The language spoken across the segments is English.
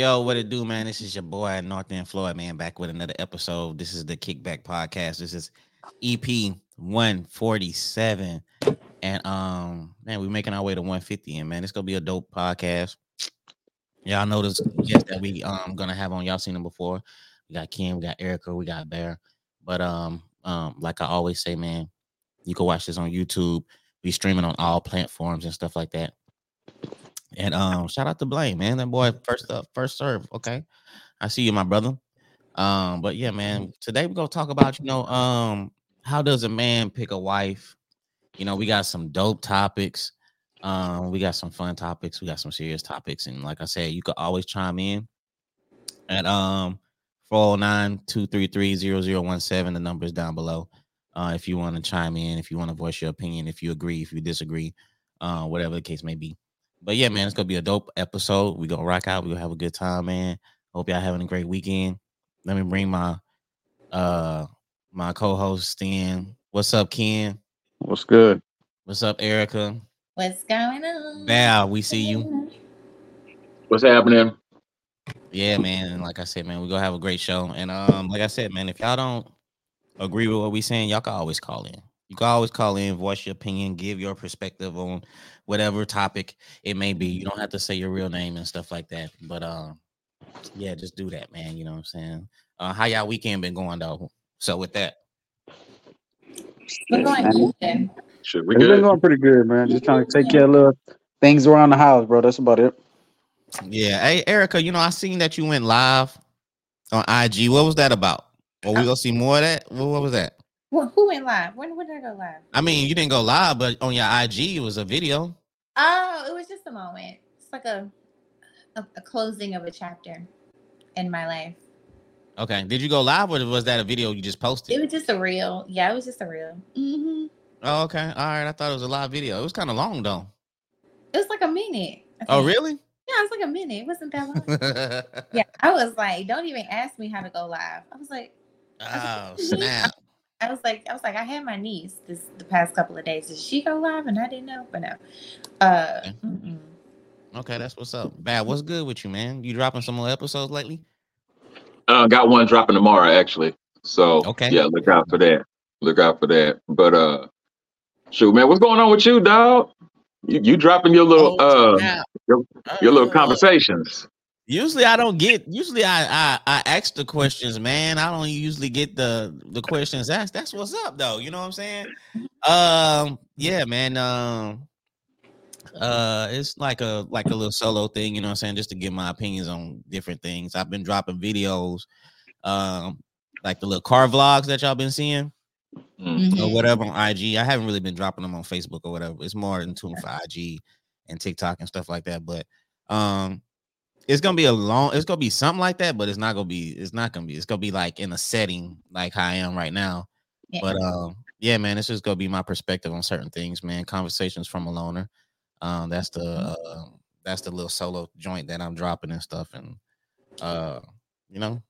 Yo, what it do, man? This is your boy, North End Floyd, man, back with another episode. This is the Kickback Podcast. This is EP 147. And um, man, we're making our way to 150, and man, it's gonna be a dope podcast. Y'all know this guest that we um gonna have on. Y'all seen him before. We got Ken, we got Erica, we got Bear. But um, um, like I always say, man, you can watch this on YouTube. We streaming on all platforms and stuff like that. And um, shout out to Blame, man. That boy first up, first serve. Okay. I see you, my brother. Um, but yeah, man, today we're gonna talk about, you know, um, how does a man pick a wife? You know, we got some dope topics. Um, we got some fun topics, we got some serious topics, and like I said, you could always chime in at um 409-233-0017. The number is down below. Uh, if you want to chime in, if you want to voice your opinion, if you agree, if you disagree, uh, whatever the case may be. But yeah, man, it's gonna be a dope episode. We gonna rock out. We gonna have a good time, man. Hope y'all having a great weekend. Let me bring my uh my co-host in. What's up, Ken? What's good? What's up, Erica? What's going on? Now we see you. What's happening? Yeah, man. And like I said, man, we gonna have a great show. And um, like I said, man, if y'all don't agree with what we saying, y'all can always call in. You can always call in, voice your opinion, give your perspective on whatever topic it may be. You don't have to say your real name and stuff like that. But um, yeah, just do that, man. You know what I'm saying? Uh, how y'all weekend been going though? So with that, We're going good. Shit, we It's been going pretty good, man. Just trying to take care of little things around the house, bro. That's about it. yeah. Hey, Erica, you know I seen that you went live on IG. What was that about? Or we gonna see more of that? What, what was that? Who, who went live? When, when did I go live? I mean, you didn't go live, but on your IG it was a video. Oh, it was just a moment. It's like a, a a closing of a chapter in my life. Okay. Did you go live or was that a video you just posted? It was just a real. Yeah, it was just a real. hmm Oh, okay. All right. I thought it was a live video. It was kind of long though. It was like a minute. Oh, really? Yeah, it was like a minute. It wasn't that long. yeah, I was like, don't even ask me how to go live. I was like, oh, snap. I was like, I was like, I had my niece this the past couple of days. Did she go live? And I didn't know, but no. Uh, Okay. mm-mm. Okay, that's what's up. Bad. What's good with you, man? You dropping some more episodes lately? Uh, got one dropping tomorrow, actually. So Okay. yeah, look out for that. Look out for that. But uh, shoot, man, what's going on with you, dog? You, you dropping your little Oh, uh your, your little Uh, conversations. Usually I don't get. Usually I, I I ask the questions, man. I don't usually get the the questions asked. That's what's up, though. You know what I'm saying? Um, yeah, man. Um, uh, it's like a like a little solo thing. You know what I'm saying? Just to get my opinions on different things. I've been dropping videos, um, like the little car vlogs that y'all been seeing. Mm. or whatever on IG. I haven't really been dropping them on Facebook or whatever. It's more in tune for IG and TikTok and stuff like that. But um it's gonna be a long it's gonna be something like that, but it's not gonna be it's not gonna be it's gonna be like in a setting like how I am right now. Yeah. But um yeah, man, it's just gonna be my perspective on certain things, man. Conversations from a loner. Um that's the uh, that's the little solo joint that I'm dropping and stuff and uh you know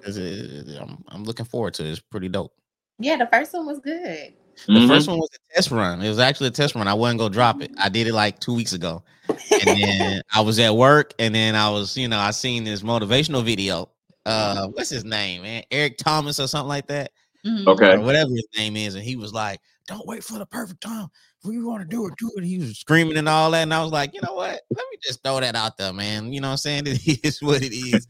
it- I'm, I'm looking forward to it. It's pretty dope. yeah, the first one was good. The Mhm. first one was a test run. It was actually a test run. I wasn't gonna drop it. I did it like two weeks ago, and then I was at work, and then I was, you know, I seen this motivational video. Uh, what's his name, man? Eric Thomas or something like that, Mhm. Okay. or whatever his name is. And he was like, "Don't wait for the perfect time. If you want to do it, do it." He was screaming and all that, and I was like, "You know what? Let me just throw that out there, man. You know what I'm saying? It is what it is."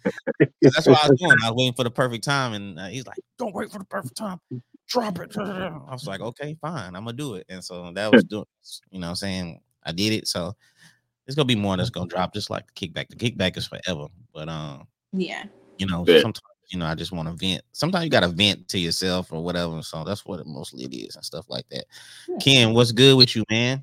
That's what I was doing. I was waiting for the perfect time, and uh, he's like, "Don't wait for the perfect time. Drop it." I was like, "Okay, fine. I'm gonna do it." And so that was doing. You know, what I'm saying I did it. So it's gonna be more that's gonna drop, just like the kickback. The kickback is forever, but um, Yeah. you know, Yeah. sometimes you know I just want to vent. Sometimes you gotta vent to yourself or whatever. So that's what it mostly it is and stuff like that. Yeah. Ken, what's good with you, man?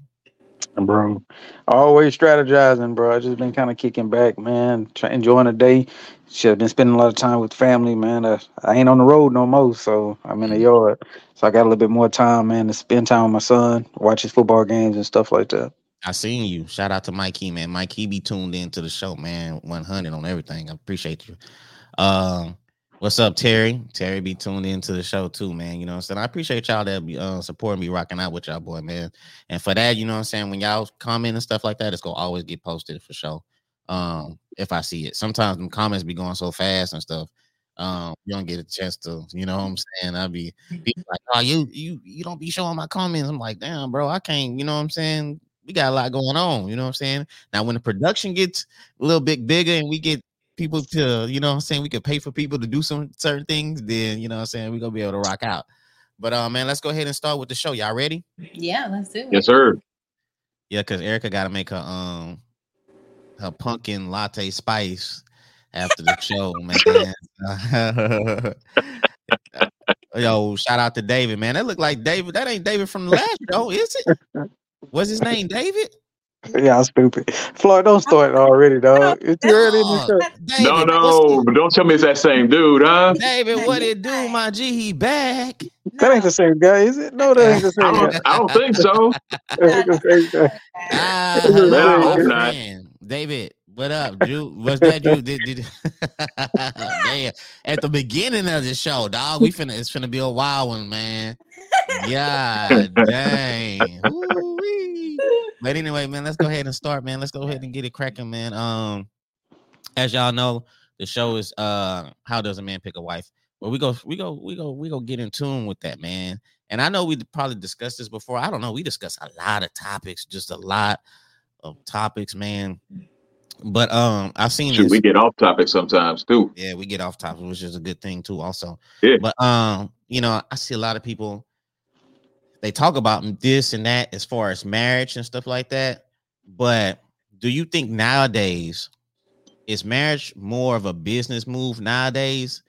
Bro, always strategizing, bro. I just been kind of kicking back, man. Try, enjoying the day. Should have been spending a lot of time with family, man. Uh, I ain't on the road no more, so I'm in the yard. So I got a little bit more time, man, to spend time with my son, watch his football games and stuff like that. I seen you. Shout out to Mikey, man. Mikey be tuned into the show, man. 100 on everything. I appreciate you. Um, what's up, Terry? Terry be tuned into the show too, man. You know what I'm saying? I appreciate y'all that be uh, supporting me, rocking out with y'all, boy, man. And for that, you know what I'm saying? When y'all comment and stuff like that, it's gonna always get posted for sure. Um, if I see it, sometimes the comments be going so fast and stuff. Um, you don't get a chance to, you know what I'm saying? I'd be, be like, oh, you you you don't be showing my comments. I'm like, damn, bro, I can't, you know what I'm saying? We got a lot going on, you know what I'm saying? Now, when the production gets a little bit bigger and we get people to, you know what I'm saying, we can pay for people to do some certain things, then you know what I'm saying, we're gonna be able to rock out. But uh man, let's go ahead and start with the show. Y'all ready? Yeah, let's do it. Yes, sir. Yeah, because Erica gotta make her um her pumpkin latte spice after the show, man. Yo, shout out to David, man. That look like David. That ain't David from the last show, is it? What's his name? David? Yeah, I'm stupid. Floyd, don't start already, dog. It's too early in the. David, No, no, but don't tell me it's that same dude, huh? David, what it do, my G? He back. That ain't the same guy, is it? No, that ain't the I same don't, guy. I don't think so. That ain't the same guy. Ah, Man, I hope not. friend. David, what up, Drew? What's that, Drew? Did, did, man, at the beginning of the show, dog, we finna it's finna be a wild one, man. Yeah, dang. Ooh-wee. But anyway, man, let's go ahead and start, man. Let's go ahead and get it cracking, man. Um, as y'all know, the show is uh, how does a man pick a wife? Well, we go, we go, we go, we go get in tune with that, man. And I know we probably discussed this before. I don't know. We discuss a lot of topics, just a lot of topics, man. But um, I've seen Shoot, we get off topic sometimes too. Yeah, we get off topic, which is a good thing too, also. Yeah. But um, you know, I see a lot of people they talk about this and that as far as marriage and stuff like that. But do you think nowadays is marriage more of a business move nowadays?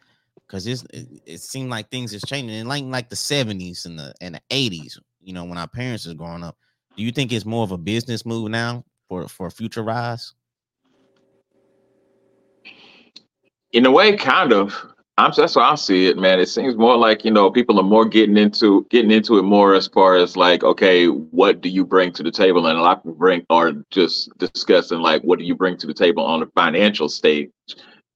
Because it, it seemed like things is changing in like like the 70s and the and the 80s, you know, when our parents is growing up. Do you think it's more of a business move now for for future rise? In a way, kind of. I'm that's how I see it, man. It seems more like you know people are more getting into getting into it more as far as like, okay, what do you bring to the table? And a lot of people bring are just discussing like, what do you bring to the table on the financial stage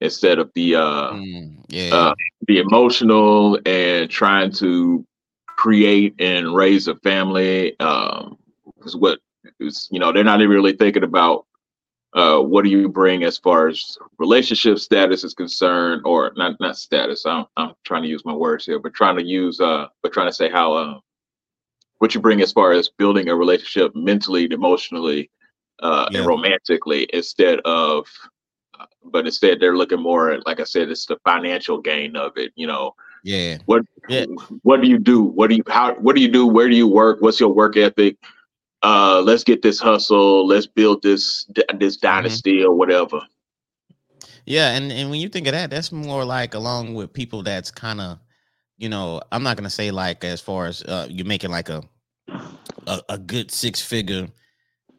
instead of the uh Mm, yeah. uh, the emotional and trying to create and raise a family. Um, is what is you know they're not even really thinking about uh, what do you bring as far as relationship status is concerned, or not not status. I'm I'm trying to use my words here, but trying to use uh, but trying to say how uh, what you bring as far as building a relationship mentally, and emotionally, uh, Yeah. and romantically, instead of uh, but instead they're looking more at like I said, it's the financial gain of it. You know, yeah. what Yeah. what do you do? What do you how what do you do? Where do you work? What's your work ethic? Uh, let's get this hustle. Let's build this this dynasty or whatever. Yeah, and and when you think of that, that's more like along with people that's kind of, you know, I'm not gonna say like as far as uh, you're making like a, a a good six figure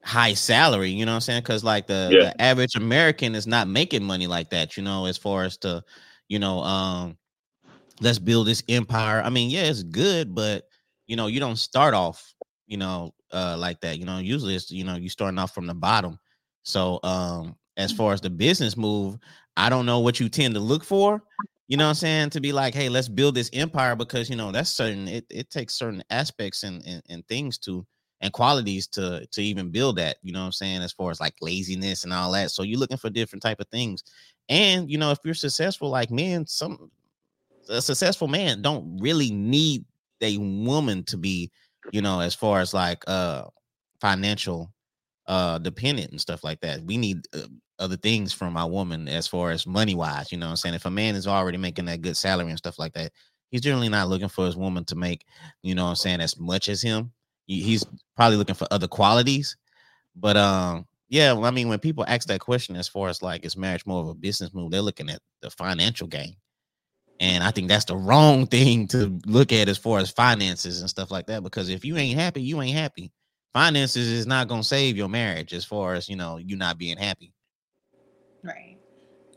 high salary, you know what I'm saying? Because like the, Yeah. the average American is not making money like that, you know, as far as to, you know, um, let's build this empire. I mean, yeah, it's good, but you know, you don't start off, you know, uh, like that. You know, usually it's you know you starting off from the bottom. So um, as far as the business move, I don't know what you tend to look for. You know what I'm saying? To be like, hey, let's build this empire because you know that's certain. It, it takes certain aspects and, and and things to and qualities to to even build that. You know what I'm saying? As far as like laziness and all that. So you're looking for different type of things. And you know, if you're successful, like men, some a successful man don't really need a woman to be, you know, as far as like uh financial uh dependent and stuff like that. We need uh, other things from our woman as far as money wise, you know what I'm saying? If a man is already making that good salary and stuff like that, he's generally not looking for his woman to make, you know what I'm saying, as much as him. He's probably looking for other qualities. But um yeah, well, I mean when people ask that question as far as like is marriage more of a business move, they're looking at the financial gain. And I think that's the wrong thing to look at as far as finances and stuff like that. Because if you ain't happy, you ain't happy. Finances is not gonna save your marriage as far as you know, you not being happy. Right.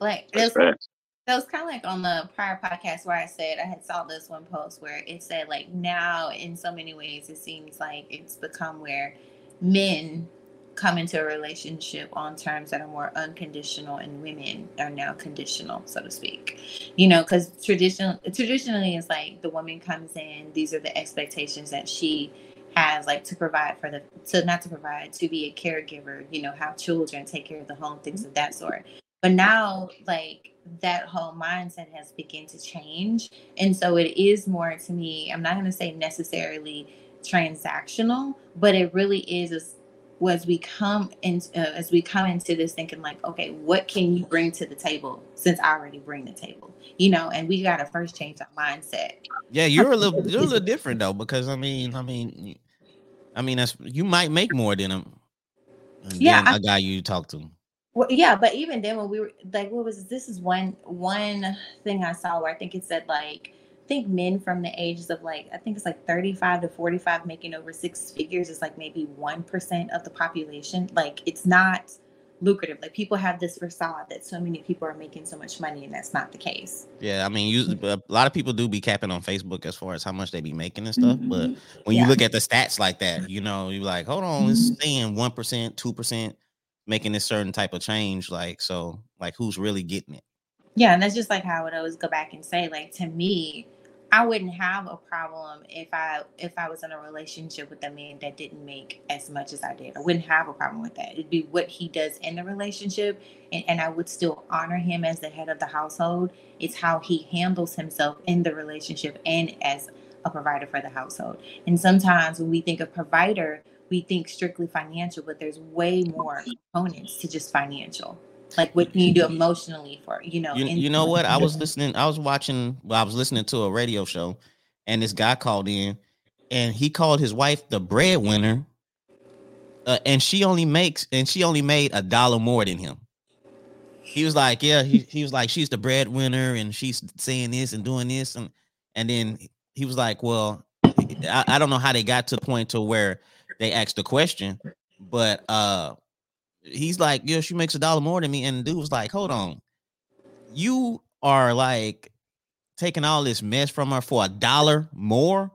Like it was, Facts. that was kind of like on the prior podcast where I said I had saw this one post where it said like now in so many ways it seems like it's become where men come into a relationship on terms that are more unconditional and women are now conditional so to speak. You know because traditional traditionally it's like the woman comes in these are the expectations that she has like to provide for the to not to provide to be a caregiver you know have children take care of the home things of that sort. But now like that whole mindset has begun to change and so it is more to me i'm not going to say necessarily transactional but it really is as as we come in uh, as we come into this thinking like okay what can you bring to the table since i already bring the table you know and we got to first change our mindset yeah you're a little you're a little different though because i mean i mean I mean, that's you might make more than a yeah, a guy you talk to. Well, yeah, but even then, when we were like, what was this? is one one thing I saw where I think it said like I think men from the ages of like I think it's like 35 to 45 making over six figures is like maybe 1% of the population. Like it's not lucrative. Like people have this facade that so many people are making so much money, and that's not the case. Yeah, I mean, you, a lot of people do be capping on Facebook as far as how much they be making and stuff. Mm-hmm. But when yeah. you look at the stats like that, you know, you're like, hold on, it's mm-hmm. saying one percent, two percent, making this certain type of change. Like, so, like, who's really getting it? Yeah, and that's just like how I would always go back and say, like, to me, I wouldn't have a problem if I if I was in a relationship with a man that didn't make as much as I did. I wouldn't have a problem with that. It'd be what he does in the relationship, and, and I would still honor him as the head of the household. It's how he handles himself in the relationship and as a provider for the household. And sometimes when we think of provider, we think strictly financial, but there's way more components to just financial like what can you do emotionally for you know you, you know what? I was listening i was watching well, i was listening to a radio show and this guy called in and he called his wife the breadwinner uh, and she only makes and she only made a dollar more than him. He was like yeah he, he was like she's the breadwinner and she's saying this and doing this and and then he was like well I, I don't know how they got to the point to where they asked the question but uh he's like, yo, she makes a dollar more than me. And the dude was like, hold on. You are like taking all this mess from her for a dollar more.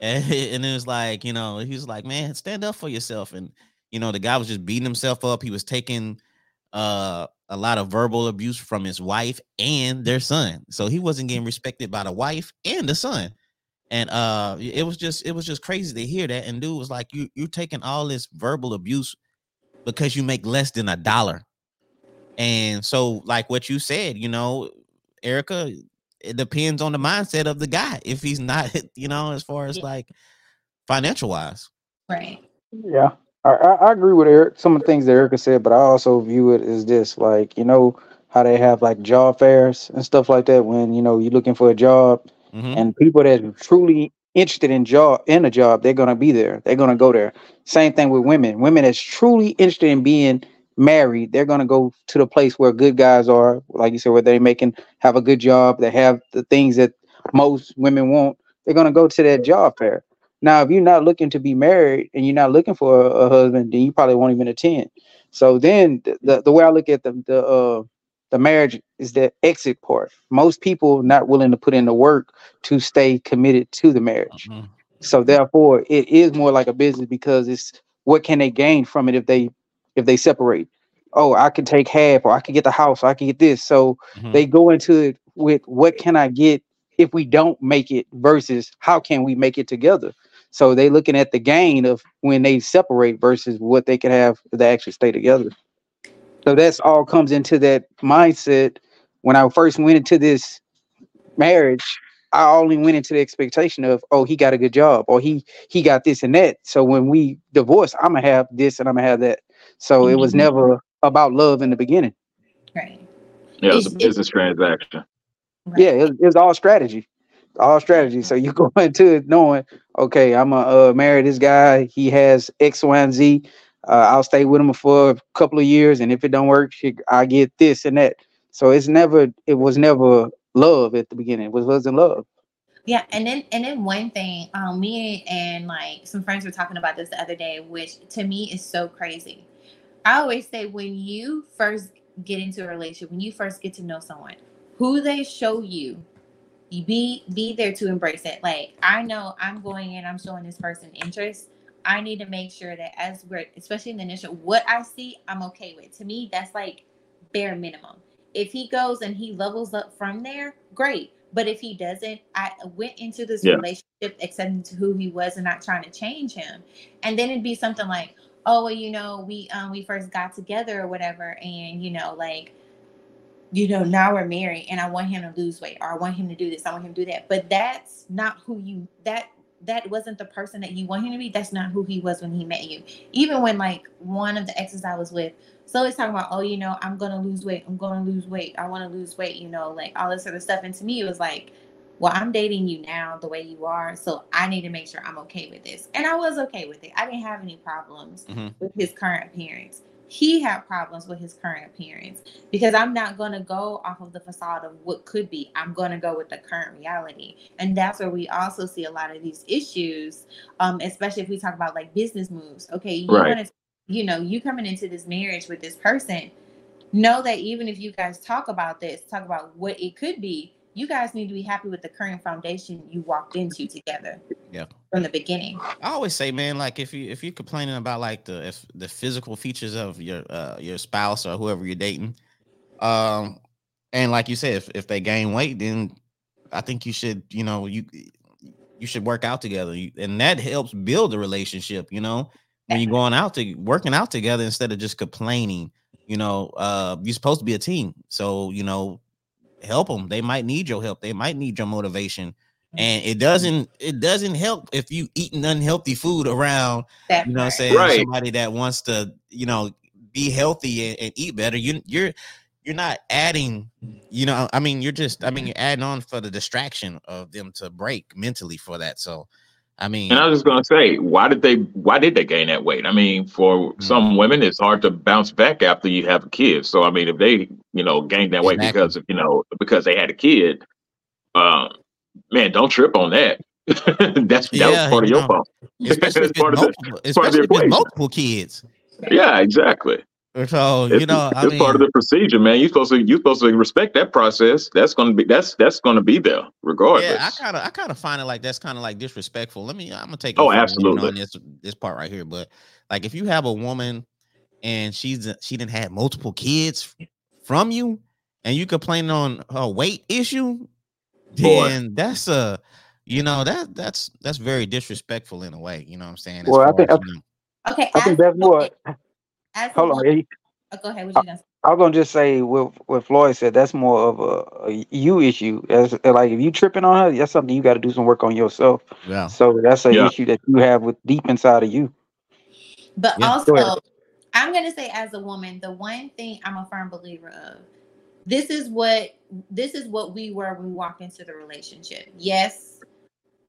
And, and it was like, you know, he was like, man, stand up for yourself. And, you know, the guy was just beating himself up. He was taking uh a lot of verbal abuse from his wife and their son. So he wasn't getting respected by the wife and the son. And uh it was just it was just crazy to hear that. And dude was like, You you're taking all this verbal abuse because you make less than a dollar. And so, like what you said, you know, Erica, it depends on the mindset of the guy. If he's not, you know, as far as like financial wise. Right. Yeah. I, I agree with Eric, some of the things that Erica said, but I also view it as this like, you know, how they have like job fairs and stuff like that when, you know, you're looking for a job mm-hmm. and people that truly interested in job in a job, they're gonna be there. They're gonna go there. Same thing with women. Women that's truly interested in being married, they're gonna go to the place where good guys are, like you said, where they making have a good job, they have the things that most women want. They're gonna go to that job fair. Now, if you're not looking to be married and you're not looking for a, a husband, then you probably won't even attend. So then, the, the, the way I look at the the uh, the marriage is the exit part. Most people not willing to put in the work to stay committed to the marriage. Mm-hmm. So therefore, it is more like a business because it's what can they gain from it if they if they separate. Oh, I can take half, or I can get the house, or I can get this. So mm-hmm. they go into it with what can I get if we don't make it versus how can we make it together. So they looking at the gain of when they separate versus what they can have if they actually stay together. So that's all comes into that mindset. When I first went into this marriage, I only went into the expectation of, oh, he got a good job, or he he got this and that. So when we divorce, I'm gonna have this and I'm gonna have that. So mm-hmm. it was mm-hmm. never about love in the beginning. Right. Yeah, it was a business transaction. Right. Yeah, it, it was all strategy all strategy. So you go into it knowing, okay, I'm gonna uh, marry this guy. He has X, Y, and Z uh, I'll stay with him for a couple of years, and if it don't work, I get this and that. So it's never, it was never love at the beginning. It was wasn't love. Yeah, and then and then one thing, um, me and like some friends were talking about this the other day, which to me is so crazy. I always say when you first get into a relationship, when you first get to know someone, who they show you, you be be there to embrace it. Like I know I'm going in, I'm showing this person interest I need to make sure that as we're, especially in the initial, what I see, I'm okay with. To me, that's like bare minimum. If he goes and he levels up from there, great. But if he doesn't, I went into this Yeah. relationship accepting to who he was and not trying to change him. And then it'd be something like, oh well, you know, we um we first got together or whatever, and you know, like, you know, now we're married and I want him to lose weight or I want him to do this, I want him to do that. But that's not who you that that wasn't the person that you want him to be. That's not who he was when he met you. Even when like one of the exes I was with, so he's talking about, oh, you know, I'm gonna lose weight, I'm gonna lose weight, I want to lose weight, you know, like all this sort of stuff. And to me, it was like, well, I'm dating you now the way you are, so I need to make sure I'm okay with this. And I was okay with it. I didn't have any problems Mhm. with his current appearance. He had problems with his current appearance because I'm not going to go off of the facade of what could be. I'm going to go with the current reality. And that's where we also see a lot of these issues, um, especially if we talk about like business moves. Okay, you Right. want to, you know, you coming into this marriage with this person, know that even if you guys talk about this, talk about what it could be, you guys need to be happy with the current foundation you walked into together. Yeah. From the beginning. I always say, man, like if you if you're complaining about like the if the physical features of your uh your spouse or whoever you're dating, um, and like you said, if, if they gain weight, then I think you should, you know, you you should work out together, You- and that helps build a relationship. You know, when you're going out to working out together instead of just complaining. You know, uh, you're supposed to be a team, so you know, help them. They might need your help. They might need your motivation and it doesn't it doesn't help if you eating unhealthy food around That you know what i'm saying Right. somebody that wants to you know be healthy and, and eat better you you're you're not adding you know i mean you're just i mean you're adding on for the distraction of them to break mentally for that so i mean And I was just gonna say, why did they why did they gain that weight? I mean, for Mm. some women, it's hard to bounce back after you have a kid. So I mean, if they you know gained that weight Exactly. because of you know because they had a kid, um, man, don't trip on that. That's that was part of your know, fault. especially if It's it's part of the- multiple, part of the equation. multiple kids Yeah, exactly. so It's, you know i it's mean part of the procedure, man. You supposed to you supposed to respect that process. That's gonna be that's that's gonna be there regardless. Yeah, I kind of, I kind of find it like that's kind of like disrespectful. Let me, I'm gonna take. Oh, you for a minute absolutely. on this this part right here. But like, if you have a woman and she's she didn't have multiple kids from you, and you complain on her weight issue, Boy. then that's a, you know, that that's that's very disrespectful in a way. You know what I'm saying? As Well, I think- as, you know- Okay. I think as that's a more. woman- as a Hold on, woman- oh, go ahead. What you? I was gonna just say what what Floyd said. That's more of a, a you issue. As like if you tripping on her, that's something you got to do some work on yourself. yeah, So that's an Yeah. issue that you have with deep inside of you. But Yeah, also, go ahead. I'm gonna say as a woman, the one thing I'm a firm believer of, this is what this is what we were when we walked into the relationship. Yes,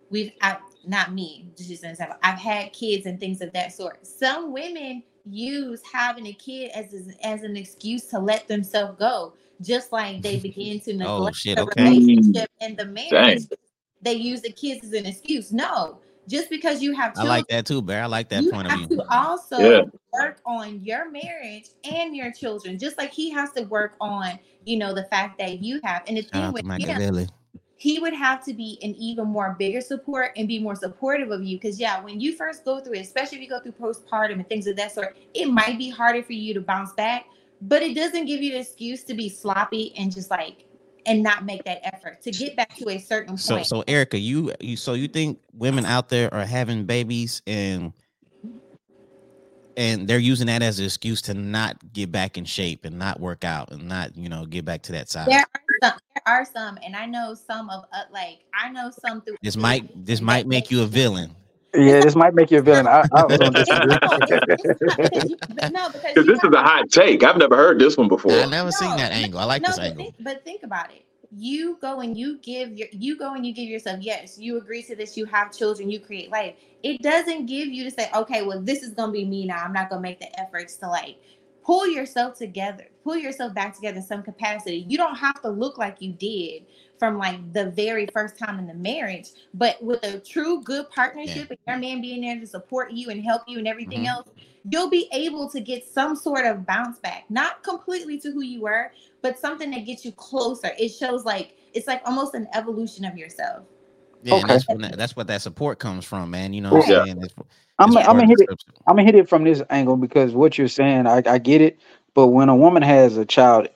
we've I, not me, just an example. I've had kids and things of that sort. Some women use having a kid as as an excuse to let themselves go, just like they begin to oh, neglect Oh, shit, the okay. relationship and the marriage. Dang. They use the kids as an excuse. No, just because you have I like that too, Bear. I like that point of have view. to also Yeah. work on your marriage and your children, just like he has to work on, you know, the fact that you have. And the Shout thing out with Michael him, Lily. he would have to be an even more bigger support and be more supportive of you. Because yeah, when you first go through it, especially if you go through postpartum and things of that sort, it might be harder for you to bounce back, but it doesn't give you the excuse to be sloppy and just like and not make that effort to get back to a certain So point. so Erica, you you so you think women out there are having babies and and they're using that as an excuse to not get back in shape and not work out and not you know get back to that size. there are some, there are some, and I know some of uh, like I know some through This might this might make you a villain. Yeah, this might make you a villain. I, I was gonna It's disagree. not- it's- it's not because you- but no, because Because this is a hot take. I've never heard this one before. I've never seen that angle. I like no, this but angle. think, but think about it. You go and you give your you go and you give yourself yes. You agree to this. You have children. You create life. It doesn't give you to say okay, well this is gonna be me now. I'm not gonna make the efforts to like pull yourself together, pull yourself back together in some capacity. You don't have to look like you did from like the very first time in the marriage, but with a true good partnership and your man being there to support you and help you and everything Mhm. else, you'll be able to get some sort of bounce back. Not completely to who you were, but something that gets you closer. It shows like it's like almost an evolution of yourself. Yeah, Okay. that's when that, that's what that support comes from, man. You know what Yeah. I'm saying? It's- I'm I'm gonna hit it. I'm gonna hit it from this angle because what you're saying, I, I get it. But when a woman has a child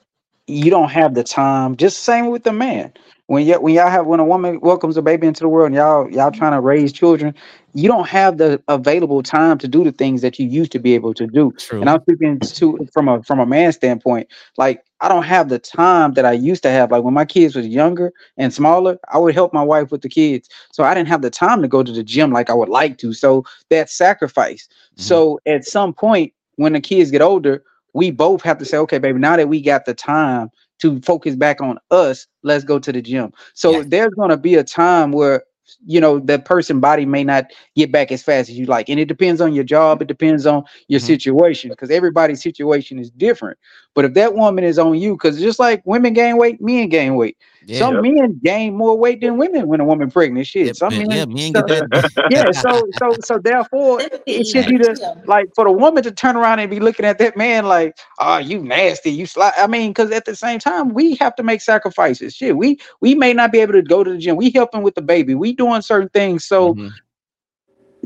you don't have the time. Just same with the man. When you when y'all have when a woman welcomes a baby into the world and y'all y'all trying to raise children, you don't have the available time to do the things that you used to be able to do. True. And I'm speaking to from a from a man standpoint. Like I don't have the time that I used to have. Like when my kids was younger and smaller, I would help my wife with the kids. So I didn't have the time to go to the gym like I would like to. So that sacrifice. Mhm. So at some point when the kids get older, we both have to say, okay, baby, now that we got the time to focus back on us, let's go to the gym. So Yeah. there's gonna be a time where you know that person body may not get back as fast as you like and it depends on your job it depends on your Mhm. situation because everybody's situation is different but if that woman is on you because just like women gain weight men gain weight Yeah. some men gain more weight than women when a woman pregnant shit Yeah, some yeah, men men so- get that. yeah so so so therefore it should be the like for the woman to turn around and be looking at that man like, oh, you nasty, you sli I mean, because at the same time, we have to make sacrifices. Shit, we we may not be able to go to the gym. We helping with the baby. We doing certain things. So Mhm.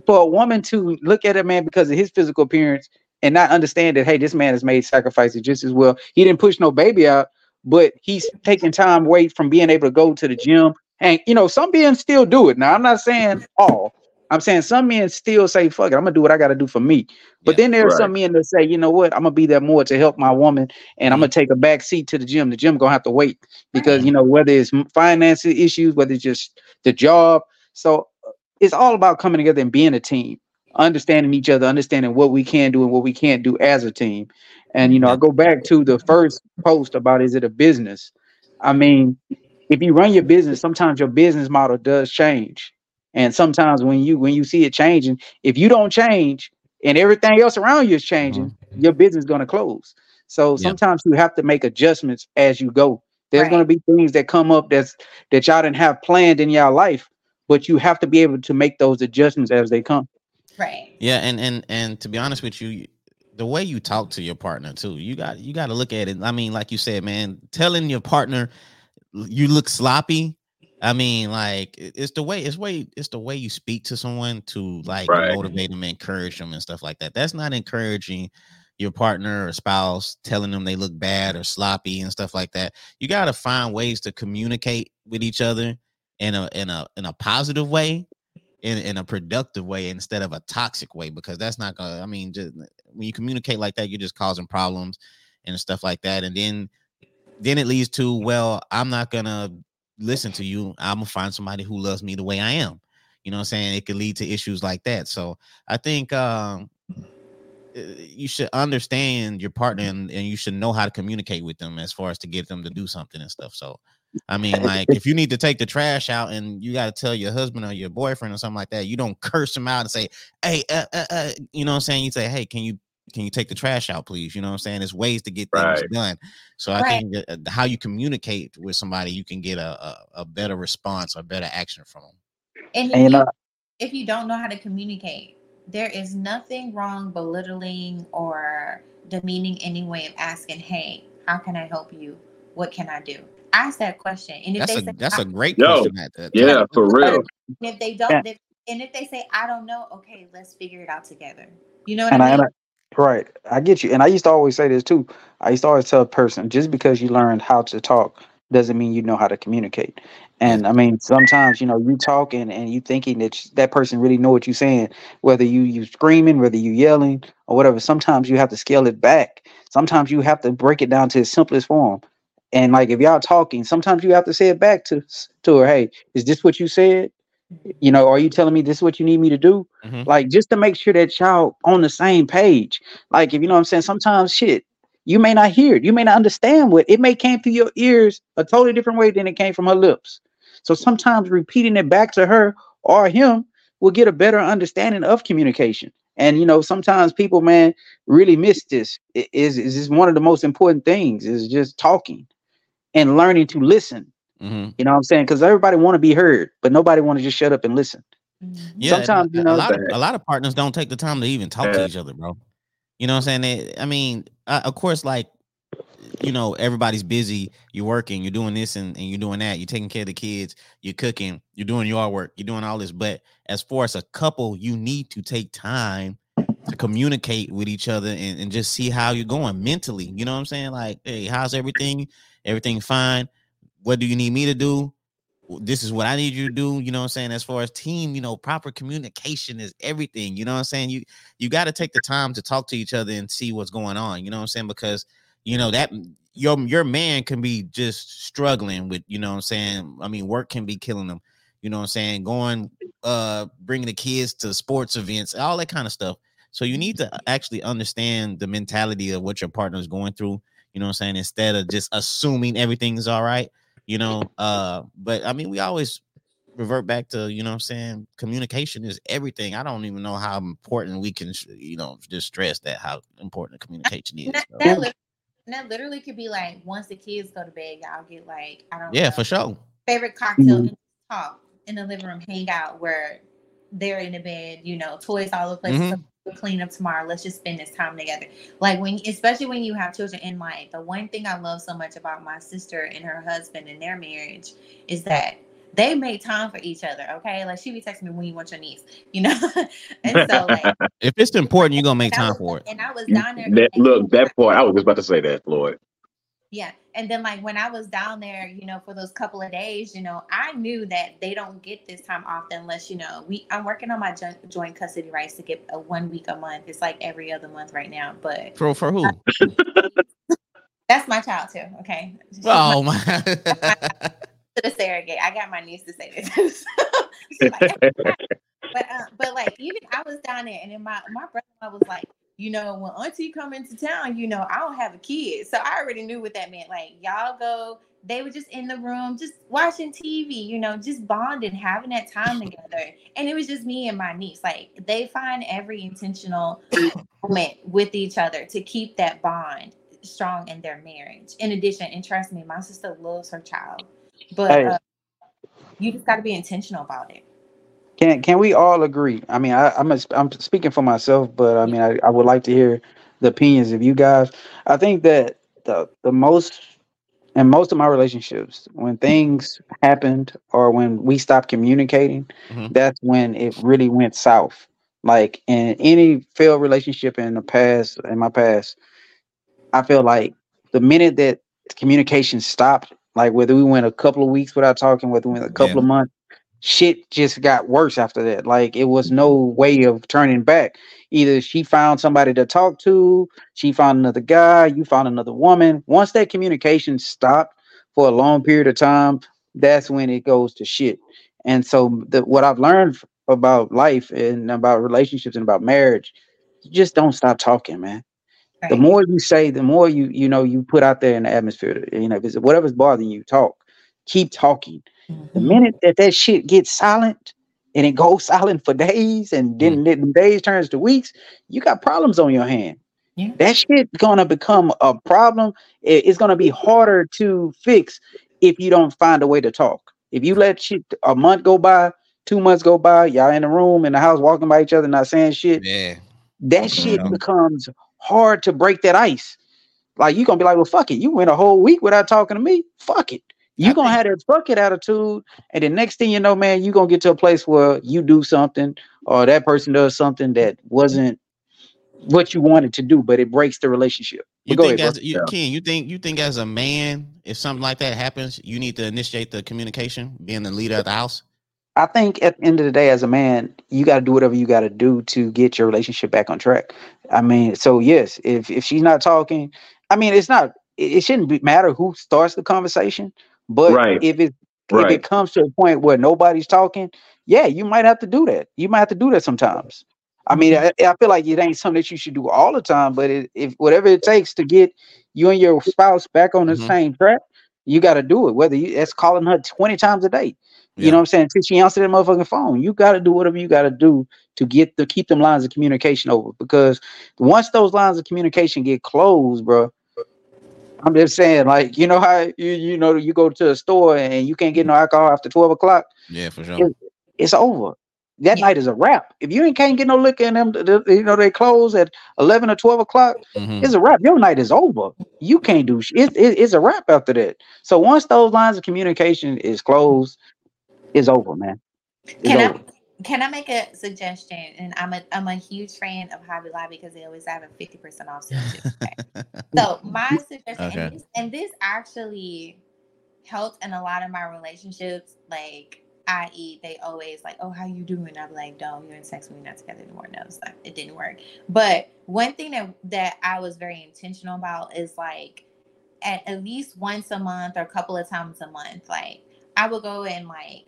for a woman to look at a man because of his physical appearance and not understand that, hey, this man has made sacrifices just as well. He didn't push no baby out, but he's taking time away from being able to go to the gym. And you know, some men still do it. Now, I'm not saying all. I'm saying some men still say, fuck it, I'm gonna do what I gotta do for me. But Yeah. then there's Right. some men that say, you know what, I'm gonna be there more to help my woman and Mm-hmm. I'm gonna take a back seat to the gym. The gym gonna have to wait because you know whether it's financial issues, whether it's just the job. So uh, it's all about coming together and being a team, understanding each other, understanding what we can do and what we can't do as a team. And you know, I go back to the first post about is it a business? I mean, if you run your business, sometimes your business model does change. And sometimes when you when you see it changing, if you don't change and everything else around you is changing, mm-hmm. your business is going to close. So Yeah. sometimes you have to make adjustments as you go. There's Right. going to be things that come up that's that y'all didn't have planned in your life, but you have to be able to make those adjustments as they come. Right. Yeah, and and and to be honest with you, the way you talk to your partner too, you got you got to look at it. I mean, like you said, man, telling your partner you look sloppy. I mean, like it's the way it's way it's the way you speak to someone to like Right. motivate them, encourage them, and stuff like that. That's not encouraging your partner or spouse, telling them they look bad or sloppy and stuff like that. You got to find ways to communicate with each other in a in a in a positive way in, in a productive way instead of a toxic way because that's not gonna i mean just when you communicate like that you're just causing problems and stuff like that and then then it leads to well i'm not gonna listen to you. I'm gonna find somebody who loves me the way i am. You know what i'm saying? It could lead to issues like that. So i think um uh, you should understand your partner and, and you should know how to communicate with them as far as to get them to do something and stuff. So I mean, like if you need to take the trash out and you got to tell your husband or your boyfriend or something like that, you don't curse him out and say, "Hey, uh, uh, uh," you know what I'm saying? You say, "Hey, can you can you take the trash out, please?" You know what I'm saying? There's ways to get things Right. done. So I Right. think uh, how you communicate with somebody, you can get a, a, a better response or better action from them. And if And you you, know, if you don't know how to communicate, there is nothing wrong belittling or demeaning any way of asking, "Hey, how can I help you? What can I do?" Ask that question, and if That's they a say, that's "I- a great Yo, question. At that Yeah, for real. and if they don't, Yeah. if- and if they say, "I don't know," okay, let's figure it out together. You know what and I I, mean? I right, I get you. And I used to always say this too. I used to always tell a person, just because you learned how to talk doesn't mean you know how to communicate. And I mean, sometimes you know you talking and you thinking that sh- that person really know what you're saying, whether you you screaming, whether you yelling or whatever. Sometimes you have to scale it back. Sometimes you have to break it down to its simplest form. And like if y'all talking, sometimes you have to say it back to to her. Hey, is this what you said? You know, are you telling me this is what you need me to do? Mhm. Like just to make sure that y'all on the same page. Like if you know what I'm saying, sometimes shit, you may not hear it, you may not understand what it may came through your ears a totally different way than it came from her lips. So sometimes repeating it back to her or him will get a better understanding of communication. And you know, sometimes people, man, really miss this. Is is one of the most important things is just talking and learning to listen. Mhm. You know what I'm saying? Because everybody want to be heard, but nobody want to just shut up and listen. Mhm. Yeah, Sometimes, you a, know, a lot of a lot of partners don't take the time to even talk to each other, bro. You know what I'm saying? They, I mean, uh, of course, like you know, everybody's busy. You're working, you're doing this and, and you're doing that. You're taking care of the kids. You're cooking. You're doing your work. You're doing all this. But as far as a couple, you need to take time to communicate with each other and, and just see how you're going mentally. You know what I'm saying? Like, hey, how's everything? Everything fine. What do you need me to do? This is what I need you to do. You know what I'm saying? As far as team, you know, proper communication is everything. You know what I'm saying? You you got to take the time to talk to each other and see what's going on. You know what I'm saying? Because you know that your your man can be just struggling with, you know what I'm saying? I mean, work can be killing them. You know what I'm saying? Going uh bringing the kids to sports events, all that kind of stuff. So you need to actually understand the mentality of what your partner is going through, you know what I'm saying, instead of just assuming everything's all right, you know. Uh, but I mean, we always revert back to, you know what I'm saying, communication is everything. I don't even know how important we can, you know, just stress that how important the communication is. That, that, literally, that literally could be like once the kids go to bed, y'all get like, I don't Yeah, know, for sure. favorite cocktail and talk in the living room, hangout where they're in the bed, you know, toys all over the place. Mhm. We'll clean up tomorrow. Let's just spend this time together. Like when, especially when you have children in life, the one thing I love so much about my sister and her husband and their marriage is that they make time for each other. Okay, like she be texting me when you want your niece, you know, and so like If it's important, you're gonna make time was- for it. And I was down there. That, look, that part I was just about to say that, Floyd. Yeah. And then like when I was down there, you know, for those couple of days, you know, I knew that they don't get this time off unless, you know, we I'm working on my joint, joint custody rights to get a one week a month. It's like every other month right now, but For for who? that's my child too. Okay. Oh my to the surrogate. I got my niece to say this. But uh, but like even I was down there, and then my my brother was like, you know, when Auntie come into town, you know, I don't have a kid, so I already knew what that meant. Like y'all go, they were just in the room, just watching TV, you know, just bonding, having that time together, and it was just me and my niece. Like they find every intentional moment with each other to keep that bond strong in their marriage. In addition, and trust me, my sister loves her child, but Hey. uh, you just got to be intentional about it. Can can we all agree? I mean, I, I'm a, I'm speaking for myself, but I mean, I, I would like to hear the opinions of you guys. I think that the the most in most of my relationships, when things happened or when we stopped communicating, Mhm. that's when it really went south. Like in any failed relationship in the past, in my past, I feel like the minute that communication stopped, like whether we went a couple of weeks without talking, whether we went a couple Yeah. of months, shit just got worse after that. Like it was no way of turning back. Either she found somebody to talk to, she found another guy, you found another woman. Once that communication stopped for a long period of time, that's when it goes to shit. And so the, what I've learned about life and about relationships and about marriage, you just don't stop talking, man the more you say, the more you you know you put out there in the atmosphere. You know, if it's whatever's bothering you, talk. Keep talking. The minute that that shit gets silent and it goes silent for days, and then mm. then days turns to weeks, you got problems on your hand. Yeah. That shit gonna become a problem. It's gonna be harder to fix if you don't find a way to talk. If you let shit a month go by, two months go by, y'all in the room in the house walking by each other, not saying shit yeah. that shit Yeah. becomes hard to break that ice. Like you gonna be like, well, fuck it. You went a whole week without talking to me. Fuck it. You I gonna have that fuck it attitude, and the next thing you know, man, you're gonna get to a place where you do something or that person does something that wasn't what you wanted to do, but it breaks the relationship. You But go think ahead, as you Ken, you think you think as a man, if something like that happens, you need to initiate the communication, being the leader of the house. I think at the end of the day, as a man, you got to do whatever you got to do to get your relationship back on track. I mean, so yes, if if she's not talking, I mean, it's not. It, it shouldn't be, matter who starts the conversation, but Right. if it if Right. it comes to a point where nobody's talking, yeah, you might have to do that. You might have to do that sometimes. I mean, I, I feel like it ain't something that you should do all the time, but it, if whatever it takes to get you and your spouse back on the Mhm. same track, you got to do it. Whether you that's calling her twenty times a day. You know what I'm saying? Until she answered that motherfucking phone. You got to do whatever you got to do to get the keep them lines of communication over. Because once those lines of communication get closed, bro, I'm just saying, like, you know how you you know you go to a store and you can't get no alcohol after 12 o'clock, Yeah, for sure. Yeah. it's over. That Yeah. night is a wrap. If you ain't can't get no liquor in them, th- th- you know they close at 11 or 12 o'clock. Mhm. It's a wrap. Your night is over. You can't do shit. It, it- it's a wrap after that. So once those lines of communication is closed, it's over, man. It's Can I over. Can I make a suggestion? And I'm a I'm a huge fan of Hobby Lobby because they always have a fifty percent off sale. so my suggestion, Okay. and, this, and this actually helped in a lot of my relationships. Like, i.e., they always like, "Oh, how you doing?" I'm like, "No, you and sex, we're not together anymore." No, it's not. It didn't work. But one thing that that I was very intentional about is like, at at least once a month or a couple of times a month, like I would go and like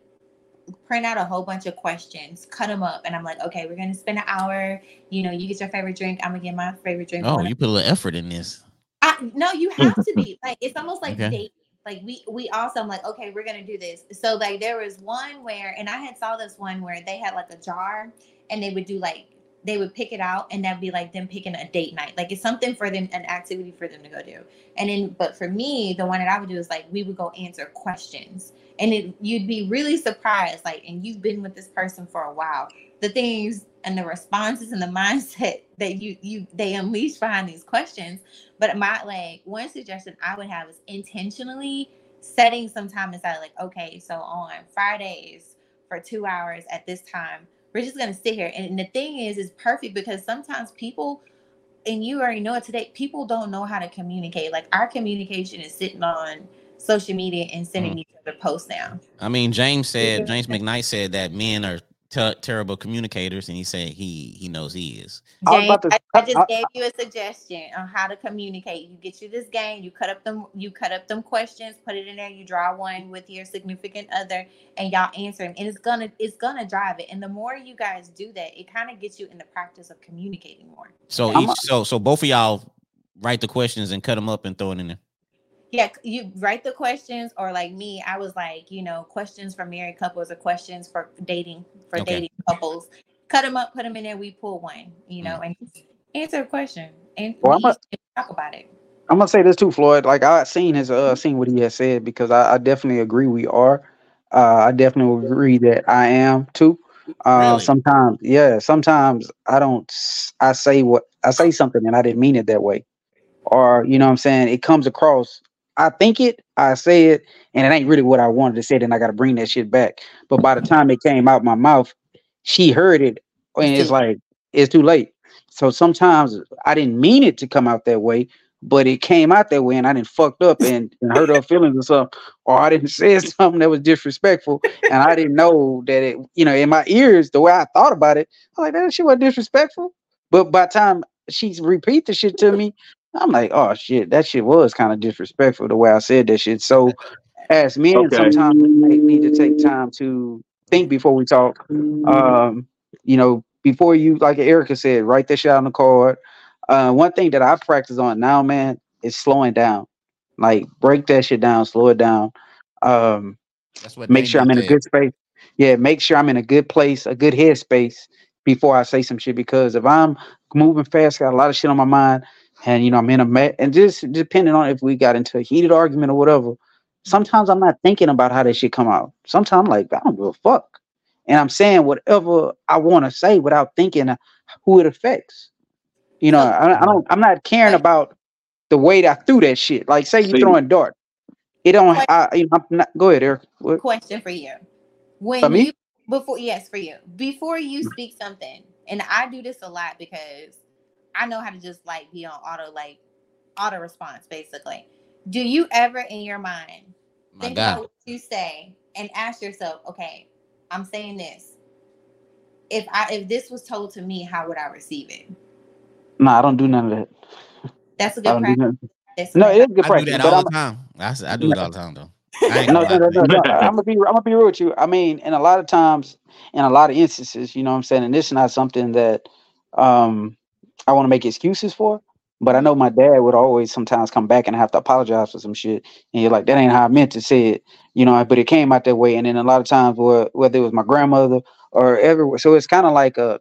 print out a whole bunch of questions, cut them up, and I'm like, okay, we're gonna spend an hour. You know, you get your favorite drink. I'm gonna get my favorite drink. Oh, you put a little effort in this. I, no, you have to be like it's almost like Okay. dating. Like we we also I'm like okay we're gonna do this. So like there was one where and I had saw this one where they had like a jar and they would do like they would pick it out and that'd be like them picking a date night. Like it's something for them, an activity for them to go do. And then but for me, the one that I would do is like we would go answer questions. And it you'd be really surprised, like, and you've been with this person for a while. The things and the responses and the mindset that you you they unleash behind these questions but my like one suggestion I would have is intentionally setting some time aside. Like, okay, so on Fridays for two hours at this time, we're just gonna sit here. And the thing is, is perfect because sometimes people, and you already know it today, people don't know how to communicate. Like our communication is sitting on social media and sending mm. each other posts now. I mean, James said James McKnight said that men are ter- terrible communicators, and he said he he knows he is. I James, about to- I, I just I- gave you a suggestion on how to communicate. You get you this game, you cut up them, you cut up them questions, put it in there, you draw one with your significant other, and y'all answer them. And it's gonna it's gonna drive it. And the more you guys do that, it kind of gets you in the practice of communicating more. So each a- so so both of y'all write the questions and cut them up and throw it in there. Yeah, you write the questions, or like me, I was like, you know, questions for married couples or questions for dating for Okay. dating couples. Cut them up, put them in there. We pull one, you know, and answer a question and Well, we I'm a- talk about it. I'm gonna say this too, Floyd. Like I seen his uh seen what he has said because I, I definitely agree we are. Uh I definitely agree that I am too. Uh Really? sometimes yeah, sometimes I don't I say what I say something and I didn't mean it that way. Or you know what I'm saying, it comes across I think it, I say it, and it ain't really what I wanted to say, then I gotta bring that shit back. But by the time it came out my mouth, she heard it and it's like it's too late. So sometimes I didn't mean it to come out that way, but it came out that way and I didn't fucked up and, and hurt her feelings or something, or I didn't say something that was disrespectful and I didn't know that it, you know, in my ears, the way I thought about it, I was like, that shit was disrespectful. But by the time she repeat the shit to me, I'm like, oh shit, that shit was kind of disrespectful the way I said that shit. So as men, Okay. sometimes we need to take time to think before we talk. Um, you know, before you, like Erica said, write that shit on the card. Uh, one thing that I practice on now, man, is slowing down. Like break that shit down, slow it down. Um, That's what make sure I'm in a good space. Yeah, make sure I'm in a good place, a good headspace before I say some shit. Because if I'm moving fast, got a lot of shit on my mind, and you know I'm in a ma- and just depending on if we got into a heated argument or whatever. Sometimes I'm not thinking about how that shit come out. Sometimes I'm like I don't give a fuck, and I'm saying whatever I want to say without thinking who it affects. You know, I, I don't. I'm not caring about the way that I threw that shit. Like, say you See- throwing dart, it don't. I, you know, I'm not, go ahead, Eric. What? question for you. When For me? you before yes for you before you speak something, and I do this a lot because I know how to just like be on auto like auto response basically. Do you ever in your mind My think God. about what you say and ask yourself, okay, I'm saying this. If I if this was told to me, how would I receive it? No, I don't do none of that. That's a good don't do practice. That's No, good it is good I do practice. that all I'm, the time. I, s- I do it all the time though. No, gonna no, lie no, no, no. I'm gonna be, I'm gonna be real with you. I mean, in a lot of times, in a lot of instances, you know what I'm saying, and this is not something that um I want to make excuses for. But I know my dad would always sometimes come back and have to apologize for some shit, and you're like, that ain't how I meant to say it, you know. But it came out that way, and then a lot of times, where whether it was my grandmother or everywhere, so it's kind of like a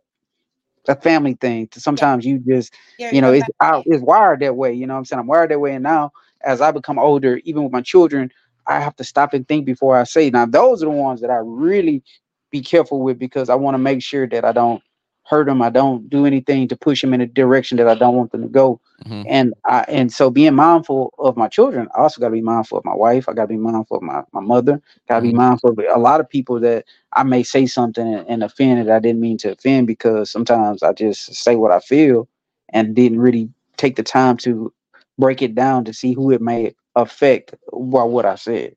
a family thing. Sometimes you just you know, it's it's wired that way. You know what I'm saying? I'm wired that way. And now as I become older, even with my children, I have to stop and think before I say. Now those are the ones that I really be careful with because I want to make sure that I don't hurt them. I don't do anything to push them in a direction that I don't want them to go. Mm-hmm. And I and so being mindful of my children, I also got to be mindful of my wife. I got to be mindful of my, my mother. Got to mm-hmm. be mindful of a lot of people that I may say something and, and offend that I didn't mean to offend because sometimes I just say what I feel and didn't really take the time to break it down to see who it may affect by what I said.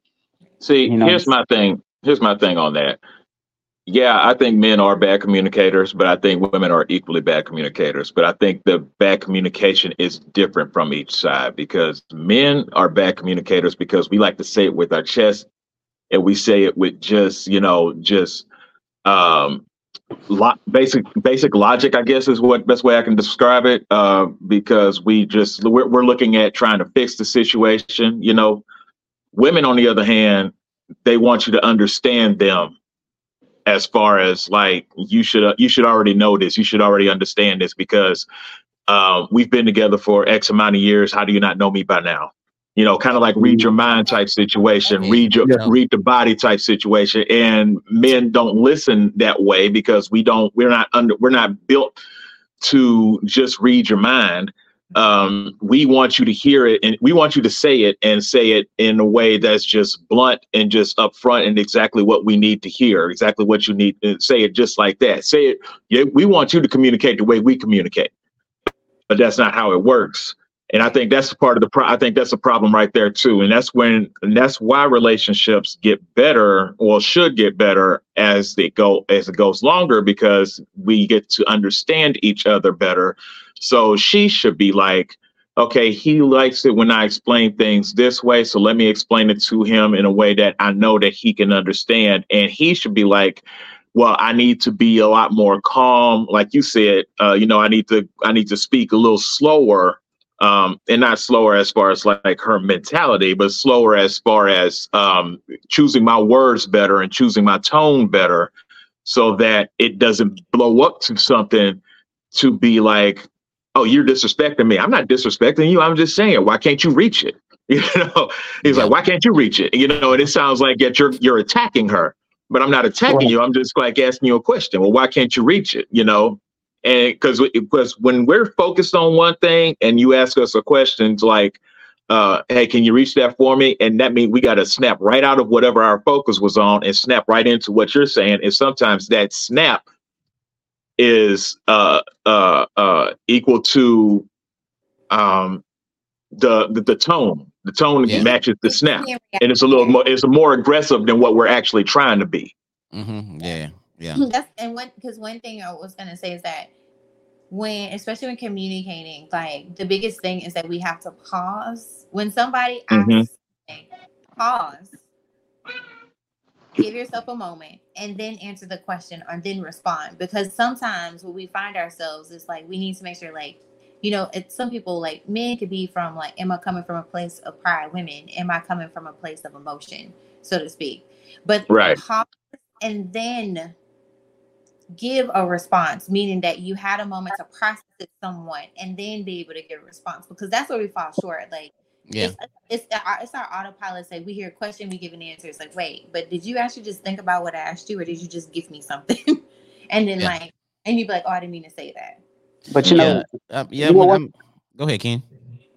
See, you know? here's my thing. Here's my thing on that yeah, I think men are bad communicators, but I think women are equally bad communicators. But I think the bad communication is different from each side because men are bad communicators because we like to say it with our chest and we say it with just, you know, just um lo- basic basic logic, I guess is what best way I can describe it. Uh, because we just we're, we're looking at trying to fix the situation. You know, women on the other hand, they want you to understand them as far as like you should uh, you should already know this you should already understand this because um, we've been together for x amount of years how do you not know me by now? You know kind of like read your mind type situation read your yeah. read the body type situation and men don't listen that way because we don't we're not under we're not built to just read your mind um, we want you to hear it and we want you to say it and say it in a way that's just blunt and just upfront and exactly what we need to hear, exactly what you need to say it just like that. Say it. Yeah, we want you to communicate the way we communicate, but that's not how it works. And I think that's part of the pro- I think that's a problem right there too. And that's when and that's why relationships get better or should get better as they go as it goes longer because we get to understand each other better so she should be like, okay, he likes it when I explain things this way. So let me explain it to him in a way that I know that he can understand. And he should be like, well, I need to be a lot more calm. Like you said, uh, you know, I need to I need to speak a little slower. Um, and not slower as far as like her mentality, but slower as far as um, choosing my words better and choosing my tone better so that it doesn't blow up to something to be like, oh, you're disrespecting me. I'm not disrespecting you. I'm just saying, why can't you reach it? You know, he's like, why can't you reach it? You know, and it sounds like that you're you're attacking her, but I'm not attacking you. I'm just like asking you a question. Well, why can't you reach it? You know, and because because when we're focused on one thing and you ask us a question like, uh, hey, can you reach that for me? And that means we got to snap right out of whatever our focus was on and snap right into what you're saying. And sometimes that snap is uh, uh, uh, equal to um, the, the, the tone. The tone yeah. matches the snap, and it's a little more. It's more aggressive than what we're actually trying to be. Mm-hmm. Yeah, yeah. That's and one because one thing I was gonna say is that when, especially when communicating, like the biggest thing is that we have to pause when somebody mm-hmm. asks. Mm-hmm. Pause give yourself a moment and then answer the question or then respond. Because sometimes what we find ourselves is like we need to make sure like you know it's some people like men could be from like am i coming from a place of pride? Women am i coming from a place of emotion so to speak? But right. and then give a response meaning that you had a moment to process it somewhat and then be able to give a response because that's where we fall short. Like yeah. It's, it's, it's our autopilot say we hear a question, we give an answer. It's like, wait, but did you actually just think about what I asked you, or did you just give me something? and then yeah. like, and you'd be like, oh, I didn't mean to say that. But you know, yeah, uh, yeah. You know go ahead, Ken.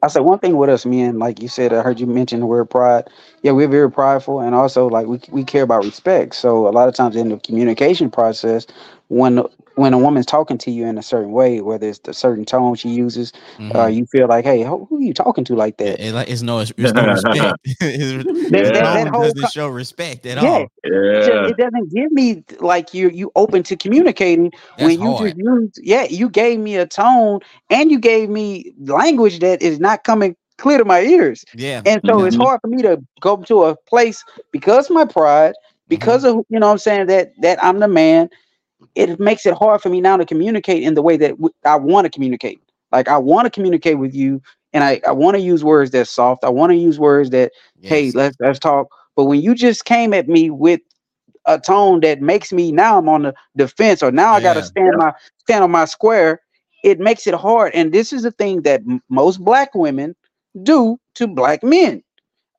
I said one thing with us men, like you said, I heard you mention the word pride. Yeah, we're very prideful, and also like we we care about respect. So a lot of times in the communication process, when when a woman's talking to you in a certain way, whether it's the certain tone she uses, uh, mm-hmm. uh, you feel like, hey, who, who, are you talking to like that? It, it, it's no, it's, it's no respect. it's, that, that, that whole doesn't show respect at yeah, all. Yeah. It doesn't give me like you you open to communicating That's when you hard. just used, yeah, you gave me a tone and you gave me language that is not coming clear to my ears. Yeah. And so mm-hmm. it's hard for me to go to a place because my pride, because mm-hmm. of you know I'm saying that that I'm the man it makes it hard for me now to communicate in the way that I want to communicate. Like I want to communicate with you, and I, I want to use words that's soft. I want to use words that, yes. hey, let's let's talk. But when you just came at me with a tone that makes me now I'm on the defense, or now I got to stand my stand on my square, it makes it hard. And this is the thing that m- most black women do to black men.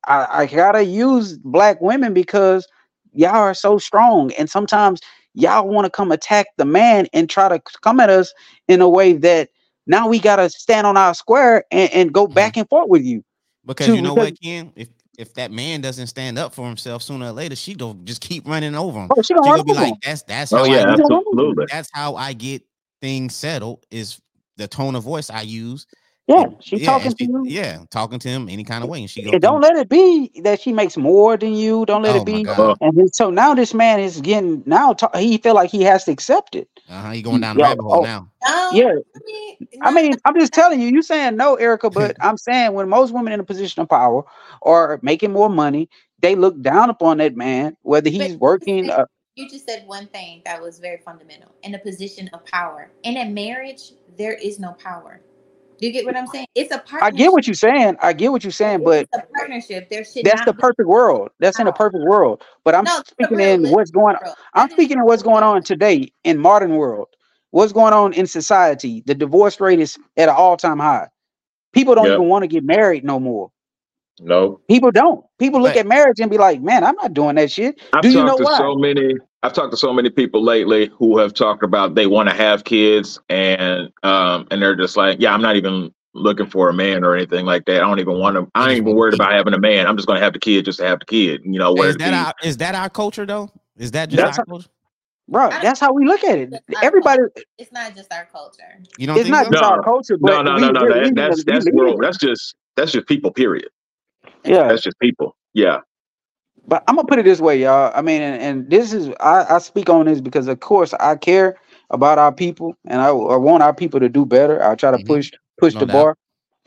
I, I gotta use black women because y'all are so strong, and sometimes y'all want to come attack the man and try to come at us in a way that now we gotta stand on our square and, and go Mhm. back and forth with you. Because to- you know because- what, Ken? If if that man doesn't stand up for himself sooner or later, she gonna just keep running over him. Bro, she She gonna gonna be like, that's that's Oh how yeah, I absolutely. that's how I get things settled is the tone of voice I use. Yeah, And- she yeah, talking and to she- you. Yeah, talking to him any kind of way, and she Yeah, go don't let it be that she makes more than you. Don't let Oh it be. And then, so now this man is getting now. ta- he feel like he has to accept it. Uh-huh, he going down the Yo, rabbit hole oh, now. No, Yeah, I mean, I mean, I'm just telling you. You saying no, Erica, but I'm saying when most women in a position of power are making more money, they look down upon that man, whether he's But- working. Uh, you just said one thing that was very fundamental in a position of power. In a marriage, there is no power. Do you get what I'm saying? It's a partnership. I get what you're saying. I get what you're saying, but it's a partnership. There should that's not the be perfect world. That's in a oh. perfect world. But I'm No, speaking in what's going on. I'm speaking the of what's going on today in modern world. What's going on in society? The divorce rate is at an all-time high. People don't Yep. even want to get married no more. No, People don't. People look But- at marriage and be like, "Man, I'm not doing that shit." I've Do you talked know to why? so many. I've talked to so many people lately who have talked about they want to have kids, and um, and they're just like, yeah, I'm not even looking for a man or anything like that. I don't even want to. I They ain't even worried about having a man. I'm just going to have the kid just to have the kid. You know, Is that our is that our culture though? Is that just That's our culture? Bro, that's how we look at it. That's our Everybody, It's not just our culture. You don't it's think not so? just our culture, but no, no, we, no, no. we're That, leading that's we that's leading world. it. That's just that's just people. Period. Yeah. That's just people. Yeah. But I'm gonna put it this way, y'all. I mean, and, and this is I, I speak on this because of course I care about our people and I, I want our people to do better. I try to Mhm. push push No the doubt. bar.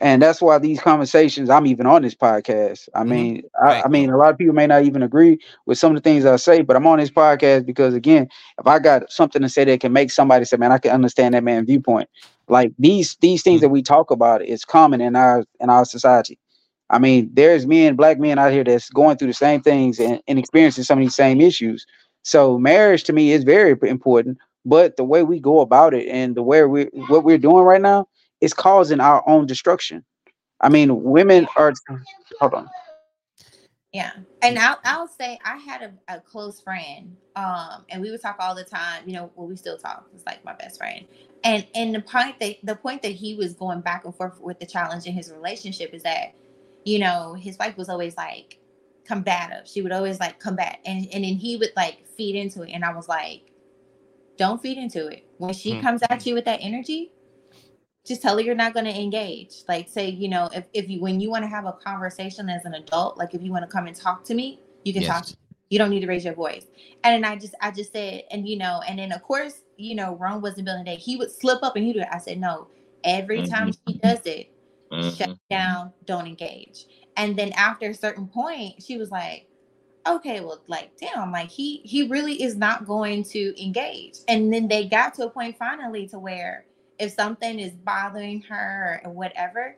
And that's why these conversations, I'm even on this podcast. I Mhm. mean, I, I mean, a lot of people may not even agree with some of the things I say, but I'm on this podcast because again, if I got something to say that can make somebody say, man, I can understand that man viewpoint. Like these these things Mhm. that we talk about is common in our in our society. I mean, there's men, black men out here that's going through the same things and, and experiencing some of these same issues. So marriage to me is very important, but the way we go about it and the way we what we're doing right now is causing our own destruction. I mean, women are hold on. Yeah. And I'll, I'll say I had a, a close friend, um, and we would talk all the time, you know, well, we still talk. It's like my best friend. And and the point that the point that he was going back and forth with the challenge in his relationship is that, you know, his wife was always like combative. She would always like combat and, and then he would like feed into it. And I was like, don't feed into it. When she Hmm. comes at you with that energy, just tell her you're not going to engage like say you know if, if you when you want to have a conversation as an adult like if you want to come and talk to me you can talk Yes. to me. you don't need to raise your voice and then i just i just said and you know and then of course you know rome wasn't building day he would slip up and he do it i said no every time she does it shut Mhm. down don't engage and then after a certain point she was like okay well like damn like he he really is not going to engage and then they got to a point finally to where if something is bothering her or whatever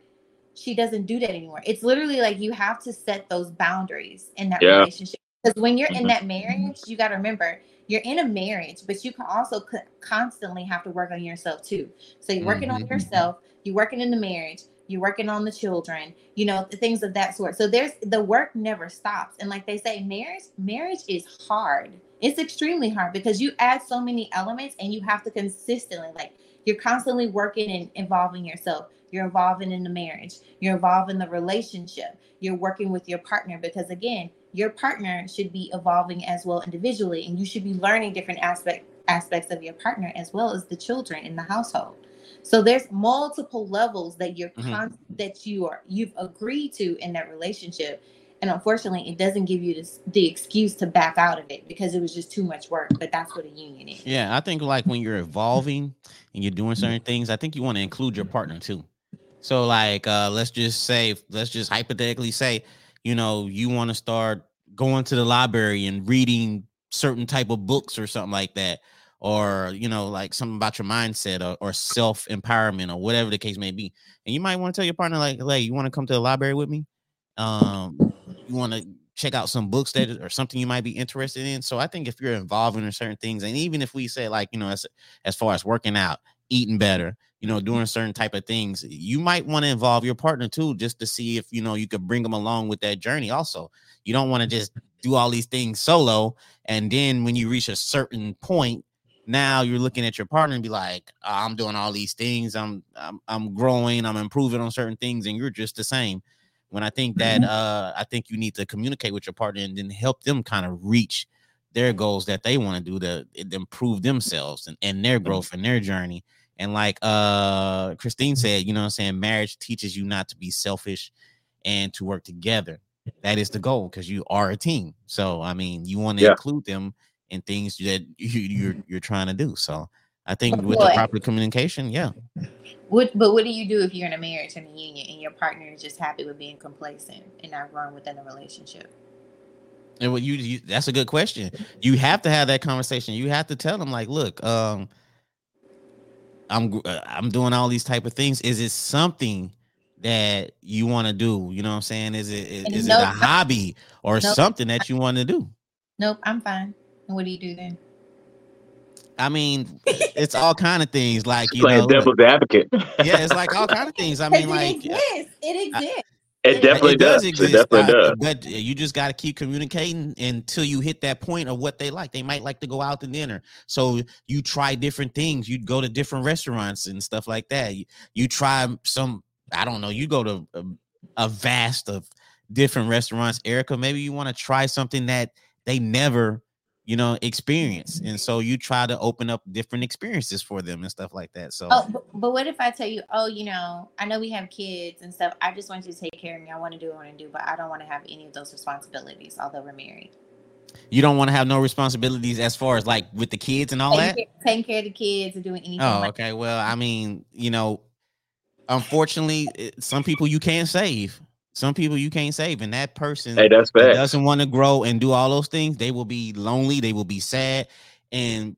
she doesn't do that anymore it's literally like you have to set those boundaries in that Yeah. relationship because when you're in Mhm. that marriage you got to remember you're in a marriage but you can also co- constantly have to work on yourself too so you're working on Mhm. yourself you're working in the marriage you're working on the children you know things of that sort. So there's the work never stops. And like they say marriage marriage is hard. It's extremely hard because you add so many elements and you have to consistently like you're constantly working and involving yourself. You're involving in the marriage. You're involved in the relationship. You're working with your partner because again your partner should be evolving as well individually and you should be learning different aspect aspects of your partner as well as the children in the household so there's multiple levels that you're Mhm. con- that you are you've agreed to in that relationship and unfortunately it doesn't give you this, the excuse to back out of it because it was just too much work but that's what a union is Yeah, I think like when you're evolving and you're doing certain things, I think you want to include your partner too. So like uh let's just say let's just hypothetically say, you know, you want to start going to the library and reading certain type of books or something like that or you know like something about your mindset or, or self empowerment or whatever the case may be. And you might want to tell your partner like, "Hey, you want to come to the library with me?" Um you want to check out some books that or something you might be interested in. So I think if you're involved in certain things, and even if we say like you know as as far as working out, eating better, you know, doing certain type of things, you might want to involve your partner too, just to see if you know you could bring them along with that journey. Also, you don't want to just do all these things solo. And then when you reach a certain point, now you're looking at your partner and be like, oh, I'm doing all these things. I'm, I'm I'm growing. I'm improving on certain things, and you're just the same. When I think that Mm-hmm. uh, I think you need to communicate with your partner and then help them kind of reach their goals that they want to do to improve themselves and, and their growth and their journey. And like uh Christine said, you know what I'm saying, marriage teaches you not to be selfish and to work together. That is the goal because you are a team. So I mean, you want to Yeah. include them in things that you, you're you're trying to do. So I think with Boy. the proper communication, yeah. What, but what do you do if you're in a marriage and a union and your partner is just happy with being complacent and not growing within the relationship? And what you, you that's a good question. You have to have that conversation. You have to tell them like, look, um, I'm uh, I'm doing all these type of things. Is it something that you want to do? You know what I'm saying? Is it is, is no- it a hobby or No. something that you want to do? Nope, I'm fine. And what do you do then? I mean, it's all kind of things like you Playing know, look, devil's advocate. yeah, it's like all kind of things. I mean, like it exists. It exists. it definitely it does. exist, It definitely uh, does. But you just got to keep communicating until you hit that point of what they like. They might like to go out to dinner, so you try different things. You go to different restaurants and stuff like that. You, you try some. I don't know. You go to a, a vast of different restaurants. Erica, maybe you want to try something that they never, you know, experience, and so you try to open up different experiences for them and stuff like that. So Oh, but, but what if I tell you, oh, you know, I know we have kids and stuff. I just want you to take care of me. I want to do what I want to do, but I don't want to have any of those responsibilities, although we're married. you don't want to have no responsibilities as far as like with the kids and all that. Taking care, taking care of the kids and doing anything. Oh, like okay. Well, I mean, you know, unfortunately, some people you can't save. Some people you can't save, and that person Hey, that's that bad. doesn't want to grow and do all those things, they will be lonely. They will be sad, and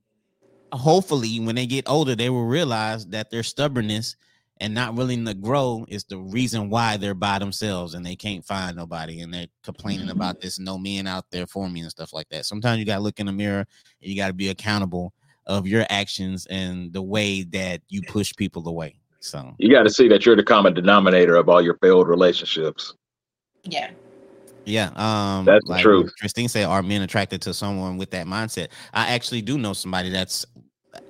hopefully, when they get older, they will realize that their stubbornness and not willing to grow is the reason why they're by themselves and they can't find nobody, and they're complaining Mhm. about this no men out there for me and stuff like that. Sometimes you gotta look in the mirror and you gotta be accountable of your actions and the way that you push people away. So You got to see that you're the common denominator of all your failed relationships. yeah. yeah, um That's the like truth. Christine said, are men attracted to someone with that mindset? I actually do know somebody that's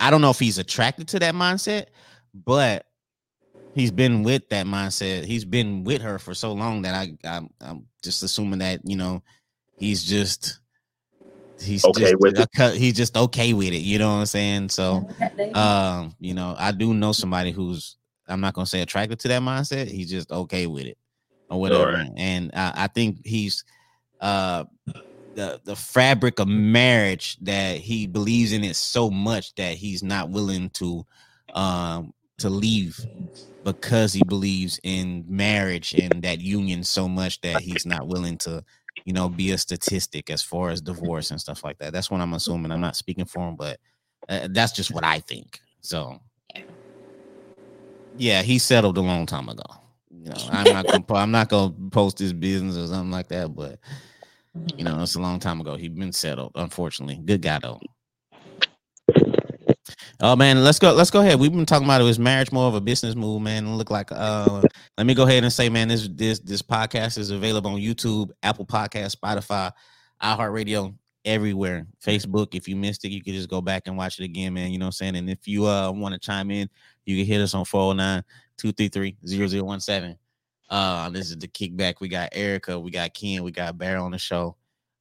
I don't know if he's attracted to that mindset, but he's been with that mindset. He's been with her for so long that I I'm, I'm just assuming that, you know, he's just he's Okay just, with it. he's just okay with it, you know what I'm saying? So um you know i do know somebody who's i'm not gonna say attracted to that mindset he's just okay with it or whatever Alright. and uh, i think he's uh the the fabric of marriage that he believes in it so much that he's not willing to um to leave because he believes in marriage and that union so much that he's not willing to you know be a statistic as far as divorce and stuff like that that's what i'm assuming i'm not speaking for him but uh, that's just what I think. So, Yeah. he settled a long time ago. You know, I'm not gonna I'm not gonna post his business or something like that, but you know, it's a long time ago. He's been settled, unfortunately. Good guy though. Oh man, let's go. Let's go ahead. We've been talking about it was marriage more of a business move, man. It Look like uh let me go ahead and say, man, this this this podcast is available on YouTube, Apple Podcast, Spotify, iHeartRadio, everywhere. Facebook. If you missed it, you can just go back and watch it again, man. You know what I'm saying? And if you uh want to chime in, you can hit us on 409 233 0017. Uh, this is the kickback. We got Erica, we got Ken, we got Bear on the show.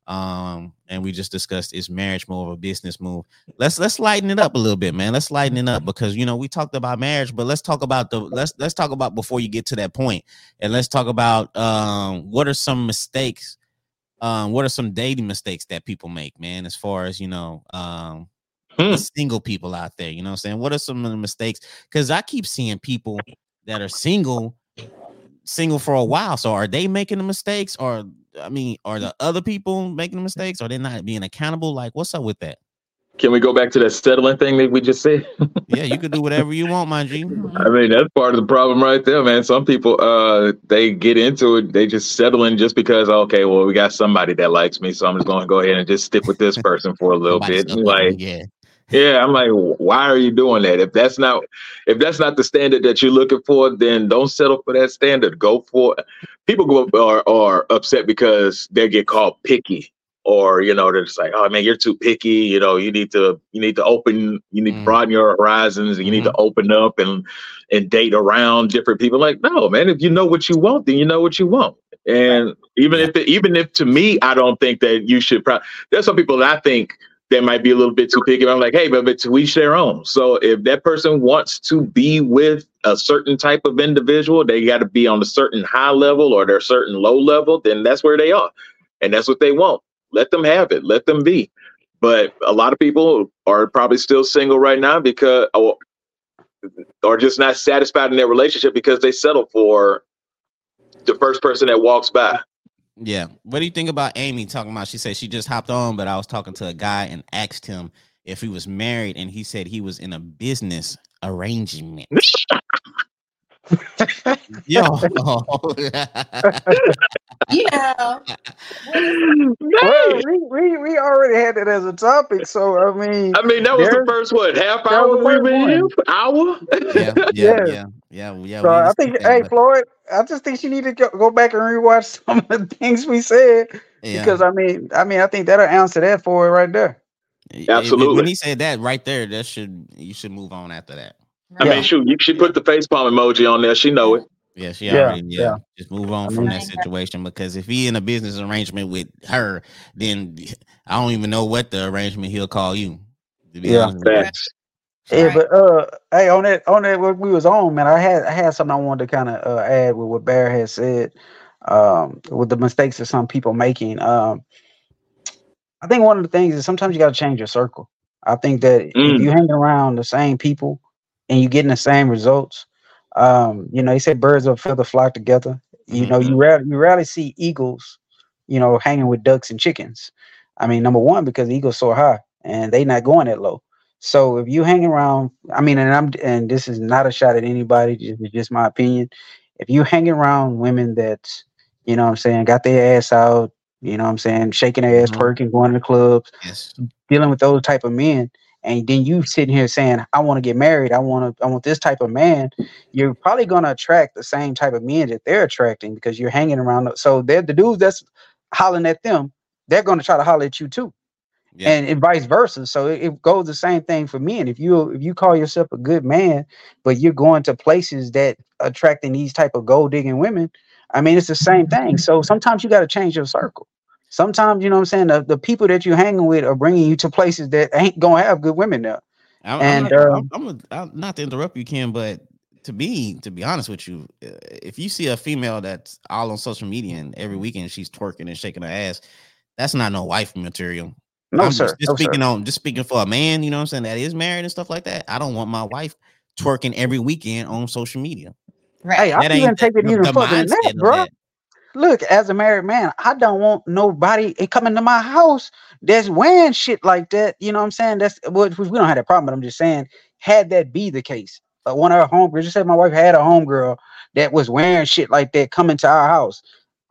Um, and we just discussed is marriage more of a business move. Let's let's lighten it up a little bit, man. Let's lighten it up because you know we talked about marriage, but let's talk about the let's let's talk about before you get to that point, and let's talk about um what are some mistakes, um what are some dating mistakes that people make, man, as far as you know, um Hmm. single people out there, you know what I'm saying? What are some of the mistakes? Because I keep seeing people that are single single for a while. So are they making the mistakes or I mean, are the other people making the mistakes? Are they not being accountable? Like, what's up with that? Can we go back to that settling thing that we just said? Yeah, you can do whatever you want, my G. I mean, that's part of the problem right there, man. Some people, uh, they get into it, they just settle in just because, okay, well, we got somebody that likes me, so I'm just going to go ahead and just stick with this person for a little bit. Like, yeah. yeah, I'm like, why are you doing that? If that's not, if that's not the standard that you're looking for, then don't settle for that standard. Go for. People go are are upset because they get called picky. Or you know, they're just like, oh man, you're too picky. You know, you need to you need to open, you need to Mm. broaden your horizons, and you need to open up and and date around different people. Like, no, man, if you know what you want, then you know what you want. And even if it, even if to me, I don't think that you should. Pro- There's some people that I think that might be a little bit too picky. I'm like, hey, but, but to each their own. So if that person wants to be with a certain type of individual, they got to be on a certain high level or they're certain low level, then that's where they are. And that's what they want. Let them have it. Let them be. But a lot of people are probably still single right now because oh, or, or just not satisfied in their relationship because they settle for the first person that walks by. Yeah. What do you think about Amy talking about? She said she just hopped on, but I was talking to a guy and asked him if he was married, and he said he was in a business arrangement. Yo. You know, Well, we, we we already had it as a topic, so I mean, I mean, that was the first what half hour we've been here, hour. yeah, yeah, Yeah. yeah, yeah, yeah. so I think, hey, but- Floyd, I just think she need to go, go back and rewatch some of the things we said yeah. because I mean, I mean, I think that'll answer that for it right there. If- if- When he said that right there, that should you should move on after that. I Yeah. mean, shoot, you should put the face palm emoji on there. She know it. Yeah, she Yeah, already yeah. yeah. Just move on from that situation because if he in a business arrangement with her, then I don't even know what the arrangement he'll call you. to be Yeah. honest. Facts. Yeah, Right. but uh, hey, on that on that what we was on, man, I had I had something I wanted to kind of uh, add with what Bear had said, um, with the mistakes that some people making. Um, I think one of the things is sometimes you got to change your circle. I think that Mm. if you hang around the same people and you're getting the same results, um, you know, they say birds of a feather flock together. You know, you rarely you rarely see eagles, you know, hanging with ducks and chickens. I mean, number one because eagles soar high and they not going that low. So if you hang around, I mean, and I'm and this is not a shot at anybody, just, just my opinion. If you hang around women that, you know what I'm saying, got their ass out, you know what I'm saying, shaking their ass, Mhm. twerking, going to the clubs, Yes. dealing with those type of men, and then you sitting here saying, I want to get married, I want to I want this type of man, you're probably gonna attract the same type of men that they're attracting because you're hanging around. So they're the dudes that's hollering at them, they're gonna try to holler at you too Yeah. and, and vice versa. So it, it goes the same thing for men. If you if you call yourself a good man, but you're going to places that attracting these type of gold digging women, I mean it's the same thing. So sometimes you got to change your circle. Sometimes you know what I'm saying the, the people that you're hanging with are bringing you to places that ain't gonna have good women there. I'm, And, I'm, not, um, I'm, I'm, a, I'm not to interrupt you, Ken, but to be to be honest with you, uh, if you see a female that's all on social media and every weekend she's twerking and shaking her ass, that's not no wife material. No I'm sir. Just, just no, sir. speaking on just speaking for a man, you know what I'm saying, that is married and stuff like that. I don't want my wife twerking every weekend on social media. right? Hey, I That even ain't take the- it even further than that, bro. that. Look, as a married man, I don't want nobody coming to my house that's wearing shit like that. You know what I'm saying? That's what we don't have that problem, but I'm just saying, had that be the case, uh, one of our homegirls, just said my wife had a homegirl that was wearing shit like that coming to our house.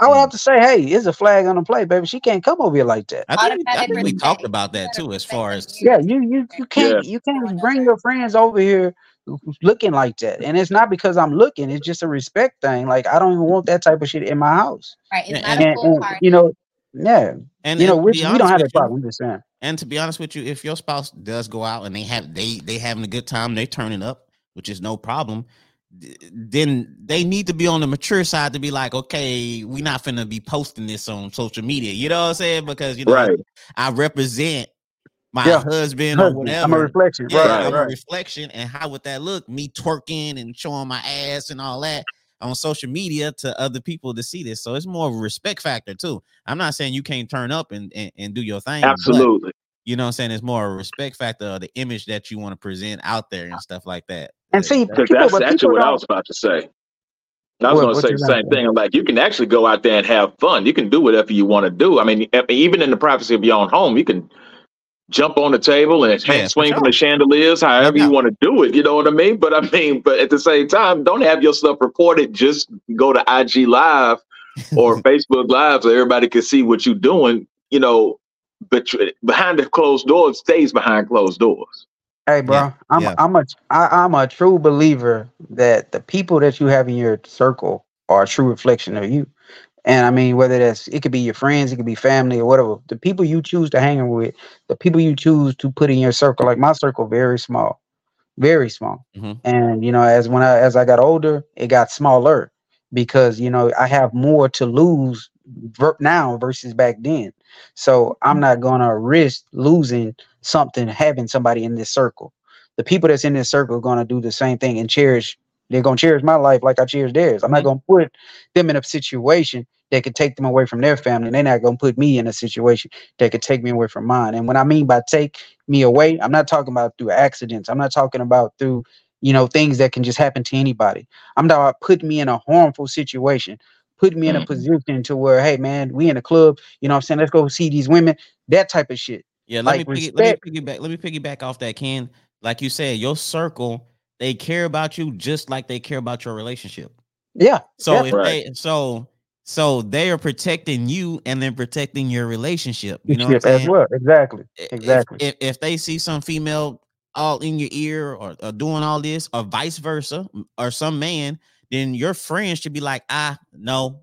I would have to say, hey, it's a flag on the play, baby. She can't come over here like that. I think, I think we talked about that too, as far as Yeah, you you you can't you can't bring your friends over here looking like that. And it's not because I'm looking, it's just a respect thing. Like I don't even want that type of shit in my house. Right. It's Yeah, not and- a And, full and, party. you know, yeah, and you know, to we, be we don't honest have with that you, problem. I'm just saying. And to be honest with you, if your spouse does go out and they have they they having a good time, they turning up, which is no problem. Then they need to be on the mature side to be like, okay, we're not finna be posting this on social media. You know what I'm saying? Because you know, Right. I represent my Yeah, husband or Husband, whatever. I'm a reflection. yeah, right, I'm a reflection. And how would that look? Me twerking and showing my ass and all that on social media to other people to see this. So it's more of a respect factor too. I'm not saying you can't turn up and and, and do your thing. but Absolutely. you know what I'm saying? It's more a respect factor of the image that you want to present out there and stuff like that. And see, that- people, that's but actually what I don't. was about to say. I was going to say the same say? thing. I'm like, you can actually go out there and have fun. You can do whatever you want to do. I mean, even in the privacy of your own home, you can jump on the table and Yeah, for swing from the chandeliers, however you want to do it. You know what I mean? But I mean, but at the same time, don't have your stuff reported. Just go to IG Live or Facebook Live so everybody can see what you're doing. You know, but behind the closed doors stays behind closed doors. Hey, bro, Yeah, I'm yeah. I'm a I, I'm a true believer that the people that you have in your circle are a true reflection of you. And I mean, whether that's it could be your friends, it could be family or whatever. The people you choose to hang with, the people you choose to put in your circle, like my circle, very small, very small. Mhm. And you know, as when I as I got older, it got smaller because you know I have more to lose ver- now versus back then. So I'm not gonna risk losing something having somebody in this circle. The people that's in this circle are gonna do the same thing and cherish. They're gonna cherish my life like I cherish theirs. I'm not Mhm. gonna put them in a situation that could take them away from their family. And they're not gonna put me in a situation that could take me away from mine. And when I mean by take me away, I'm not talking about through accidents. I'm not talking about through you know things that can just happen to anybody. I'm talking about putting me in a harmful situation, putting me in a Mhm. position to where, hey man, we in a club, you know what I'm saying? Let's go see these women, that type of shit. Yeah, let Like, me piggy, let me piggyback. Let me piggyback off that, Ken. Like you said, your circle they care about you just like they care about your relationship. Yeah. So if Right. they so so they are protecting you and then protecting your relationship. You know as well. Exactly. I- if- Exactly. If, if they see some female all in your ear or, or doing all this, or vice versa, or some man, then your friends should be like, ah, no.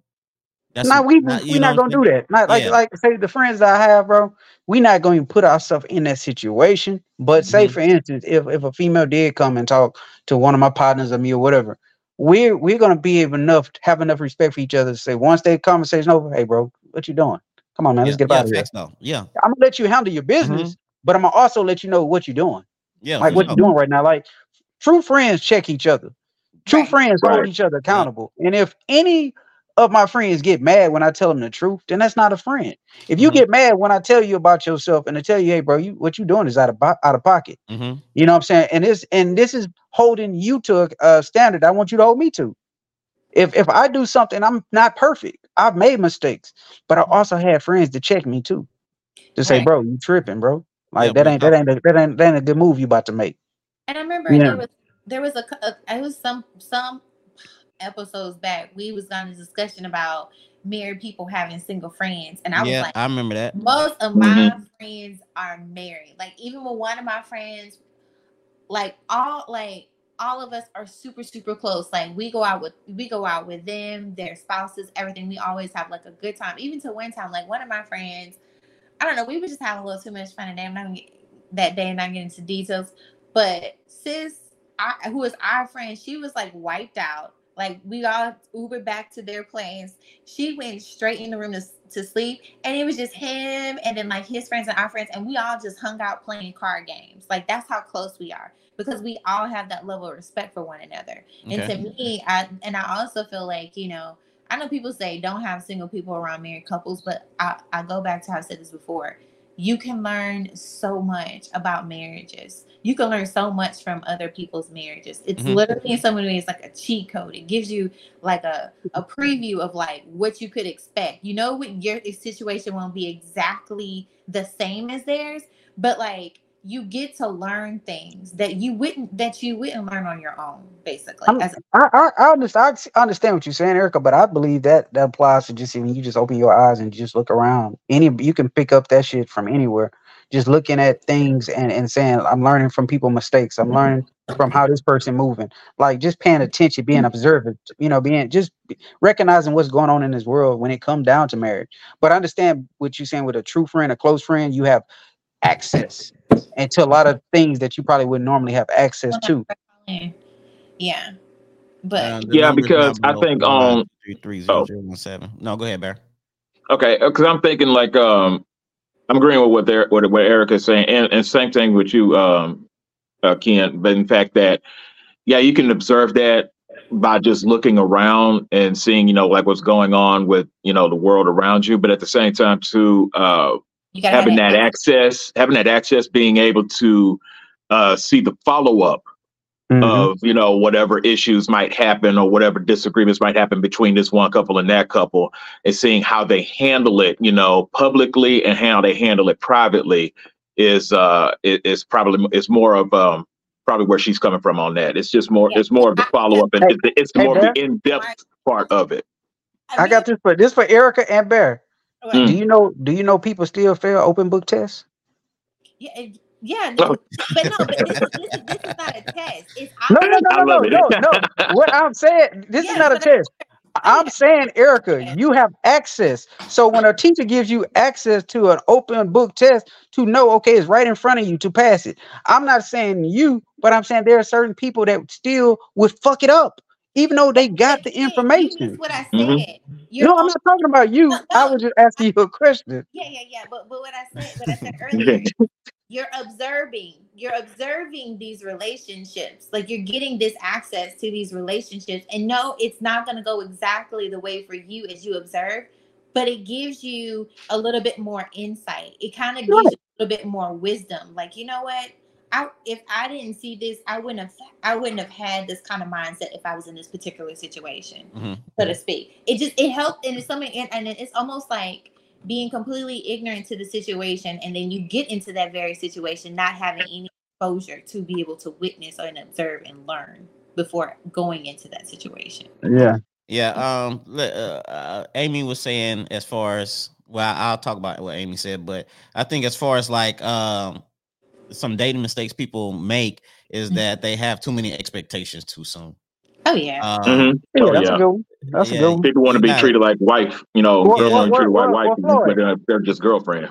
That's Nah, we not- we not gonna do that. Not like Yeah. like say the friends that I have, bro. We not going to put ourselves in that situation. But say Mhm. for instance, if if a female did come and talk to one of my partners or me or whatever, we're we're gonna be able enough have enough respect for each other to say once they conversation over, hey bro, what you doing? Come on, man, let's get yeah, out of here. though. Yeah, I'm gonna let you handle your business, but I'm gonna also let you know what you're doing. yeah. like what you're doing right now. Like true friends check each other. True Right. friends hold Right. each other accountable. And if any of my friends get mad when I tell them the truth, then that's not a friend. If you Mhm. get mad when I tell you about yourself and I tell you, hey, bro, you what you doing is out of po- out of pocket. Mhm. You know what I'm saying? And this and this is holding you to a, a standard I want you to hold me to. If if I do something, I'm not perfect. I've made mistakes, but I also had friends to check me too, to say, Right. bro, you tripping, bro. Like Yeah, that real ain't that ain't that ain't that ain't a good move you about to make. And I remember Yeah. there was there was a, a it was some some episodes back we was on a discussion about married people having single friends, and I was like, I remember that. most of my mm-hmm. friends are married. Like even with one of my friends, like all like all of us are super super close. Like we go out with we go out with them, their spouses, everything. We always have like a good time. Even to one time, like one of my friends, I don't know, we were just having a little too much fun and I'm not gonna get, that day, not getting into details. But sis, I, who was our friend, she was like wiped out. Like we all Ubered back to their place. She went straight in the room to, to sleep, and it was just him and then like his friends and our friends, and we all just hung out playing card games. Like that's how close we are because we all have that level of respect for one another. And to me, I and I also feel like you know I know people say don't have single people around married couples, but I, I go back to how I said this before. You can learn so much about marriages. You can learn so much from other people's marriages. It's Mhm. literally in so many ways like a cheat code. It gives you like a, a preview of like what you could expect. You know what your situation won't be exactly the same as theirs, but like you get to learn things that you wouldn't that you wouldn't learn on your own, basically. I'm- As I, I, I, understand, I understand what you're saying, Erica, but I believe that that applies to just even you just open your eyes and just look around. Any you can pick up that shit from anywhere. Just looking at things and, and saying, I'm learning from people mistakes. I'm learning from how this person moving. Like just paying attention, being observant, you know, being just recognizing what's going on in this world when it comes down to marriage. But I understand what you're saying with a true friend, a close friend, you have access and to a lot of things that you probably wouldn't normally have access to. yeah. But Uh, Yeah, because I think, 409 um, 330-017. No, go ahead, Bear. Okay, because I'm thinking like um, I'm agreeing with what there what, what Erica is saying, and, and same thing with you, um, uh, Ken. But in fact, that yeah, you can observe that by just looking around and seeing, you know, like what's going on with you know the world around you. But at the same time, too, uh, having that access, having that access, being able to uh, see the follow up Mhm. of you know whatever issues might happen or whatever disagreements might happen between this one couple and that couple and seeing how they handle it you know publicly and how they handle it privately is uh i- is probably is more of um probably where she's coming from on that it's just more Yeah. it's more of the follow up and Hey, it's, it's more of the in-depth part of it I got this for this for Erica and Bear. Mm. Do you know? Do you know people still fail open book tests? Yeah, it- yeah, no, but no, but this, is- this, is, this is not a test. It's No, no, no, no, no, no, no. What I'm saying, this Yeah, is not a test. I'm saying, Erica, you have access. So when a teacher gives you access to an open book test to know, okay, it's right in front of you to pass it. I'm not saying you, but I'm saying there are certain people that still would fuck it up, even though they got the information. missed what I said. Mhm. You're No, I'm not talking about you. I was just asking you a question. Yeah, yeah, yeah. But but what I said, what I said earlier, you're observing, you're observing these relationships. Like you're getting this access to these relationships. And no, it's not gonna go exactly the way for you as you observe, but it gives you a little bit more insight. It kind of gives you a little bit more wisdom. Like, you know what? I if I didn't see this, I wouldn't have I wouldn't have had this kind of mindset if I was in this particular situation Mhm. so to speak. It just it helped, and it's something, and, and it's almost like being completely ignorant to the situation, and then you get into that very situation, not having any exposure to be able to witness and observe and learn before going into that situation. Yeah. Yeah. Um. Uh, uh, Amy was saying as far as well, I'll talk about what Amy said, but I think as far as like um some dating mistakes people make is Mhm. that they have too many expectations too soon. Oh yeah, Um, Mhm. Yeah, Oh, that's yeah. a good one. That's Yeah. a good one. People want to be got treated like wife, you know, Well, girls well, want to be treated well, like well, wife, well, but uh, they're just girlfriend.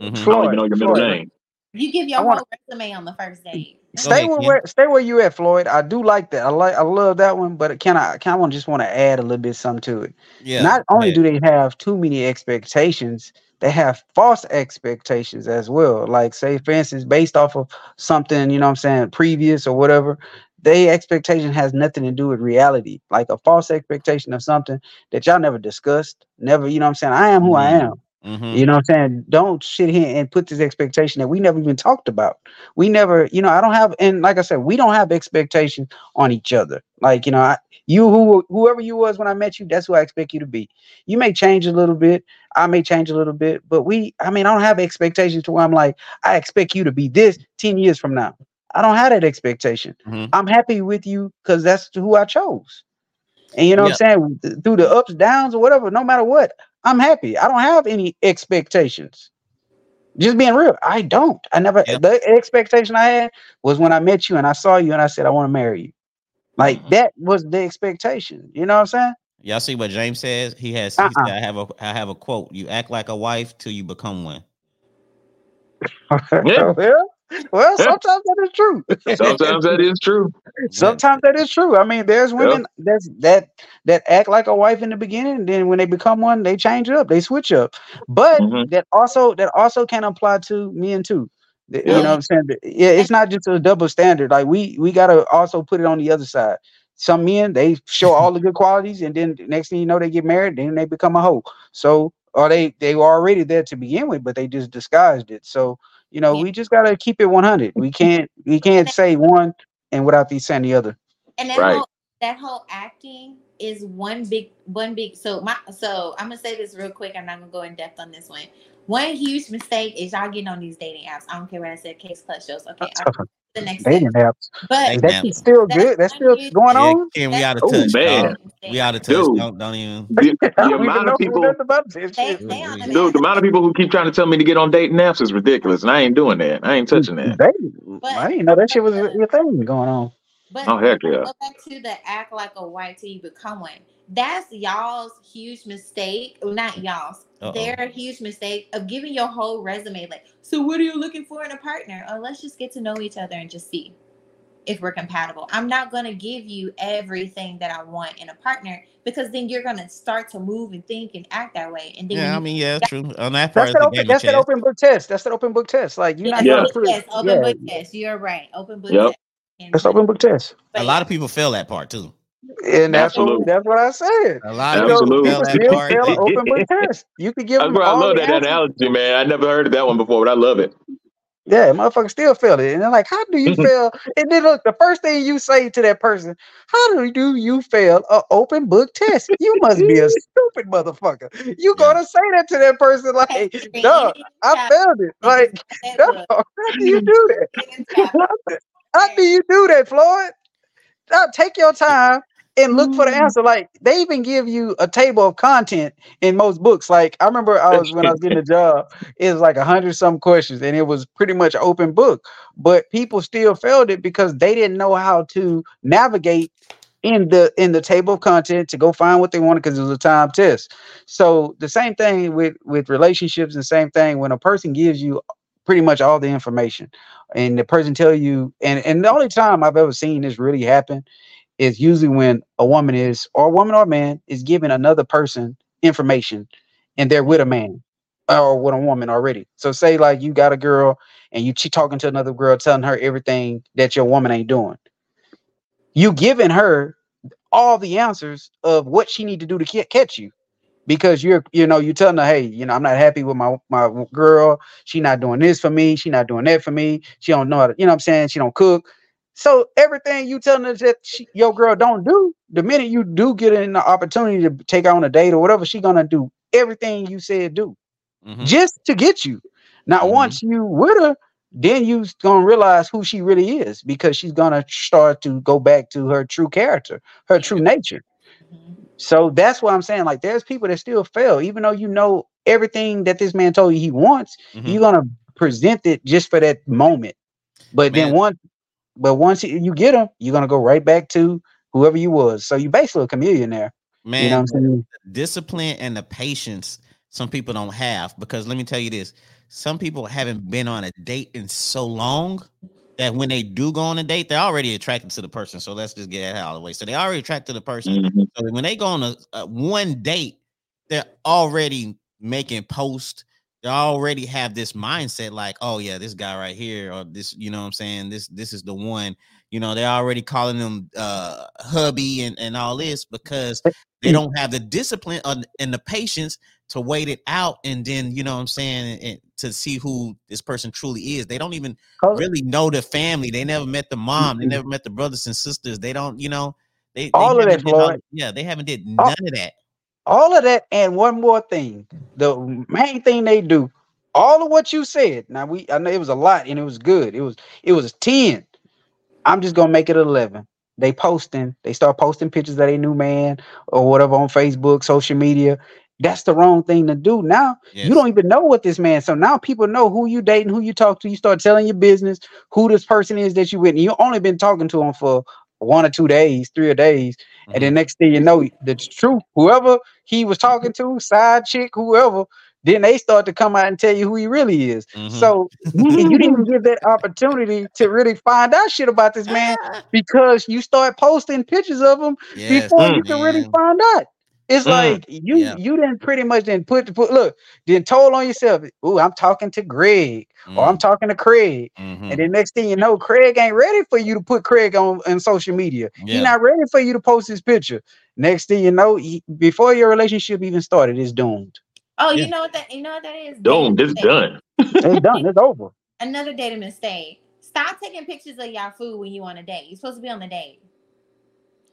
mhm. I don't even know your middle Floyd. name. you give your I wanna- whole resume on the first date. Stay ahead, where, Ken. where stay where you at, Floyd. I do like that. I like I love that one, but can I kind of want just want to add a little bit something to it. Yeah. Not only ahead. do they have too many expectations, they have false expectations as well. Like say for instance, based off of something, you know what I'm saying, previous or whatever, they expectation has nothing to do with reality. Like a false expectation of something that y'all never discussed, never, you know what I'm saying? I am who I Mhm. am. Mhm. You know what I'm saying? Don't sit here and put this expectation that we never even talked about. We never, you know, I don't have, and like I said, we don't have expectations on each other. Like, you know, I, you who whoever you was when I met you, that's who I expect you to be. You may change a little bit, I may change a little bit, but we, I mean, I don't have expectations to where I'm like, I expect you to be this 10 years from now. I don't have that expectation. Mhm. I'm happy with you because that's who I chose. And you know what I'm saying? Th- Through the ups, downs, or whatever, no matter what, I'm happy. I don't have any expectations. Just being real, I don't. I never. Yeah. The expectation I had was when I met you and I saw you and I said I want to marry you. Like Mhm. that was the expectation. You know what I'm saying? Y'all see what James says? He has. He Uh-uh. said, I have a. I have a quote. You act like a wife till you become one. saying? Yeah. Well, sometimes that is true. Sometimes that is true. Sometimes that is true. I mean, there's women that's that that act like a wife in the beginning, and then when they become one, they change up, they switch up. But Mhm. that also that also can apply to men too. Yeah. You know what I'm saying? Yeah, it's not just a double standard. Like we we gotta also put it on the other side. Some men they show all the good qualities, and then next thing you know, they get married, then they become a hoe. So or they they were already there to begin with, but they just disguised it. So you know, Yeah. we just gotta keep it 100. We can't we can't say one and without these saying the other. and that Right. whole that whole acting is one big one big so my so i'm gonna say this real quick i'm not gonna go in depth on this one one huge mistake is y'all getting on these dating apps i don't care what i said case clutch shows okay That's I'm- the next Dating step. apps. but Dating That's apps. still That's good. That's one still huge- going Yeah, on. Ken, we out of Oh, touch. man. dog. We out of touch. Dude. Don't, don't even. The, the don't amount know of people, nothing about this They- they on the dude, the amount of people who keep trying to tell me to get on dating apps is ridiculous, and I ain't doing that. I ain't touching that. But- I didn't know that shit was a a thing going on. But Oh, heck if I yeah. Go back to the act like a white till you become one. That's y'all's huge mistake. Well, not y'all's. Uh-oh. Their huge mistake of giving your whole resume. Like, so what are you looking for in a partner? Oh, let's just get to know each other and just see if we're compatible. I'm not gonna give you everything that I want in a partner because then you're gonna start to move and think and act that way. And then when Yeah, I mean, yeah, true. On that part, That's it's that open. That's that open book test. That's that open book test. Like you're not Yes, going Yeah. through. yes, open yeah, book test. You're right. Open book Yep. test. And- That's open book test. but A lot of people fail that part too. And that's what that's what I said. A lot of You people Absolutely. fail people still part. fail an open book test. You could give I, them bro, I love the that answers. analogy, man. I never heard of that one before, but I love it. Yeah, motherfuckers still fail it. And they're like, how do you fail? And then look, the first thing you say to that person, how do you, you fail an open book test? You must be a stupid motherfucker. You Yeah. gonna say that to that person like, no, I child failed it. Like, that dog, book, how do you do that? any How do you do that, Floyd? Now, take your time and look for the mm. answer. Like they even give you a table of content in most books. Like I remember I was when I was getting a job, it was like a hundred some questions, and it was pretty much open book. But people still failed it because they didn't know how to navigate in the in the table of content to go find what they wanted because it was a time test. So the same thing with with relationships, and same thing when a person gives you pretty much all the information, and the person tell you, and and the only time I've ever seen this really happen is usually when a woman is or a woman or a man is giving another person information, and they're with a man or with a woman already. So say like you got a girl and you she talking to another girl, telling her everything that your woman ain't doing. You giving her all the answers of what she need to do to ca- catch you because you're you know you telling her hey you know i'm not happy with my my girl. She not doing this for me. She not doing that for me. She don't know how to you know what i'm saying? She don't cook so everything you telling her that she, your girl don't do the minute you do get an opportunity to take on a date or whatever she gonna do everything you said do Mhm. just to get you now Mhm. once you with her then you gonna realize who she really is because she's gonna start to go back to her true character her true nature Mhm. so that's what i'm saying like there's people that still fail even though you know everything that this man told you he wants Mhm. you're gonna present it just for that moment but then Man. once but once you you get them, you're gonna go right back to whoever you was. So you basically a chameleon there Man, you know what i'm saying? discipline and the patience some people don't have because let me tell you this some people haven't been on a date in so long that when they do go on a date they're already attracted to the person. So let's just get that out of the way. So they already attracted to the person. Mhm. so when they go on a, a one date they're already making posts they already have this mindset like oh yeah this guy right here or this you know what i'm saying this this is the one you know they're already calling them uh hubby and and all this because they don't have the discipline and the patience to wait it out and then you know what i'm saying and, and to see who this person truly is. They don't even really know the family. They never met the mom. They never met the brothers and sisters. They don't you know they, they All of that, did all- yeah they haven't did All- none of that all of that and one more thing. The main thing they do all of what you said now we i know it was a lot and it was good. It was it was 10 i'm just gonna make it 11 they posting they start posting pictures of a new man or whatever on facebook social media. That's the wrong thing to do. Now yes. you don't even know what this man so now people know who you dating who you talk to. You start telling your business who this person is that you with and you only been talking to him for one or two days three or days and Mhm. then next thing you know, the truth, whoever he was talking to, side chick, whoever, then they start to come out and tell you who he really is. Mhm. So you didn't give that opportunity to really find out shit about this man because you start posting pictures of him yes, before you can really find out. It's Mm. like you Yeah. you didn't pretty much didn't put put look, then told on yourself, ooh, I'm talking to Greg or I'm talking to Craig. Mhm. And then next thing you know, Craig ain't ready for you to put Craig on, on social media. Yeah. He's not ready for you to post his picture. Next thing you know, he, before your relationship even started, it's doomed. Oh, Yeah. you know what that you know what that is? Doomed. It's done. It's done. It's over. Another dating mistake. Stop taking pictures of y'all food when you on a date. You're supposed to be on the date.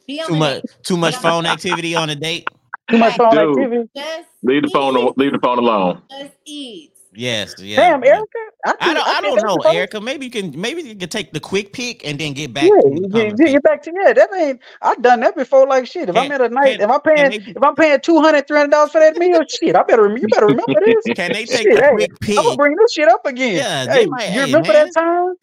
Be on too the much date. too much phone activity on a date Too much phone Dude. activity. Just Leave the phone. eat. Leave the phone alone. Just eat. yes yeah Damn. Erica. I, I don't. I think don't know, Erica. Maybe you can. Maybe you can take the quick pick and then get back Yeah, to the get, get back to yeah. That ain't I've done that before. Like shit. If I'm at a night, can- if I'm paying, they- if I'm paying 200 300 dollars for that meal, shit, I better you better remember this. Can they take Shit, the hey, quick I'm gonna bring this shit up again. Yeah, hey, might- you hey, remember man. that time?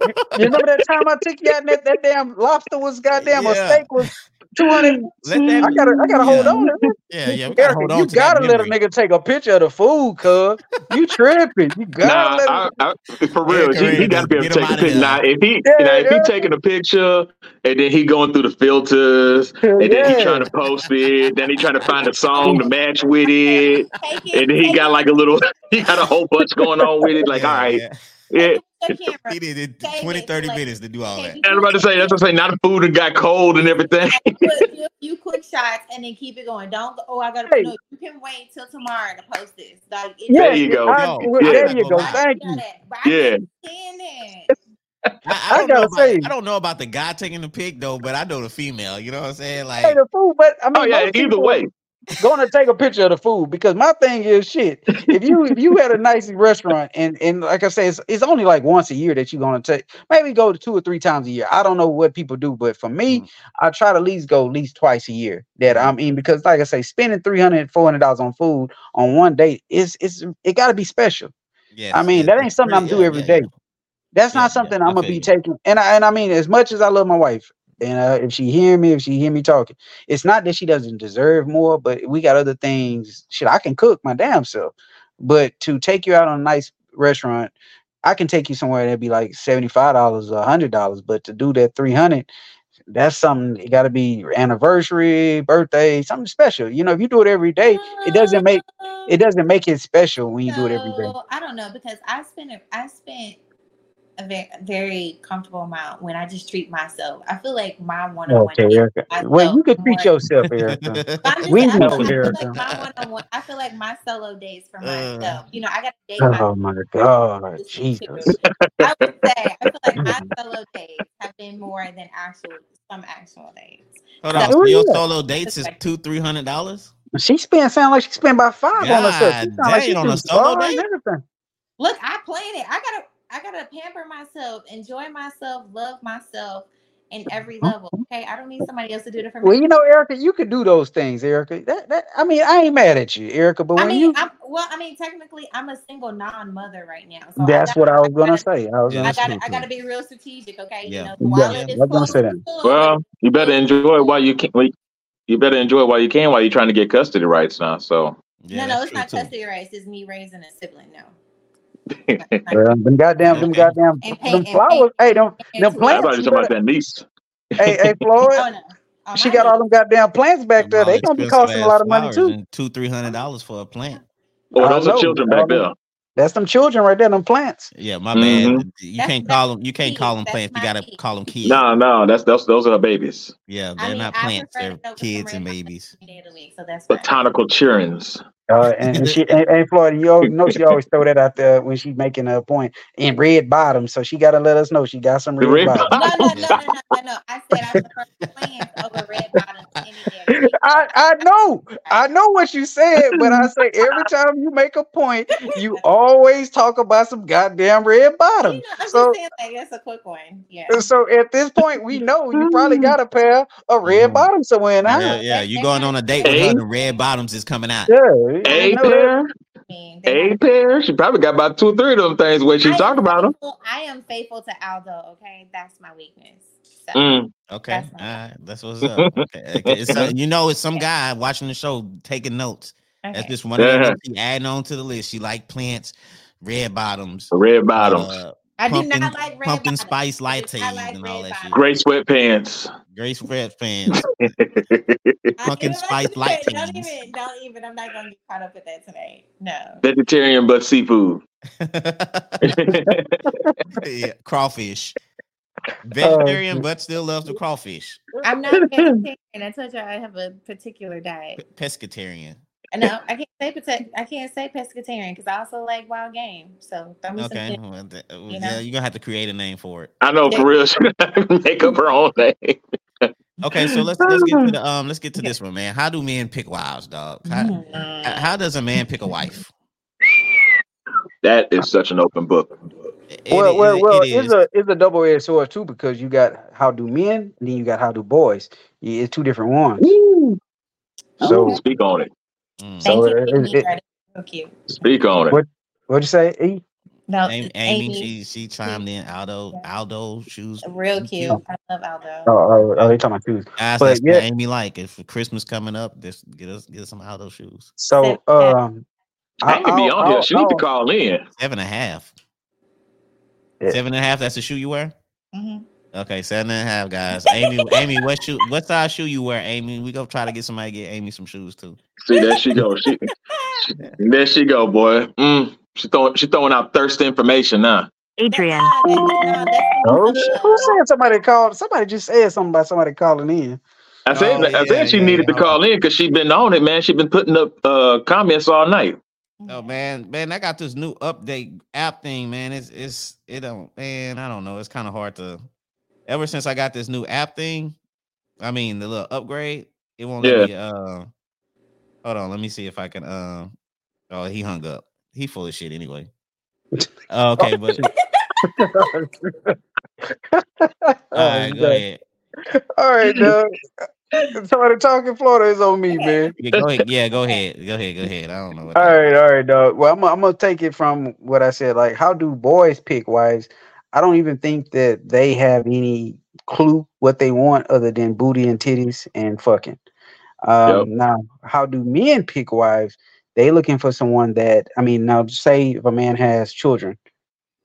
you, you remember that time I took you out and that, that damn lobster was goddamn a steak was 200. Let that. I gotta I gotta hold on to. Yeah, yeah. We gotta Erica, hold on you to gotta let a nigga take a picture of the food, cuz you tripping. You gotta Nah, let him. I, for real, Erica he, he got to be able to take a picture. Now, if he, Yeah, now, if he taking a picture and then he going through the filters and then he trying to post it, then he trying to find a song to match with it, and then he got like a little, he got a whole bunch going on with it. Like, all right, yeah. Yeah. with the camera. He needed Save 20, it, 30 like, minutes to do all that. Take I'm about to say that's what I'm saying. Now the food and got cold and everything. Put do a few quick shots and then keep it going. Don't go, oh I gotta Hey. no, you can wait till tomorrow to post this. Like it, Yeah, There you go. I- Yo, well, I'm there you go. lie. Thank you. I Yeah. can't stand it. I, I I don't know gotta about say- I don't know about the guy taking the pic though, but I know the female. You know what I'm saying? Like, Hey, the food, but I oh, mean, Oh yeah, either people way. Going to take a picture of the food because my thing is shit. If you if you had a nice restaurant and and like I say, it's, it's only like once a year that you're gonna take. Maybe go to two or three times a year. I don't know what people do, but for me, Mm. I try to at least go at least twice a year that. I'm in because like I say, spending 300 400 dollars on food on one date is it's it got to be special. Yeah, I mean, that ain't something I'm pretty- do yeah, every yeah, day. That's Yeah, not something I'm gonna be taking. And I and I mean, as much as I love my wife, and uh, if she hear me, if she hear me talking, it's not that she doesn't deserve more, but we got other things. Shit, I can cook my damn self, but to take you out on a nice restaurant, I can take you somewhere that'd be like seventy five dollars or hundred dollars, but to do that three hundred, that's something. It got to be anniversary, birthday, something special. You know, if you do it every day, it doesn't make it doesn't make it special when you do it every day. I don't know because I spent I spent a very, very comfortable amount when I just treat myself. I feel like my one on one. Okay, Erica. Well, you can treat yourself, Erica. We I know, like, Erica. my one on one. I feel like my solo days for Uh. myself. You know, I got to date Oh myself. my God, Jesus. I would say I feel like my solo days have been more than actual some actual days. Hold on, So- so your Yeah. solo dates is two, three hundred dollars. She spent sound like she spent about five on herself. She God sound like she on a solo date? Look, I plan it. I gotta I gotta pamper myself, enjoy myself, love myself in every uh-huh. level. Okay. I don't need somebody else to do it for me. Well, you know, Erica, you could do those things, Erica. That, that I mean, I ain't mad at you, Erica, but I when mean, you I'm well, I mean, technically I'm a single non-mother right now. So that's gotta- what I was gonna gotta- say. I was Yeah, gonna that's say. gotta, I gotta be real strategic, okay? Yeah. You know, Yeah, yeah, I'm gonna say that. Well, you better enjoy it while you can. well, You better enjoy it while you can while you're trying to get custody rights now. So Yeah, no, no, it's not true, too. custody rights. It's me raising a sibling. No. Well, them goddamn, them Okay. goddamn, And pay- them and pay- flowers. Hey, them, and them to- I plants. thought you you were talking about that niece. Hey, hey, Floyd. Oh no. Oh, She got all them goddamn plants back there. They all gonna be costing a lot of money too. Two, three hundred dollars for a plant. Oh, I those are children back there. That's them children right there. Them plants. Yeah, my Mhm. bad. You That's- can't call them. You can't kids. call them That's plants. You gotta kids. call them kids. No, no, that's those those are the babies. Yeah, they're mean, not plants. They're kids and babies. every day of the week, so that's fine. Botanical childrens. Uh, and, and she and, and Florida, you always know she always throw that out there when she's making a point in red bottoms. So she gotta let us know she got some The red, red bottoms. No, no, no, no, no, no, no. I said I prefer plants over red bottoms any day. of the week. I, I know, I know what you said, but I say every time you make a point, you always talk about some goddamn red You bottoms. know, I'm So, just saying like that's a quick one. Yeah. so at this point, we know you probably got a pair of red Mhm. bottoms somewhere in the Yeah, house. yeah. You going on a date with her? The red bottoms is coming out. Yeah, A you know that. pair, I mean, they a pair. She probably got about two, or three of them things when she I talk am about them. I am faithful to Aldo. Okay, that's my weakness. So, Mm. Okay, That's all my- right, that's what's up. Okay, okay. It's, uh, you know, it's some guy watching the show taking notes. That's just one of the things she adding on to the list. She like plants, red bottoms, Red bottoms, uh, I do pumpkin- not like red pumpkin bottoms. spice I lattes like and all that shit. gray sweatpants. Grace Red fans. I pumpkin spice like lattes. Don't even, don't even. I'm not gonna get caught up with that tonight. No. Vegetarian but seafood. yeah, crawfish. Oh, Vegetarian, but still loves the crawfish. I'm not vegetarian. I told you I have a particular diet. P- pescatarian. No, I can't say pota- I can't say pescatarian because I also like wild game. So throw me Okay, some. well, th- You yeah, know? you're gonna have to create a name for it. I know for real. Make up her own name. Okay, so let's let's get to the um let's get to this one, man. How do men pick wives, dog? How, Mm. how does a man pick a wife? That is such an open book. It- well, it- well, it- well, it it's a it's a double edged sword too because you got how do men, and then you got how do boys. It's two different ones. So Okay. Speak on it. Mm. So Thank you. it- Amy. it- That is so cute. Speak on it. What- what'd you say? E? No, Amy, Amy, she she chimed in. Aldo, Yeah. Aldo shoes. real cute. cute. I love Aldo. Oh, oh, oh, they talking about shoes. Guys, But yeah. Amy like. If Christmas coming up, just get us get us some Aldo shoes. So um, I ain't be I'll- on here. I'll- She need to I'll- call in. Seven and a half. Yeah. Seven and a half. That's the shoe you wear. Mhm. Okay, seven and a half, guys. Amy, Amy, what shoe? What size shoe you wear, Amy? We go try to get somebody to get Amy some shoes too. See, there she go. She, she- there she go, boy. Mm, she throwing she throwing out thirst information now. Adrian. That's not- that's- no, that's- Oh, shit. who said somebody called? Somebody just said something about somebody calling in. I said Oh, I yeah, said she yeah, needed yeah. to call in because she been on it, man. She been putting up uh comments all night. Oh man, man, I got this new update app thing, man. It's it's it don't man, I don't know. It's kind of hard to ever since I got this new app thing. I mean the little upgrade, it won't let me uh hold on, let me see if I can uh oh he hung up. He full of shit anyway. Okay, but all right, go ahead. All right, Doug. Somebody talking Florida is on me, man. Yeah, go ahead. Yeah, go ahead. Go ahead. Go ahead. I don't know What all right, all right, dog. Well, I'm, I'm gonna take it from what I said. Like, how do boys pick wives? I don't even think that they have any clue what they want other than booty and titties and fucking. Um, Yep. Now, how do men pick wives? They looking for someone that I mean, now say if a man has children,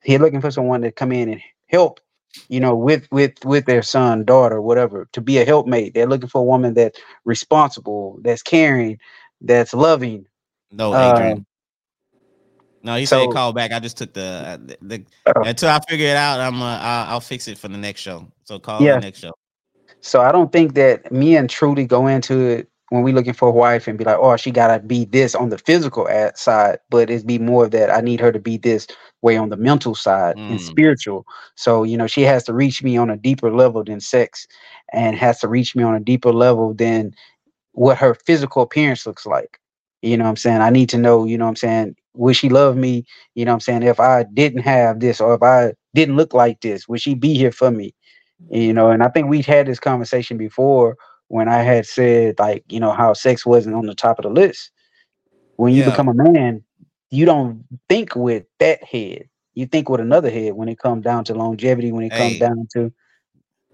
he looking for someone to come in and help, you know, with with with their son, daughter, whatever, to be a helpmate. They're looking for a woman that's responsible, that's caring, that's loving. No, Uh, Adrian. No, he said call back. I just took the, uh, the, the Oh. until I figure it out. I'm uh, I'll, I'll fix it for the next show. So call Yeah. the next show. So I don't think that me and Trudy go into it when we looking for a wife and be like, oh, she gotta be this on the physical side, but it's be more of that I need her to be this way on the mental side and Mm. spiritual. So you know, she has to reach me on a deeper level than sex, and has to reach me on a deeper level than what her physical appearance looks like. You know what I'm saying? I need to know, you know what I'm saying, would she love me? You know what I'm saying? If I didn't have this or if I didn't look like this, would she be here for me? you know and i think we've had this conversation before when i had said like you know how sex wasn't on the top of the list when you Yeah. become a man you don't think with that head you think with another head when it comes down to longevity when it comes down to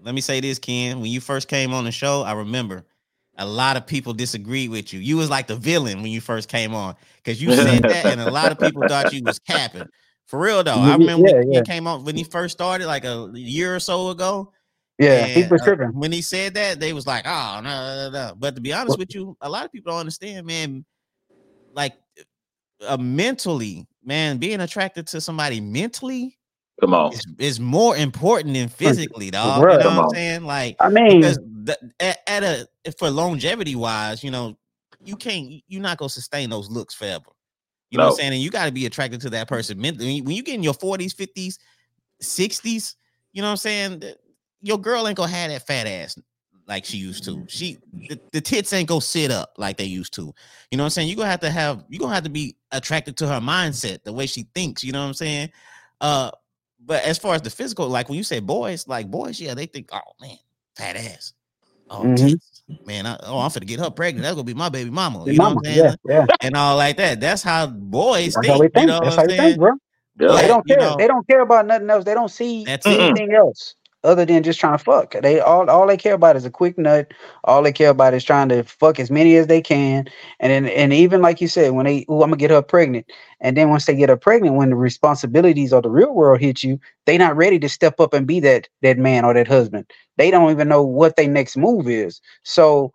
Let me say this, Ken. When you first came on the show, I remember a lot of people disagreed with you. You was like the villain when you first came on because you said that, and a lot of people thought you was capping. For real though, I Yeah, remember when yeah. he came on when he first started, like a year or so ago. yeah And, people uh, tripping when he said that, they was like, "Oh no, no, no, no." But to be honest with you, a lot of people don't understand, man. Like, uh, mentally, man, being attracted to somebody mentally Come on. is, is more important than physically, dog. You know what I'm saying? Like, i mean because the, at, at a for longevity wise, you know, you can't, you're not gonna sustain those looks forever. You know what I'm saying? And you got to be attracted to that person mentally. When you, get in your 40s, 50s, 60s, you know what I'm saying? Your girl ain't gonna have that fat ass like she used to. She the, the tits ain't gonna sit up like they used to. You know what I'm saying? You're gonna have to have you're gonna have to be attracted to her mindset, the way she thinks, you know what I'm saying? Uh but as far as the physical, like when you say boys, like boys, yeah, they think, oh man, fat ass. Oh, Mhm. Man, I, oh, I'm finna get her pregnant. That's gonna be my baby mama. your You know what I'm saying? yeah yeah And all like that. That's how boys that's think. how think You know that's what how I'm saying? think bro Yeah. they don't you care know- they don't care about nothing else they don't see anything else other than just trying to fuck. They all all they care about is a quick nut. All they care about is trying to fuck as many as they can. And then and even like you said, when they oh I'm gonna get her pregnant, and then once they get her pregnant, when the responsibilities of the real world hit you, they not ready to step up and be that that man or that husband. They don't even know what their next move is. So,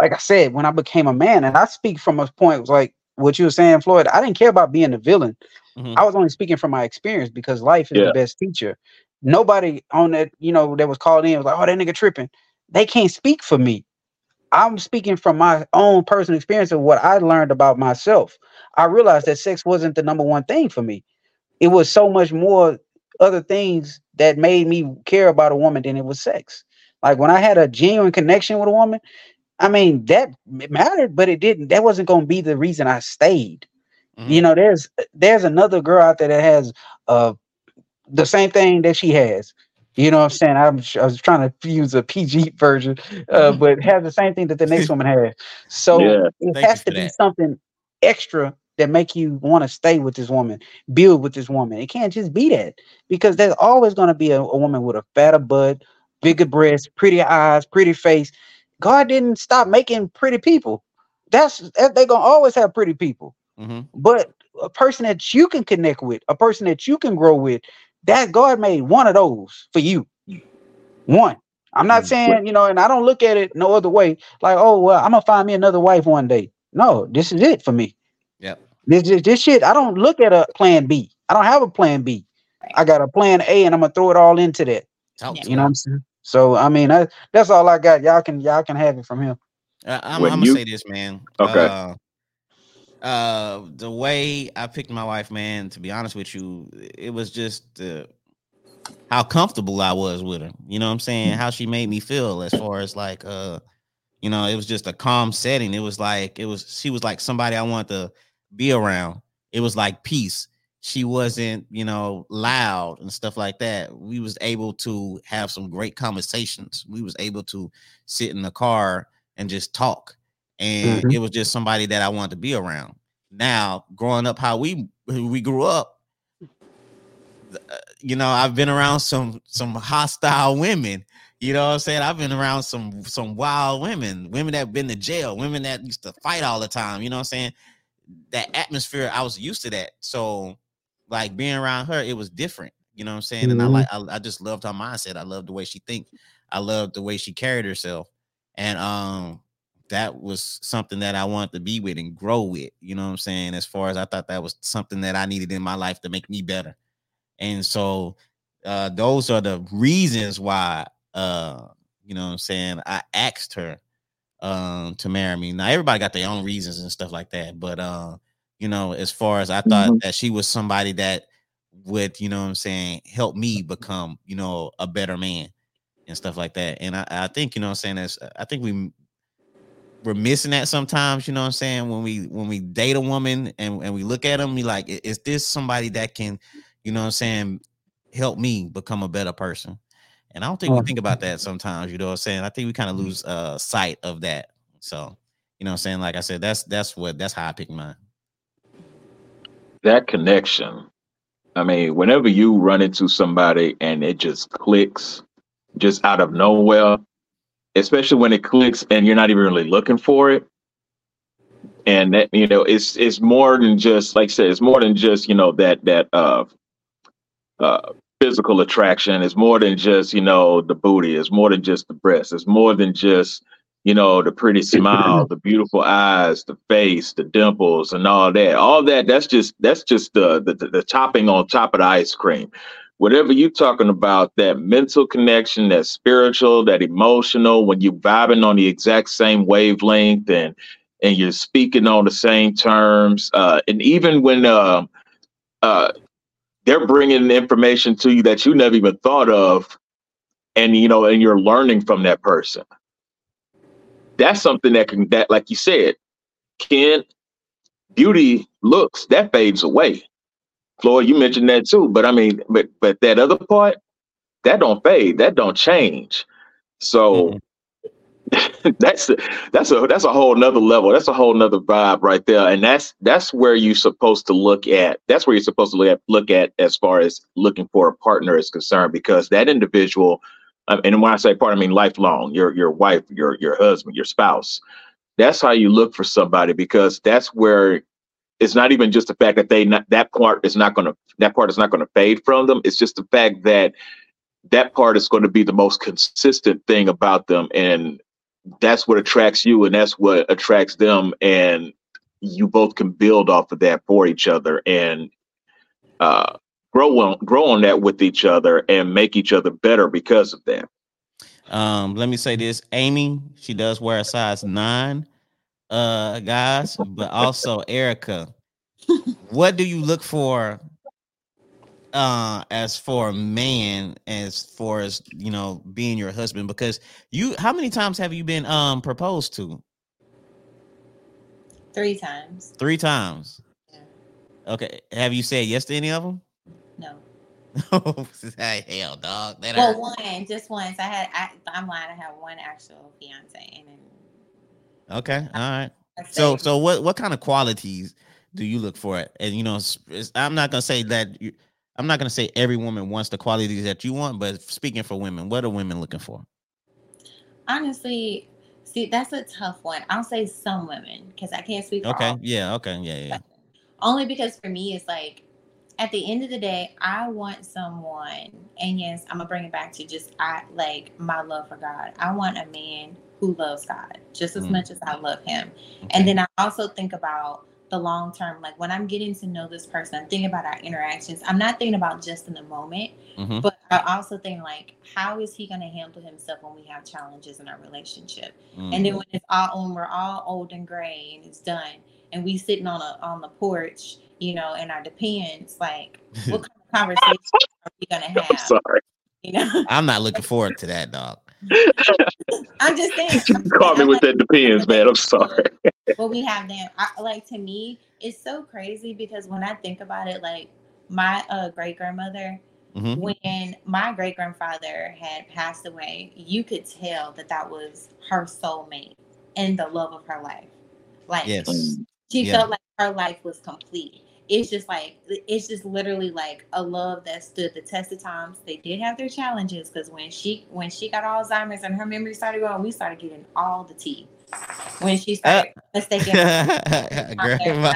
like I said, when I became a man, and I speak from a point like what you were saying, Floyd, I didn't care about being a villain. Mhm. I was only speaking from my experience because life is Yeah. the best teacher. Nobody on that, you know, that was called in was like, oh, that nigga tripping. They can't speak for me. I'm speaking from my own personal experience of what I learned about myself. I realized that sex wasn't the number one thing for me. It was so much more other things that made me care about a woman than it was sex. Like when I had a genuine connection with a woman, I mean, that mattered, but it didn't. That wasn't going to be the reason I stayed Mhm. you know there's there's another girl out there that has uh the same thing that she has. You know what i'm saying? I'm, i was trying to use a pg version uh but has the same thing that the next woman has so Yeah. it Thank has to be that. something extra that make you want to stay with this woman build with this woman. It can't just be that because there's always going to be a, a woman with a fatter butt bigger breasts pretty eyes pretty face. God didn't stop making pretty people. That's that, they're going to always have pretty people. Mhm. but a person that you can connect with, a person that you can grow with, that God made one of those for you. One. I'm not Mm. saying, you know, and I don't look at it no other way. Like, oh well, I'm gonna find me another wife one day. No, this is it for me. Yeah. This this, this shit. I don't look at a plan B. I don't have a plan B. I got a plan A, and I'm gonna throw it all into that. Talk Yeah. to You know what I'm saying? So I mean, that, that's all I got. Y'all can y'all can have it from him. Uh, I'm, I'm gonna say this, man. Okay. Uh, uh, the way I picked my wife, man. To be honest with you, it was just uh, how comfortable I was with her. You know what I'm saying? How she made me feel as far as like, uh, you know, it was just a calm setting. It was like it was. She was like somebody I wanted to be around. It was like peace. She wasn't, you know, loud and stuff like that. We was able to have some great conversations. We was able to sit in the car and just talk. And Mhm. it was just somebody that I wanted to be around. Now, growing up how we we grew up, uh, you know, I've been around some some hostile women. You know what I'm saying? I've been around some some wild women, women that been to jail, women that used to fight all the time. You know what I'm saying? That atmosphere, I was used to that. So, like being around her, it was different. You know what I'm saying? Mm-hmm. And I like, I, I just loved her mindset. I loved the way she think. I loved the way she carried herself, and um, that was something that I wanted to be with and grow with. You know what I'm saying? As far as I thought that was something that I needed in my life to make me better. And so uh, those are the reasons why uh, you know what I'm saying, I asked her um to marry me. Now everybody got their own reasons and stuff like that, but uh, you know, as far as I thought mm-hmm. that she was somebody that would, you know what I'm saying, help me become, you know, a better man and stuff like that. And I, I think, you know what I'm saying, that's I think we we're missing that sometimes, you know what I'm saying? When we when we date a woman and, and we look at them, we like, is this somebody that can, you know what I'm saying, help me become a better person? And I don't think we think about that sometimes, you know what I'm saying? I think we kind of lose uh sight of that. So, you know what I'm saying? Like I said, that's that's what that's how I pick mine. That connection. I mean, whenever you run into somebody and it just clicks just out of nowhere, especially when it clicks and you're not even really looking for it. And that you know, it's it's more than just like I said, it's more than just you know that that uh, uh, physical attraction. It's more than just you know the booty. It's more than just the breasts. It's more than just you know the pretty smile, the beautiful eyes, the face, the dimples, and all that. All that that's just that's just the the, the topping on top of the ice cream whatever you're talking about, that mental connection, that spiritual, that emotional, when you're vibing on the exact same wavelength and and you're speaking on the same terms, uh, and even when uh, uh, they're bringing information to you that you never even thought of, and you know, and you're learning from that person. That's something that can that, like you said, can beauty looks that fades away Floyd, you mentioned that too, but I mean, but but that other part, that don't fade, that don't change. So mm-hmm. that's that's a that's a whole nother level. That's a whole nother vibe right there, and that's that's where you're supposed to look at. That's where you're supposed to look at, look at as far as looking for a partner is concerned, because that individual, um, and when I say partner, I mean lifelong. Your your wife, your your husband, your spouse. That's how you look for somebody because that's where it's not even just the fact that they not, that part is not going to that part is not going to fade from them. It's just the fact that that part is going to be the most consistent thing about them, and that's what attracts you, and that's what attracts them, and you both can build off of that for each other and uh, grow on grow on that with each other and make each other better because of that. Um, let me say this: Amy, she does wear a size nine uh guys, but also Erica. what do you look for uh as for a man as far as you know being your husband? Because you how many times have you been um proposed to? Three times. Three times. Yeah. okay have you said yes to any of them no. Hell dog that well one just once. I had I, i'm lying i have one actual fiance and then Okay. All right. So so what what kind of qualities do you look for? And you know, I'm not gonna say that. You, I'm not gonna say every woman wants the qualities that you want, but speaking for women, what are women looking for? Honestly, see, that's a tough one. I'll say some women because I can't speak. okay. Yeah. Okay. Yeah. Yeah. Only because for me, it's like at the end of the day, I want someone, and yes, I'm gonna bring it back to just I like my love for God. I want a man who loves God just as mm. much as I love him. Okay. And then I also think about the long term, like when I'm getting to know this person, I'm thinking about our interactions. I'm not thinking about just in the moment, mm-hmm. but I also think like, how is he going to handle himself when we have challenges in our relationship? Mm-hmm. And then mm. when it's all when we're all old and gray and it's done, and we sitting on a on the porch, you know, and our depends, like, what kind of conversation are we going to have? I'm sorry. You know, I'm not looking forward to that, dog. I'm just saying. You caught me with that depends, man. I'm sorry. Well, we have them. I, like to me, it's so crazy because when I think about it, like my uh, great grandmother, mm-hmm. when my great grandfather had passed away, you could tell that that was her soulmate and the love of her life. Like yes. she yeah. felt like her life was complete. It's just like it's just literally like a love that stood the test of times. They did have their challenges because when she when she got Alzheimer's and her memory started going, we started getting all the tea. When she started uh, mistaking grandma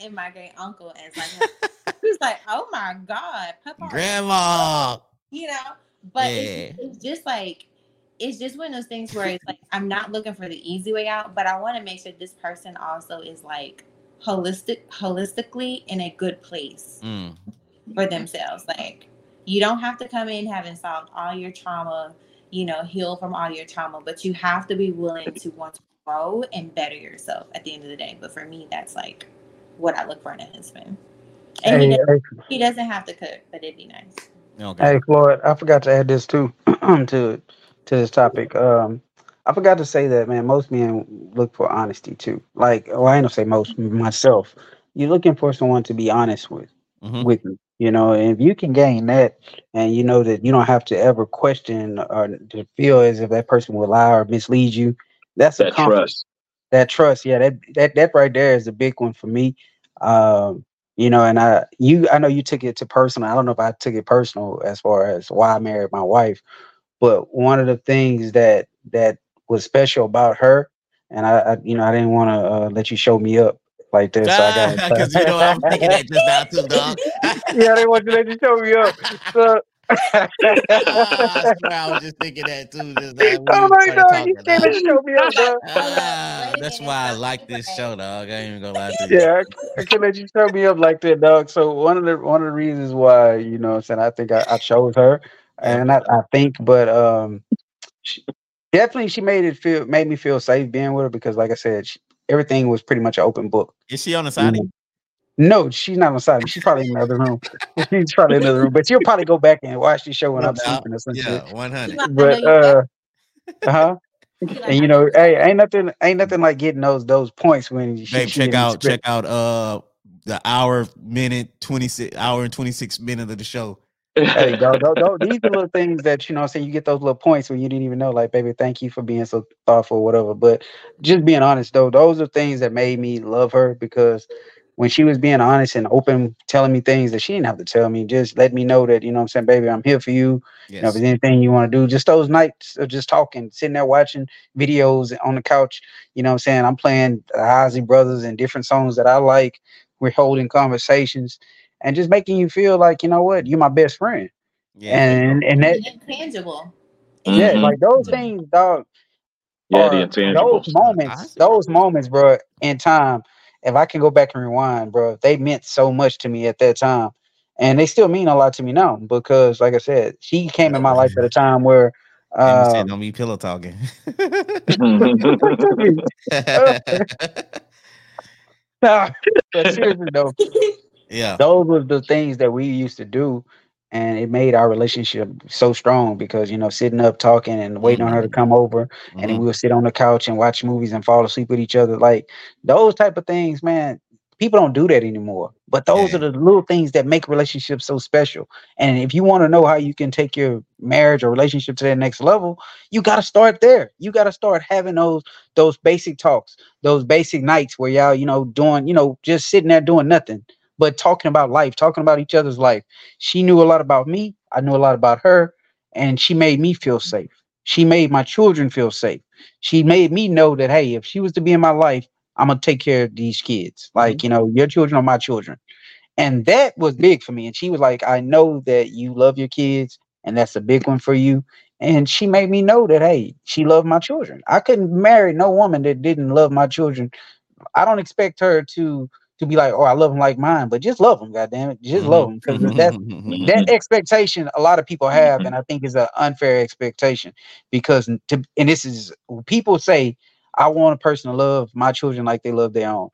and my great uncle as like he was like, oh my god, Papa grandma, you know. But yeah. it's, it's just like it's just one of those things where it's like I'm not looking for the easy way out, but I want to make sure this person also is like holistic holistically in a good place mm. for themselves. Like you don't have to come in having solved all your trauma, you know, heal from all your trauma, but you have to be willing to want to grow and better yourself at the end of the day. But for me, that's like what I look for in a husband. And hey, he, doesn't, hey. he doesn't have to cook, but it'd be nice. Okay. Hey Floyd, I forgot to add this too to to this topic. Um, I forgot to say that, man. Most men look for honesty too. Like, well, I ain't gonna say most myself. You're looking for someone to be honest with, mm-hmm. with you. You know, and if you can gain that, and you know that you don't have to ever question or to feel as if that person will lie or mislead you, that's that a trust. That trust, yeah. That that that right there is a big one for me. Um, you know, and I you I know you took it to personal. I don't know if I took it personal as far as why I married my wife, but one of the things that that was special about her, and I, I you know, I didn't want to uh, let you show me up like this. Ah, so because you know I'm thinking that just now too, dog. yeah, I didn't want to let you show me up. So. uh, I was just thinking that too. Just like oh my god, you came and show me up, dog. Uh, that's why I like this show, dog. I ain't even gonna lie to you. Yeah, I, I can let you show me up like that, dog. So one of the one of the reasons why you know, I'm saying I think I, I chose her, and I, I think, but um, she, definitely she made it feel made me feel safe being with her because, like I said, she, everything was pretty much an open book. Is she on the side? Mm-hmm. No, she's not on the side. She's probably in another room. she's probably in another room. But you'll probably go back and watch the show when I'm sleeping or something. Yeah, one hundred. But uh, huh. And you know, hey, ain't nothing, ain't nothing like getting those those points when you Babe, check out, check out, uh, the hour, minute, twenty six, hour and twenty six minute of the show hey, go, go, go. These are little things that you know. I'm saying you get those little points when you didn't even know. Like, baby, thank you for being so thoughtful, whatever. But just being honest, though, those are things that made me love her because when she was being honest and open, telling me things that she didn't have to tell me, just let me know that you know. I'm saying, baby, I'm here for you. Yes. You know, if there's anything you want to do, just those nights of just talking, sitting there watching videos on the couch. You know, I'm saying I'm playing the Isley Brothers and different songs that I like. We're holding conversations and just making you feel like you know what you're my best friend. Yeah, and and that intangible. Yeah, mm-hmm. like those things, dog. Yeah, the intangible. Those moments, those moments, bro, in time. If I can go back and rewind, bro, they meant so much to me at that time, and they still mean a lot to me now because, like I said, she came in my life at a time where. Um, said, don't be pillow talking. nah, but seriously though, yeah. Those were the things that we used to do. And it made our relationship so strong because, you know, sitting up talking and waiting mm-hmm. on her to mm-hmm. come over. Mm-hmm. And then we would sit on the couch and watch movies and fall asleep with each other. Like those type of things, man, people don't do that anymore. But those yeah. are the little things that make relationships so special. And if you want to know how you can take your marriage or relationship to that next level, you got to start there. You got to start having those those basic talks, those basic nights where y'all, you know, doing, you know, just sitting there doing nothing but talking about life, talking about each other's life. She knew a lot about me. I knew a lot about her, and she made me feel safe. She made my children feel safe. She made me know that hey, if she was to be in my life, I'm gonna take care of these kids. Like you know, your children are my children, and that was big for me. And she was like, I know that you love your kids, and that's a big one for you. And she made me know that hey, she loved my children. I couldn't marry no woman that didn't love my children. I don't expect her to to be like, oh, I love them like mine, but just love them, goddamn it, just love them because that mm-hmm. that expectation a lot of people have, mm-hmm. and I think is an unfair expectation because to and this is people say I want a person to love my children like they love their own,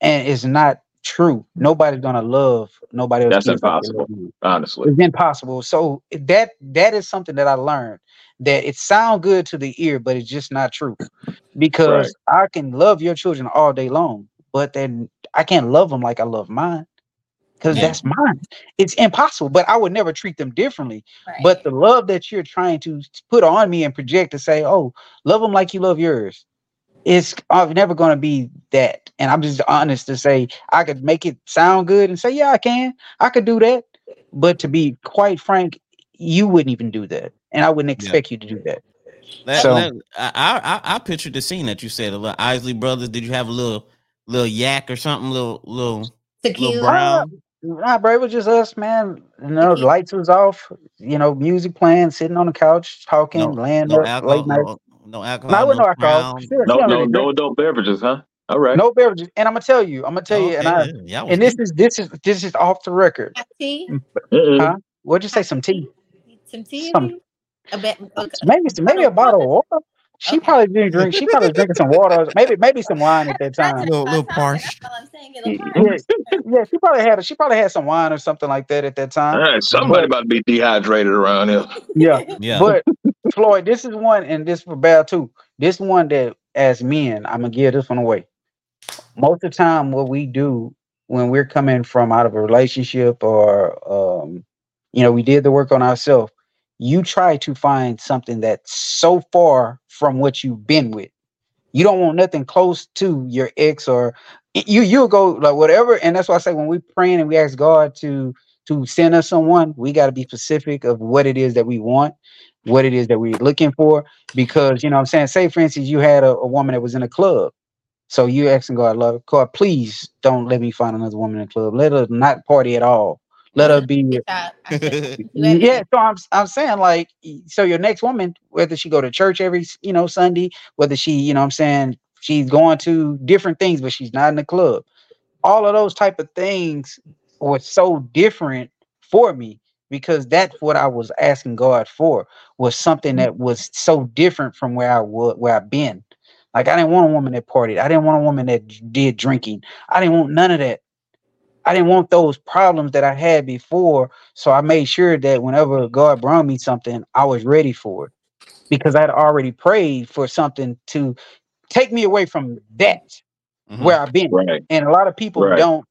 and it's not true. Nobody's gonna love nobody else. That's impossible. Honestly, it's impossible. So that that is something that I learned that it sound good to the ear, but it's just not true because right. I can love your children all day long, but then I can't love them like I love mine because yeah. that's mine. It's impossible, but I would never treat them differently. Right. But the love that you're trying to put on me and project to say, oh, love them like you love yours, it's I'm never going to be that. And I'm just honest to say I could make it sound good and say, yeah, I can. I could do that. But to be quite frank, you wouldn't even do that. And I wouldn't expect yeah. you to do that. Let, so, let, I, I I pictured the scene that you said. A little Isley Brothers. Did you have a little little yak or something? Little little, Tequila. little brown. Nah, bro, it was just us, man. You know, the lights was off. You know, music playing, sitting on the couch, talking, no, laying no up alcohol, late night. No, no alcohol. No, no alcohol. Sure, no, no, no adult beverages, huh? All right. No beverages, and I'm gonna tell you, I'm gonna tell okay. you, and I, yeah, and this is this is this is off the record. Tea? Mm, huh? What'd you say? Some tea? Some tea? Some, a bit, okay. Maybe maybe a bottle of water. She okay. probably didn't drink. She probably drinking some water, maybe maybe some wine at that time. A little, little parched. Yeah, yeah, she probably had she probably had some wine or something like that at that time. Right, somebody but, about to be dehydrated around here. Yeah, yeah. But Floyd, this is one, and this for Bear too. This one that as men, I'm gonna give this one away. Most of the time, what we do when we're coming from out of a relationship or um, you know, we did the work on ourselves you try to find something that's so far from what you've been with. You don't want nothing close to your ex or you you'll go like whatever. And that's why I say when we praying and we ask God to to send us someone, we got to be specific of what it is that we want, what it is that we're looking for. Because you know I'm saying, say for instance, you had a, a woman that was in a club. So you asking God, love God, please don't let me find another woman in the club. Let her not party at all. Let her be. yeah, so I'm I'm saying like so your next woman, whether she go to church every you know Sunday, whether she you know I'm saying she's going to different things, but she's not in the club. All of those type of things were so different for me because that's what I was asking God for was something mm-hmm. that was so different from where I was where I've been. Like I didn't want a woman that partied. I didn't want a woman that did drinking. I didn't want none of that. I didn't want those problems that I had before. So I made sure that whenever God brought me something, I was ready for it because I'd already prayed for something to take me away from that mm-hmm. where I've been. Right. And a lot of people right. don't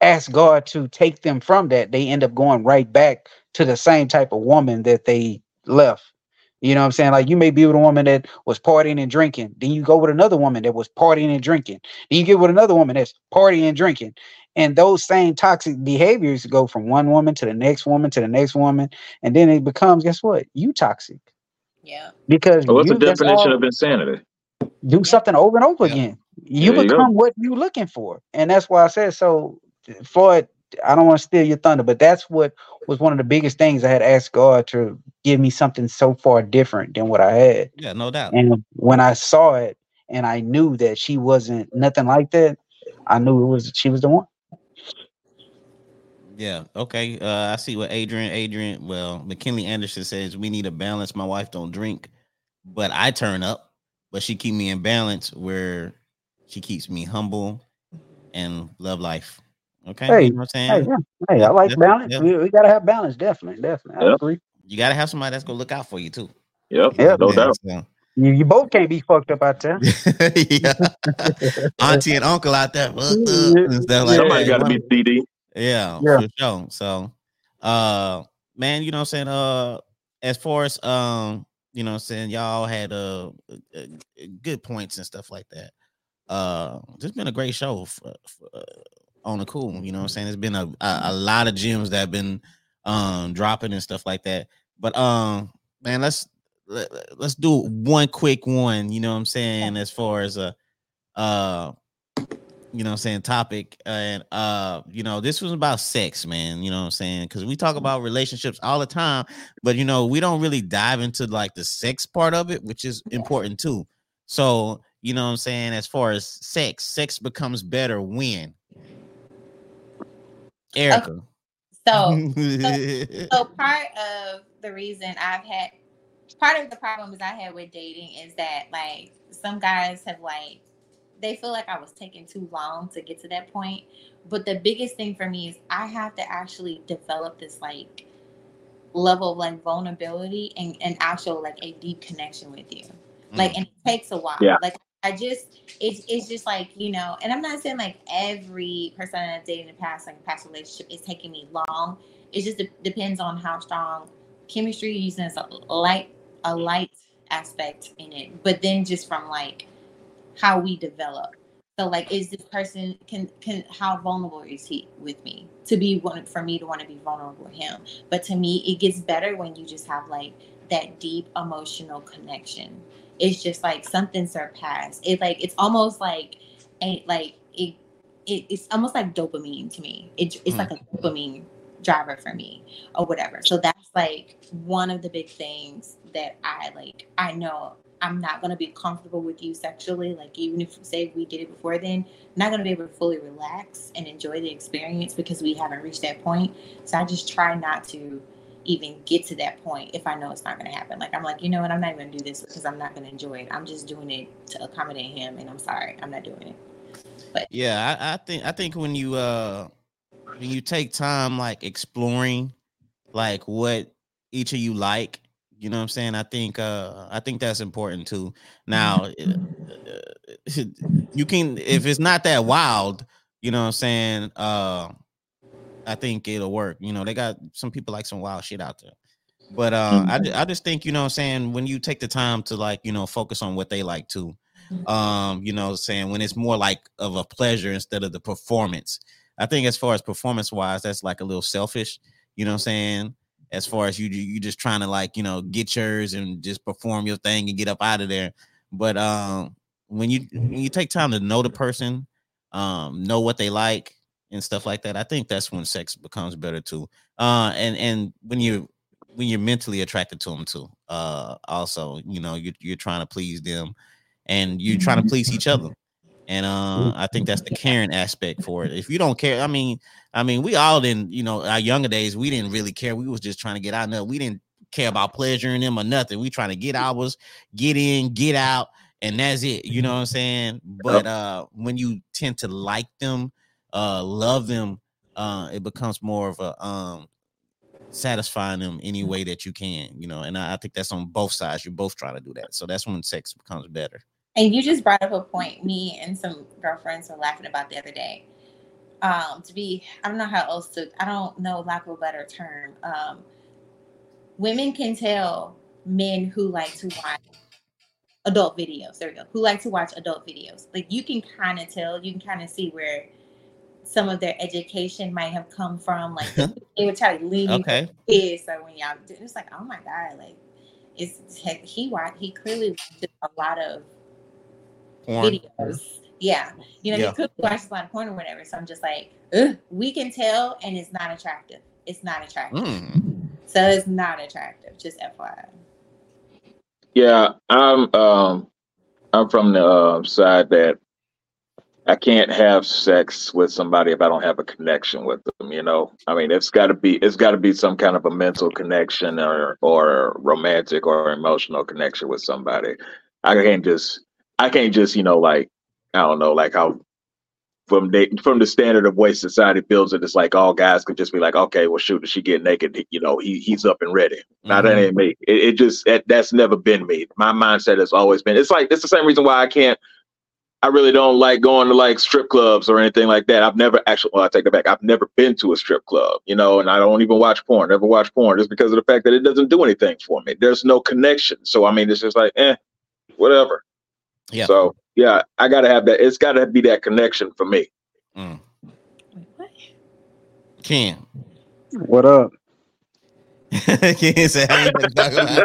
ask God to take them from that. They end up going right back to the same type of woman that they left. You know what I'm saying? Like you may be with a woman that was partying and drinking. Then you go with another woman that was partying and drinking. Then you get with another woman that's partying and drinking. And those same toxic behaviors go from one woman to the next woman to the next woman. And then it becomes, guess what? You toxic. Yeah. Because what's you, the definition of insanity? Do something over and over yeah. again. You there become you what you're looking for. And that's why I said so Floyd, I don't want to steal your thunder, but that's what was one of the biggest things I had asked God to give me something so far different than what I had. Yeah, no doubt. And when I saw it and I knew that she wasn't nothing like that, I knew it was she was the one. Yeah. Okay. Uh, I see what Adrian. Adrian. Well, McKinley Anderson says we need a balance. My wife don't drink, but I turn up. But she keep me in balance where she keeps me humble and love life. Okay. Hey, you know what I'm saying? Hey, yeah. hey I like balance. We, we, gotta have balance. Definitely. Definitely. Yep. I agree. You gotta have somebody that's gonna look out for you too. Yep. Yep. No doubt. So, you, you both can't be fucked up out there. yeah. Auntie and uncle out there fucked up and stuff like Somebody got to be CD. Yeah, yeah, for sure. So, uh, man, you know what I'm saying? Uh, as far as um, you know what I'm saying, y'all had uh, uh, good points and stuff like that. Uh, this has been a great show for, for, uh, on the cool. You know what I'm saying? There's been a, a, a lot of gems that have been um dropping and stuff like that. But um, man, let's let, let's do one quick one. You know what I'm saying? As far as a uh you know I'm saying, topic. And uh, you know, this was about sex, man. You know what I'm saying? Because we talk about relationships all the time, but you know, we don't really dive into like the sex part of it, which is important too. So, you know what I'm saying, as far as sex, sex becomes better when Erica. So, so, so part of the reason I've had part of the problems I had with dating is that like some guys have like they feel like I was taking too long to get to that point. But the biggest thing for me is I have to actually develop this like level of like vulnerability and, and actual like a deep connection with you. Mm. Like and it takes a while. Yeah. Like I just it's it's just like, you know, and I'm not saying like every person I've dated in the past, like past relationship is taking me long. It just de- depends on how strong chemistry using as a light a light aspect in it. But then just from like how we develop. So like, is this person can can how vulnerable is he with me to be one for me to want to be vulnerable with him? But to me, it gets better when you just have like that deep emotional connection. It's just like something surpassed. It like it's almost like a like it, it it's almost like dopamine to me. It, it's mm. like a dopamine driver for me or whatever. So that's like one of the big things that I like. I know I'm not gonna be comfortable with you sexually. Like even if say we did it before then, I'm not gonna be able to fully relax and enjoy the experience because we haven't reached that point. So I just try not to even get to that point if I know it's not gonna happen. Like I'm like, you know what, I'm not even gonna do this because I'm not gonna enjoy it. I'm just doing it to accommodate him and I'm sorry, I'm not doing it. But yeah, I, I think I think when you uh when you take time like exploring like what each of you like you know what I'm saying? I think uh I think that's important too. Now uh, you can if it's not that wild, you know what I'm saying? Uh I think it'll work. You know, they got some people like some wild shit out there. But uh I, I just think, you know what I'm saying, when you take the time to like, you know, focus on what they like too. Um, you know, I'm saying when it's more like of a pleasure instead of the performance. I think as far as performance wise, that's like a little selfish, you know what I'm saying? as far as you you just trying to like you know get yours and just perform your thing and get up out of there but um when you when you take time to know the person um know what they like and stuff like that i think that's when sex becomes better too uh and and when you when you're mentally attracted to them too uh also you know you're, you're trying to please them and you're trying to please each other and uh, I think that's the caring aspect for it. If you don't care, I mean, I mean, we all didn't, you know, our younger days, we didn't really care. We was just trying to get out. No, we didn't care about pleasuring them or nothing. We trying to get ours, get in, get out, and that's it. You know what I'm saying? But uh, when you tend to like them, uh, love them, uh, it becomes more of a um satisfying them any way that you can, you know. And I, I think that's on both sides. You're both trying to do that. So that's when sex becomes better. And you just brought up a point me and some girlfriends were laughing about the other day. Um, to be, I don't know how else to, I don't know lack of a better term. Um, women can tell men who like to watch adult videos. There we go. Who like to watch adult videos. Like you can kind of tell, you can kind of see where some of their education might have come from. Like they would try to lean okay. kids. So when y'all, it's like, oh my god, like it's he watched. He clearly watched a lot of porn. videos. Yeah. You know, yeah. you could watch a lot of porn or whatever. So I'm just like, we can tell and it's not attractive. It's not attractive. Mm. So it's not attractive, just FYI. Yeah, I'm um I'm from the uh, side that I can't have sex with somebody if I don't have a connection with them. You know, I mean, it's got to be it's got to be some kind of a mental connection or or romantic or emotional connection with somebody. I can't just I can't just, you know, like I don't know, like how from the from the standard of way society builds it, it's like all guys could just be like, okay, well, shoot, if she get naked, you know, he he's up and ready. Mm-hmm. Now that ain't me. It, it just it, that's never been me. My mindset has always been. It's like it's the same reason why I can't. I really don't like going to like strip clubs or anything like that. I've never actually. Well, I take it back. I've never been to a strip club, you know, and I don't even watch porn. Never watch porn just because of the fact that it doesn't do anything for me. There's no connection. So I mean, it's just like, eh, whatever. Yeah. So yeah, I gotta have that. It's gotta be that connection for me. Mm. Ken. What up? Can't say I ain't talk about.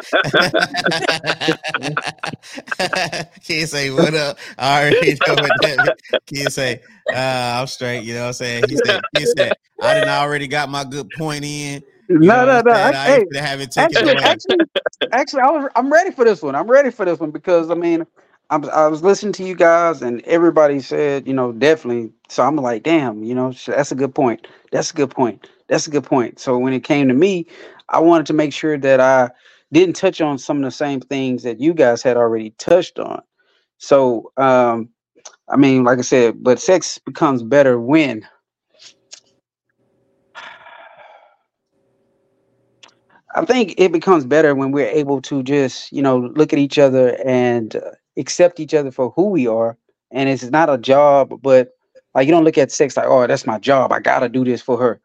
Can't say what up. I already know what that Can't say uh, I'm straight. You know what I'm saying? He said, he said I didn't already got my good point in. No, no, no. I, hey, actually, actually, actually, I was, I'm ready for this one. I'm ready for this one because I mean, I was, I was listening to you guys and everybody said, you know, definitely. So I'm like, damn, you know, that's a good point. That's a good point. That's a good point. So when it came to me, I wanted to make sure that I didn't touch on some of the same things that you guys had already touched on. So, um, I mean, like I said, but sex becomes better when I think it becomes better when we're able to just, you know, look at each other and uh, accept each other for who we are. And it's not a job, but like you don't look at sex like, oh, that's my job. I gotta do this for her.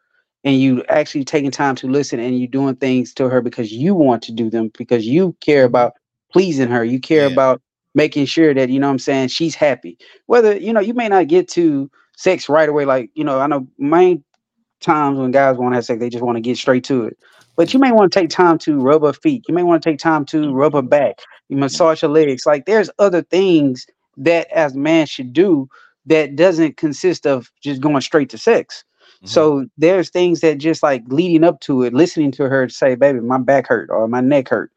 And you actually taking time to listen and you doing things to her because you want to do them, because you care mm-hmm. about pleasing her. You care yeah. about making sure that you know what I'm saying she's happy. Whether you know you may not get to sex right away, like you know I know main times when guys want to have sex, they just want to get straight to it. But you may want to take time to rub her feet. You may want to take time to rub her mm-hmm. back. You massage her legs. Like there's other things that as a man should do that doesn't consist of just going straight to sex. Mhm. So there's things that just like leading up to it, listening to her say, "Baby, my back hurt" or "My neck hurt,"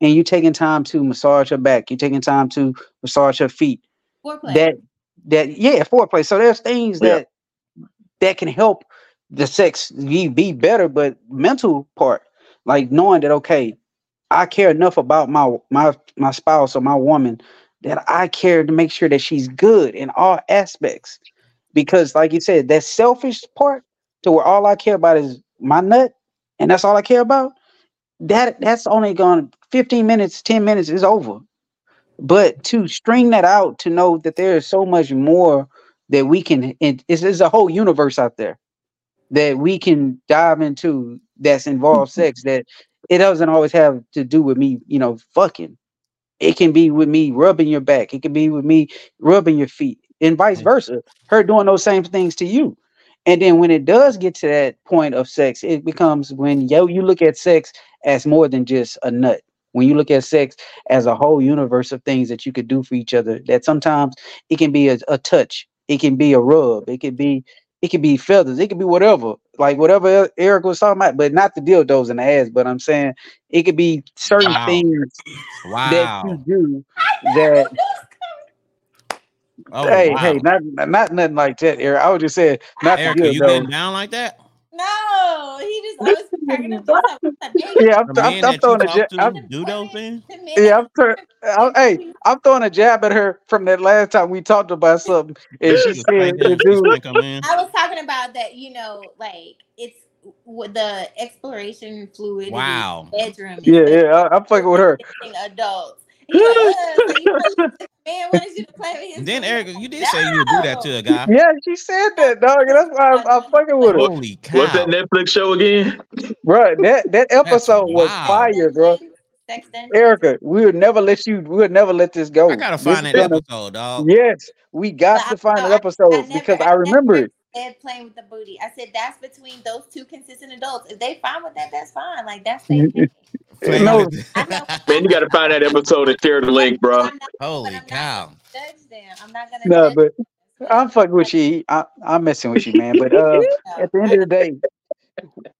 and you taking time to massage her back. You're taking time to massage her feet. Foreplay. That that yeah, foreplay. So there's things Yeah. that that can help the sex be, be better, but mental part, like knowing that okay, I care enough about my my my spouse or my woman that I care to make sure that she's good in all aspects. Because, like you said, that selfish part to where all I care about is my nut, and that's all I care about. That that's only gone 15 minutes, 10 minutes is over. But to string that out, to know that there is so much more that we can, and it's, it's a whole universe out there that we can dive into that's involved mm-hmm. sex that it doesn't always have to do with me, you know, fucking. It can be with me rubbing your back. It can be with me rubbing your feet, and vice versa. Her doing those same things to you. And then when it does get to that point of sex, it becomes when yo you look at sex as more than just a nut. When you look at sex as a whole universe of things that you could do for each other, that sometimes it can be a, a touch, it can be a rub, it could be it could be feathers, it could be whatever, like whatever Eric was talking about, but not the dildos in the ass. But I'm saying it could be certain Wow. things that you do that Oh, hey, wow. hey, not not nothing like that, Eric. I was just saying not the Erica, you dildo. getting down like that? no, he just always cracking up. jokes. I'm like, Yeah, I'm, The I'm, I'm that you throwing a jab. to I'm, do those things? yeah, I'm, that- I'm, hey, I'm throwing a jab at her from that last time we talked about something, and she said like the dude. like 'em in. I was talking about that, you know, like it's with the exploration fluid Wow. bedroom. Yeah, yeah, I, I'm fucking with her. assisting Adults. He's like, "Uh, you know, man wanted you to play with his then. Erica, you did say you would do that to a guy. Yeah, she said that, dog. and That's why I'm, I'm fucking with her, Holy cow. What's that Netflix show again? bro. That that episode was fire, bro. Sex dungeon. Erica, we would never let you. We would never let this go. I gotta find is that episode, dog. Yes, we got But to I- find no, that episode I never- because I I remember never it. Said playing with the booty. I said that's between those two consistent adults. If they fine with that, that's fine. Like that's their thing. No. with- I know. Man, you got to find that episode and share the link, bro. Not- Holy I'm cow. Judge them. I'm not gonna. No, judge but them. I'm fucking with you. I, I'm messing with you, man. But uh, at the end of the day,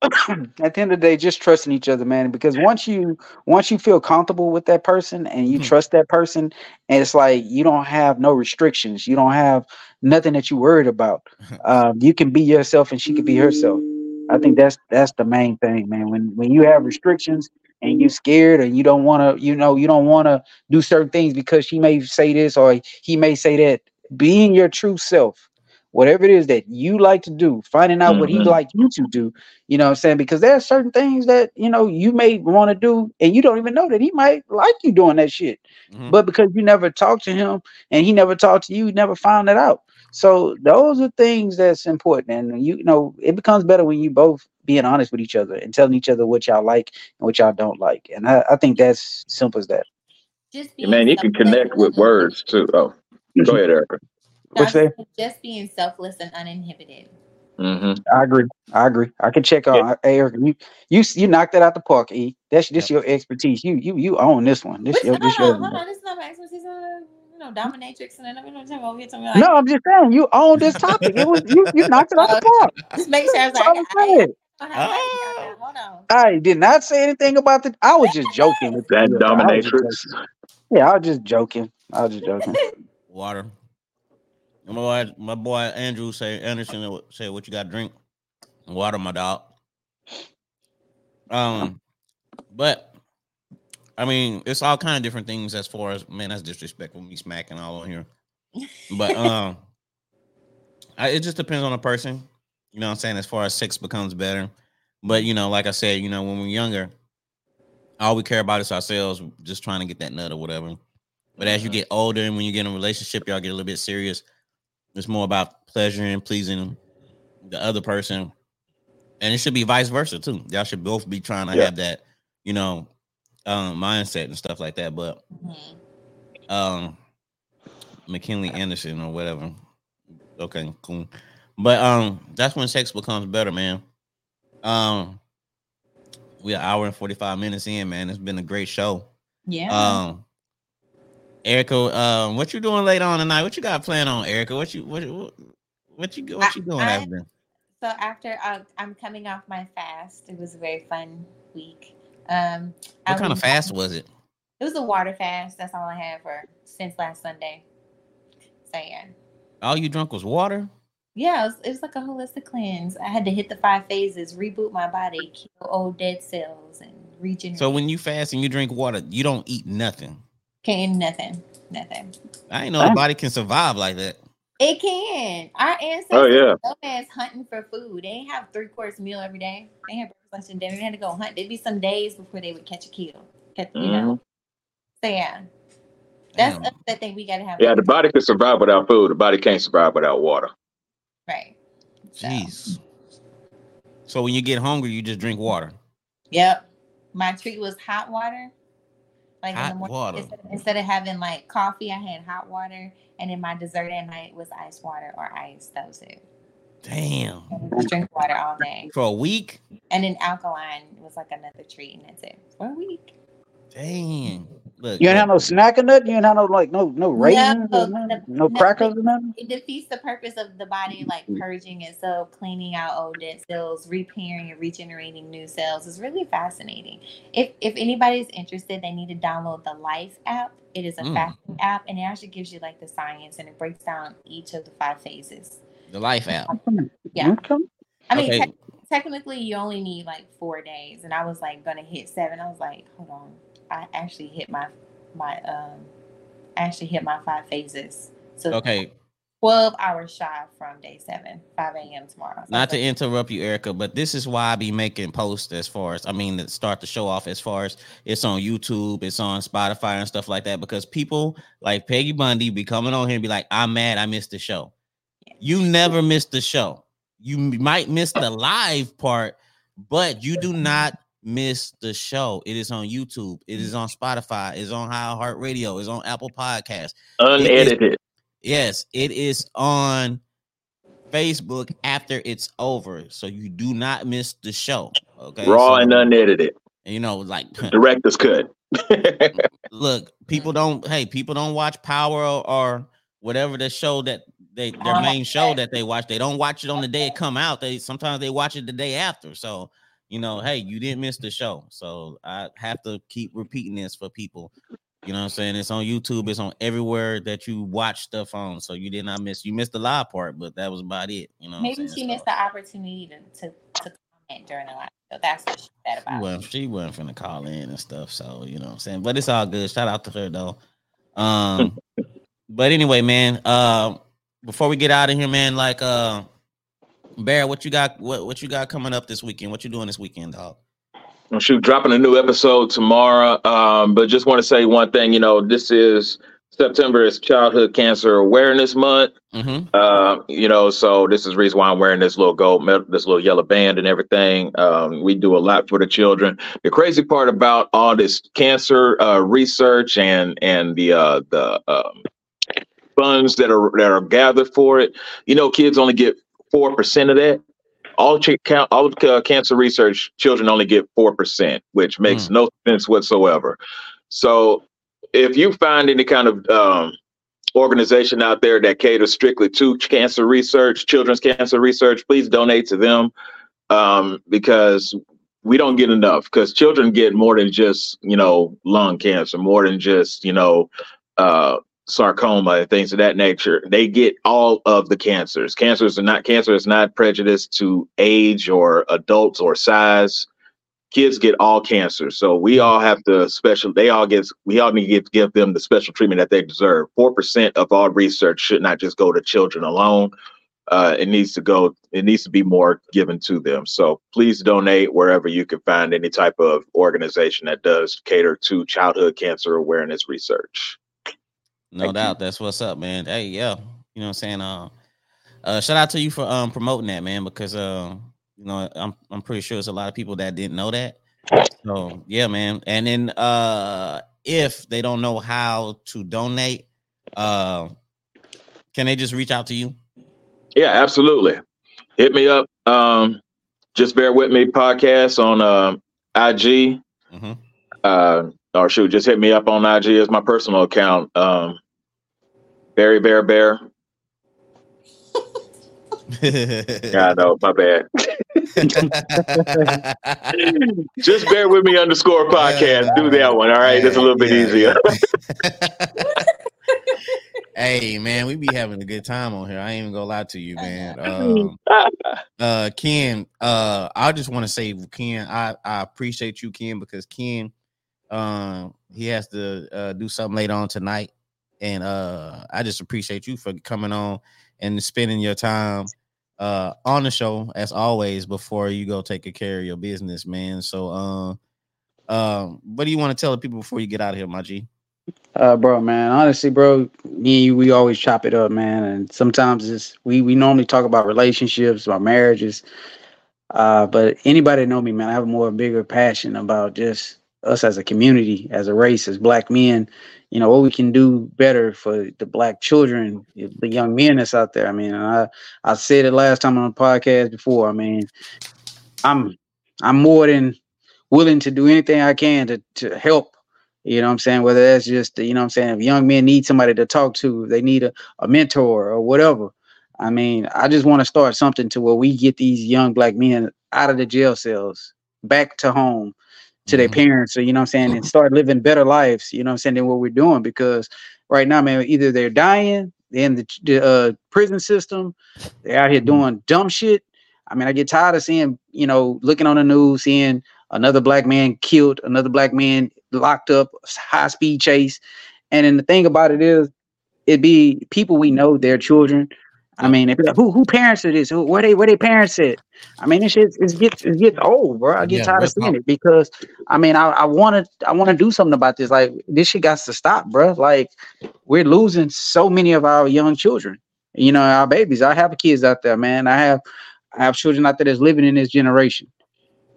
at the end of the day, just trusting each other, man. Because once you once you feel comfortable with that person and you Hmm. trust that person, and it's like you don't have no restrictions, you don't have nothing that you worried about. Um, you can be yourself, and she can be herself. I think that's that's the main thing, man. When when you have restrictions and you're scared and you don't want to, you know, you don't want to do certain things because she may say this or he may say that. Being your true self, whatever it is that you like to do, finding out what he Mhm. like you to do, you know what I'm saying? Because there are certain things that you know you may want to do and you don't even know that he might like you doing that shit. Mhm. But because you never talked to him and he never talked to you, you never found it out. So those are things that's important. And you know, it becomes better when you both being honest with each other and telling each other what y'all like and what y'all don't like. And I, I think that's simple as that. Just Yeah, man, you can connect with words too. Oh, go ahead, Erica. What's Just- that? Just being selfless and uninhibited. hmm I agree. I agree. I can check on hey, Eric. You you you knocked that out the park, E. That's this your expertise. You you you own this one. This Which, your hold this on, your hold on. This is not my expertise. Uh, You know, dominatrix and then you know, talking over here talking like, No, I'm just saying you own this topic. It was you you knocked it out the park. just make sure I was That's like, all I, I'm. I, I, I. I did not say anything about the. I was just joking with That you. I just dominatrix. Yeah, I was just joking. I was just joking. Water. My boy, my boy Andrew say Anderson say what you got to drink. Water, my dog. Um, but I mean, it's all kind of different things as far as man. That's disrespectful. Me smacking all on here, but um, I, it just depends on the person. You know what I'm saying? As far as sex becomes better, but you know, like I said, you know, when we're younger, all we care about is ourselves, just trying to get that nut or whatever. But as you get older and when you get in a relationship, y'all get a little bit serious. It's more about pleasure and pleasing the other person. And it should be vice versa too. Y'all should both be trying to Yeah. have that, you know, um, mindset and stuff like that. But Mhm. Um, McKinley Anderson or whatever. Okay, cool. But um, that's when sex becomes better, man. Um, we're an hour and forty five minutes in, man. It's been a great show. Yeah. Um, Erica, um, what you doing late on tonight? What you got planned on, Erica? What you what what, what you what you doing I- after? so after uh, I'm coming off my fast, it was a very fun week. Um, I What kind of fast was it? It was a water fast. That's all I had for since last Sunday. So yeah, All you drunk was water. yeah, it was, it was like a holistic cleanse. I had to hit the five phases, reboot my body, kill old dead cells, and regenerate. So when you fast and you drink water, you don't eat nothing. Can't nothing, nothing. I ain't know the Huh? body can survive like that. It can. Our ancestors, Oh yeah. no man's hunting for food. They ain't have three course meal every day. They had breakfast, lunch, and dinner. They had to go hunt. There'd be some days before they would catch a kill. Catch, you know. Mhm. So yeah, that's Damn. the thing we gotta have. Yeah, the body can survive without food. The body can't survive without water. right. So, Jeez. So when you get hungry, you just drink water. Yep. My treat was hot water. Like in Hot the morning, water. Instead, instead of having like coffee, I had hot water, and then my dessert at night was ice water or ice. That was it. Damn. Drink water all day, For a week? and then alkaline was like another treat, and that's it for a week. Dang. Look. You ain't have no snack or nothing. You ain't have no like no no raisins, No, or nothing? no, no no. crackers or nothing. It defeats the purpose of the body, like purging itself, cleaning out old dead cells, repairing and regenerating new cells. is really fascinating. If if anybody's interested, they need to download the Life app. It is a Mm. fasting app, and it actually gives you like the science, and it breaks down each of the five phases. the life app. Yeah. Okay. I mean, Okay. tec- technically, you only need like four days, and I was like gonna hit seven. I was like, hold on, I actually hit my my um, I actually hit my five phases. So Okay. 12 hours shy from day seven, 5 a.m. tomorrow. Not to interrupt you, Erica, but this is why I be making posts as far as I mean to start the show off as far as it's on YouTube, it's on Spotify and stuff like that. Because people like Peggy Bundy be coming on here and be like, I'm mad I missed the show. You never miss the show. You might miss the live part, but you do not miss the show. It is on YouTube, it is on Spotify, it's on iHeartRadio, it's on Apple Podcasts. Unedited. Yes, it is on Facebook after it's over, so you do not miss the show. Okay, Raw so, and unedited. you know, like Director's cut. look, people don't. Hey, people don't watch Power or, or whatever the show that they their main show that they watch. They don't watch it on the day it come out. They sometimes they watch it the day after. So you know, hey, you didn't miss the show. So I have to keep repeating this for people. You know what I'm saying? It's on YouTube. It's on everywhere that you watch stuff on. So you did not miss. You missed the live part, but that was about it. You know. maybe she So- missed the opportunity to, to, to comment during the live. So that's what she's sad She about. wasn't, she wasn't finna call in and stuff. So, you know what I'm saying? But it's all good. Shout out to her though. Um, but anyway, man, uh, before we get out of here, man, like uh Bear, what you got what, what you got coming up this weekend? What you doing this weekend, dog? Well, shoot, dropping a new episode tomorrow. Um, but just want to say one thing. You know, this is September is Childhood Cancer Awareness Month. Mm-hmm. Uh, you know, so this is the reason why I'm wearing this little gold, this little yellow band and everything. Um, we do a lot for the children. The crazy part about all this cancer uh, research and and the uh, the um, funds that are that are gathered for it, you know, kids only get four percent of that. All ch- count all of, uh, cancer research, children only get four percent, which makes no sense whatsoever. So, if you find any kind of um, organization out there that caters strictly to cancer research, children's cancer research, please donate to them um, because we don't get enough. Because children get more than just you know lung cancer, more than just you know uh, sarcoma and things of that nature. They get all of the cancers. Cancers are not cancer is not prejudiced to age or adults or size. Kids get all cancer, so we all have to special. They all get. We all need to give, give them the special treatment that they deserve. Four percent of all research should not just go to children alone. Uh, it needs to go. It needs to be more given to them. So please donate wherever you can find any type of organization that does cater to childhood cancer awareness research. No Thank you. doubt. That's what's up, man. Hey, yeah. You know what I'm saying? Uh uh shout out to you for um promoting that, man, because uh you know I'm I'm pretty sure there's a lot of people that didn't know that. So yeah, man. And then uh if they don't know how to donate, uh, can they just reach out to you? Yeah, absolutely. Hit me up. Um, just bear with me podcast on uh, IG. Mhm. Uh, or shoot, just hit me up on IG as my personal account. Um, Barry Bear Bear. Yeah, I know, my bad. Just bear with me underscore podcast. Do that one. All right. It's a little bit Yeah, easier. hey man, we be having a good time on here. I ain't even gonna lie to you, man. Um, uh Ken, uh I just want to say Ken, I, I appreciate you, Ken, because Ken um he has to uh do something later on tonight. And uh I just appreciate you for coming on and spending your time uh on the show as always before you go take care of your business, man. So um um what do you want to tell the people before you get out of here, my G? Uh, bro, man. Honestly, bro, me you, we always chop it up, man. And sometimes it's we we normally talk about relationships, about marriages. Uh, but anybody know me, man, I have a more bigger passion about just us as a community, as a race, as black men. You know what we can do better for the black children, the young men that's out there. I mean, I I said it last time on the podcast before. I mean, I'm I'm more than willing to do anything I can to to help you know what I'm saying? Whether that's just, you know what I'm saying, if young men need somebody to talk to, they need a, a mentor or whatever. I mean, I just want to start something to where we get these young black men out of the jail cells, back to home, to their Mhm. parents, or you know what I'm saying, and start living better lives, you know what I'm saying, than what we're doing. Because right now, man, either they're dying, they're in the, the uh, prison system, they're out here Mhm. doing dumb shit. I mean, I get tired of seeing, you know, looking on the news, seeing another black man killed, another black man locked up, high speed chase. And then the thing about it is, it be people we know, their children. I mean, if, who who parents are this? Who, where they where they parents at? I mean, this shit it gets it gets old, bro. I get Yeah, tired of seeing it because I mean, I I want to I want to do something about this. Like this shit got to stop, bro. Like we're losing so many of our young children. You know, our babies. I have kids out there, man. I have I have children out there that's living in this generation.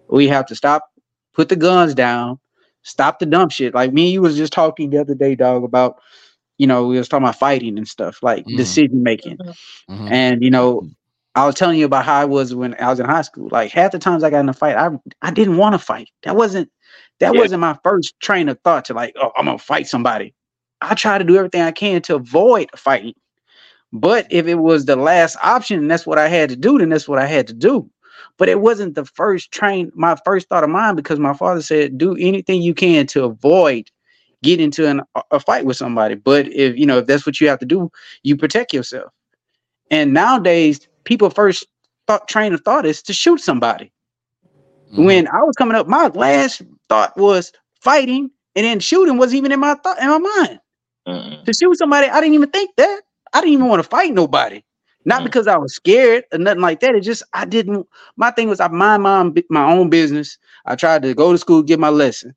We have to stop, put the guns down, stop the dumb shit. Like me and you was just talking the other day, dog, about you know, we was talking about fighting and stuff, like Mhm. decision making. Mhm. And you know, I was telling you about how I was when I was in high school. Like half the times I got in a fight, I I didn't want to fight. That wasn't that Yeah. wasn't my first train of thought to like, oh, I'm gonna fight somebody. I try to do everything I can to avoid fighting. But if it was the last option and that's what I had to do, then that's what I had to do. But it wasn't the first train, my first thought of mine, because my father said, do anything you can to avoid getting into an, a fight with somebody. But if you know, if that's what you have to do, you protect yourself. And nowadays, people first thought train of thought is to shoot somebody. Mhm. When I was coming up, my last thought was fighting, and then shooting wasn't even in my thought in my mind. Mm-mm. To shoot somebody, I didn't even think that. I didn't even want to fight nobody. Not Mm. because I was scared or nothing like that. It just I didn't. My thing was I mind my my own business. I tried to go to school, get my lesson.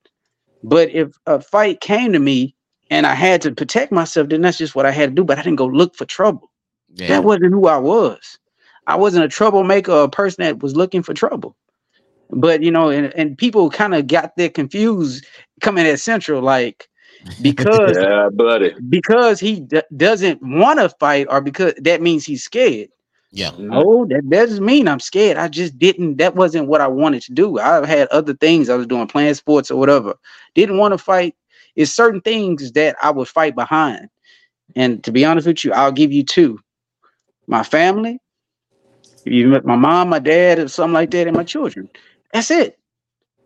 But if a fight came to me and I had to protect myself, then that's just what I had to do. But I didn't go look for trouble. yeah. That wasn't who I was. I wasn't a troublemaker or a person that was looking for trouble. But you know, and, and people kind of got there confused coming at Central, like because Yeah, buddy. because he d- doesn't want to fight, or because that means he's scared. Yeah. No, that doesn't mean I'm scared. I just didn't. That wasn't what I wanted to do. I had other things I was doing, playing sports or whatever. Didn't want to fight. It's certain things that I would fight behind. And to be honest with you, I'll give you two: my family, you met my mom, my dad, or something like that, and my children. That's it.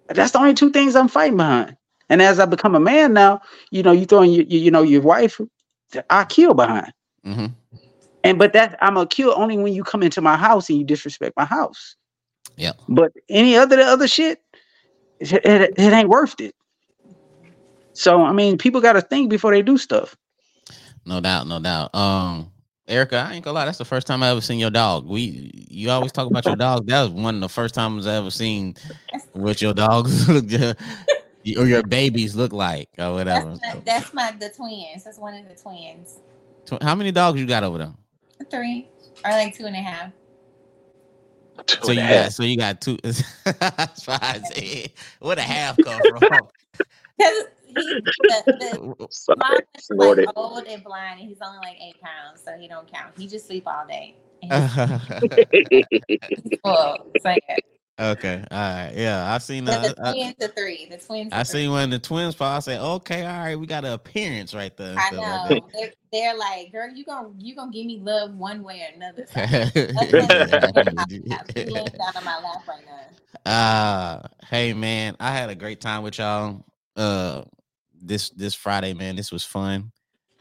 That's the only two things I'm fighting behind. And as I become a man now, you know, you throwing your, you, you know, your wife, I kill behind. hmm And but that I'm gonna kill only when you come into my house and you disrespect my house. Yeah. But any other other shit, it, it, it ain't worth it. So I mean, people got to think before they do stuff. No doubt, no doubt. Um, Erica, I ain't gonna lie, that's the first time I ever seen your dog. We you always talk about your dog. That was one of the first times I ever seen what your dogs look or your babies look like or whatever. That's my, that's my the twins. That's one of the twins. How many dogs you got over there? Three or like two and a half. Two So and you a got so you got two. That's why I said, where the half come from? Because he the, the Sorry, mom is like old and blind, and he's only like eight pounds, so he don't count. He just sleep all day. And Uh, he's full. So yeah. Okay, all right, yeah, I've seen uh, the I, twins are three. The twins. I seen one of the twins fall. I said, okay, all right, we got an appearance right there. I know. like they're, they're like, girl, you gonna you gonna give me love one way or another. So down on my lap right now. Uh hey man, I had a great time with y'all. Uh this this Friday, man. This was fun.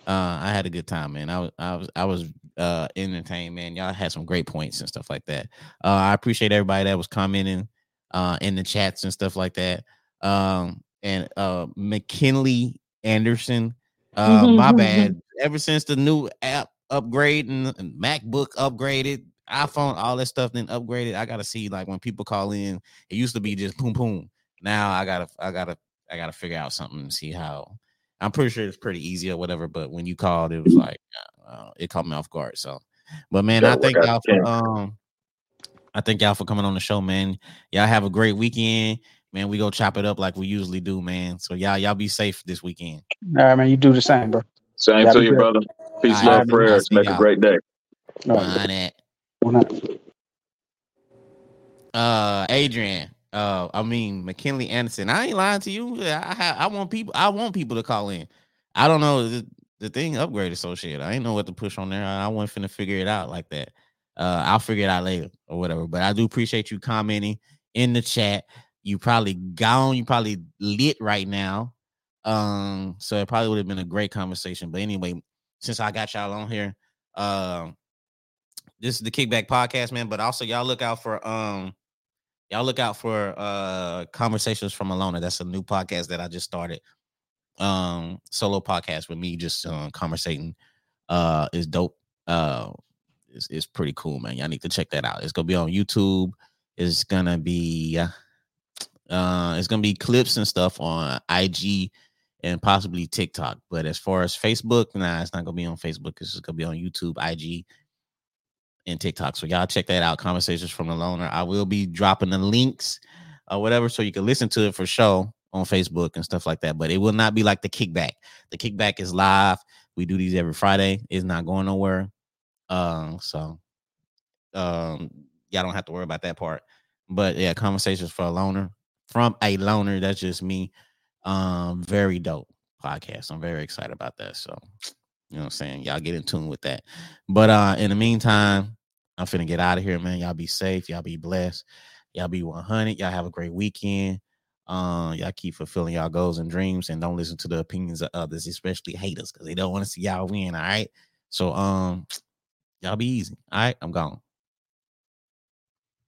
Uh I had a good time, man. I was I was I was uh entertained, man. Y'all had some great points and stuff like that. Uh I appreciate everybody that was commenting uh in the chats and stuff like that. Um and uh McKinley Anderson, uh my bad. Ever since the new app upgrade and and MacBook upgraded, iPhone, all that stuff then upgraded. I gotta see like when people call in, it used to be just boom boom. Now I gotta I gotta I gotta figure out something and see how. I'm pretty sure it's pretty easy or whatever, but when you called, it was like uh, it caught me off guard. So, but man, I Gotta thank y'all for um, I thank y'all for coming on the show, man. Y'all have a great weekend, man. We go chop it up like we usually do, man. So y'all y'all be safe this weekend. All right, man. You do the same, bro. Same Gotta to you, do brother. Peace, All right, love, man. prayers. Make a y'all. great day. All right, On that. One night. uh Adrian, uh I mean McKinley Anderson. I ain't lying to you. I ha- I want people I want people to call in. I don't know the, the thing upgraded so shit. I ain't know what to push on there. I, I wasn't finna figure it out like that. Uh I'll figure it out later or whatever. But I do appreciate you commenting in the chat. You probably gone, you probably lit right now. Um, so it probably would have been a great conversation. But anyway, since I got y'all on here, um this is the kickback podcast, man. But also y'all look out for um y'all look out for uh conversations from a loner. That's a new podcast that i just started. Um solo podcast with me just uh, conversating uh is dope. Uh it's, it's pretty cool man. Y'all need to check that out. It's gonna be on youtube. It's gonna be uh it's gonna be clips and stuff on ig and possibly tiktok. But as far as facebook nah it's not gonna be on facebook. It's just gonna be on youtube ig and TikTok. So y'all check that out. Conversations from the loner. I will be dropping the links or whatever, so you can listen to it for show on Facebook and stuff like that. But it will not be like the kickback. The kickback is live. We do these every Friday. It's not going nowhere. Um, so um, y'all don't have to worry about that part. But yeah, conversations for a loner from a loner. That's just me. Um, very dope podcast. I'm very excited about that. So you know what I'm saying? Y'all get in tune with that. But uh in the meantime, I'm finna get out of here, man. Y'all be safe. Y'all be blessed. Y'all be 100. Y'all have a great weekend. Uh, y'all keep fulfilling y'all goals and dreams, and don't listen to the opinions of others, especially haters, because they don't want to see y'all win. All right. So um, y'all be easy. All right, I'm gone.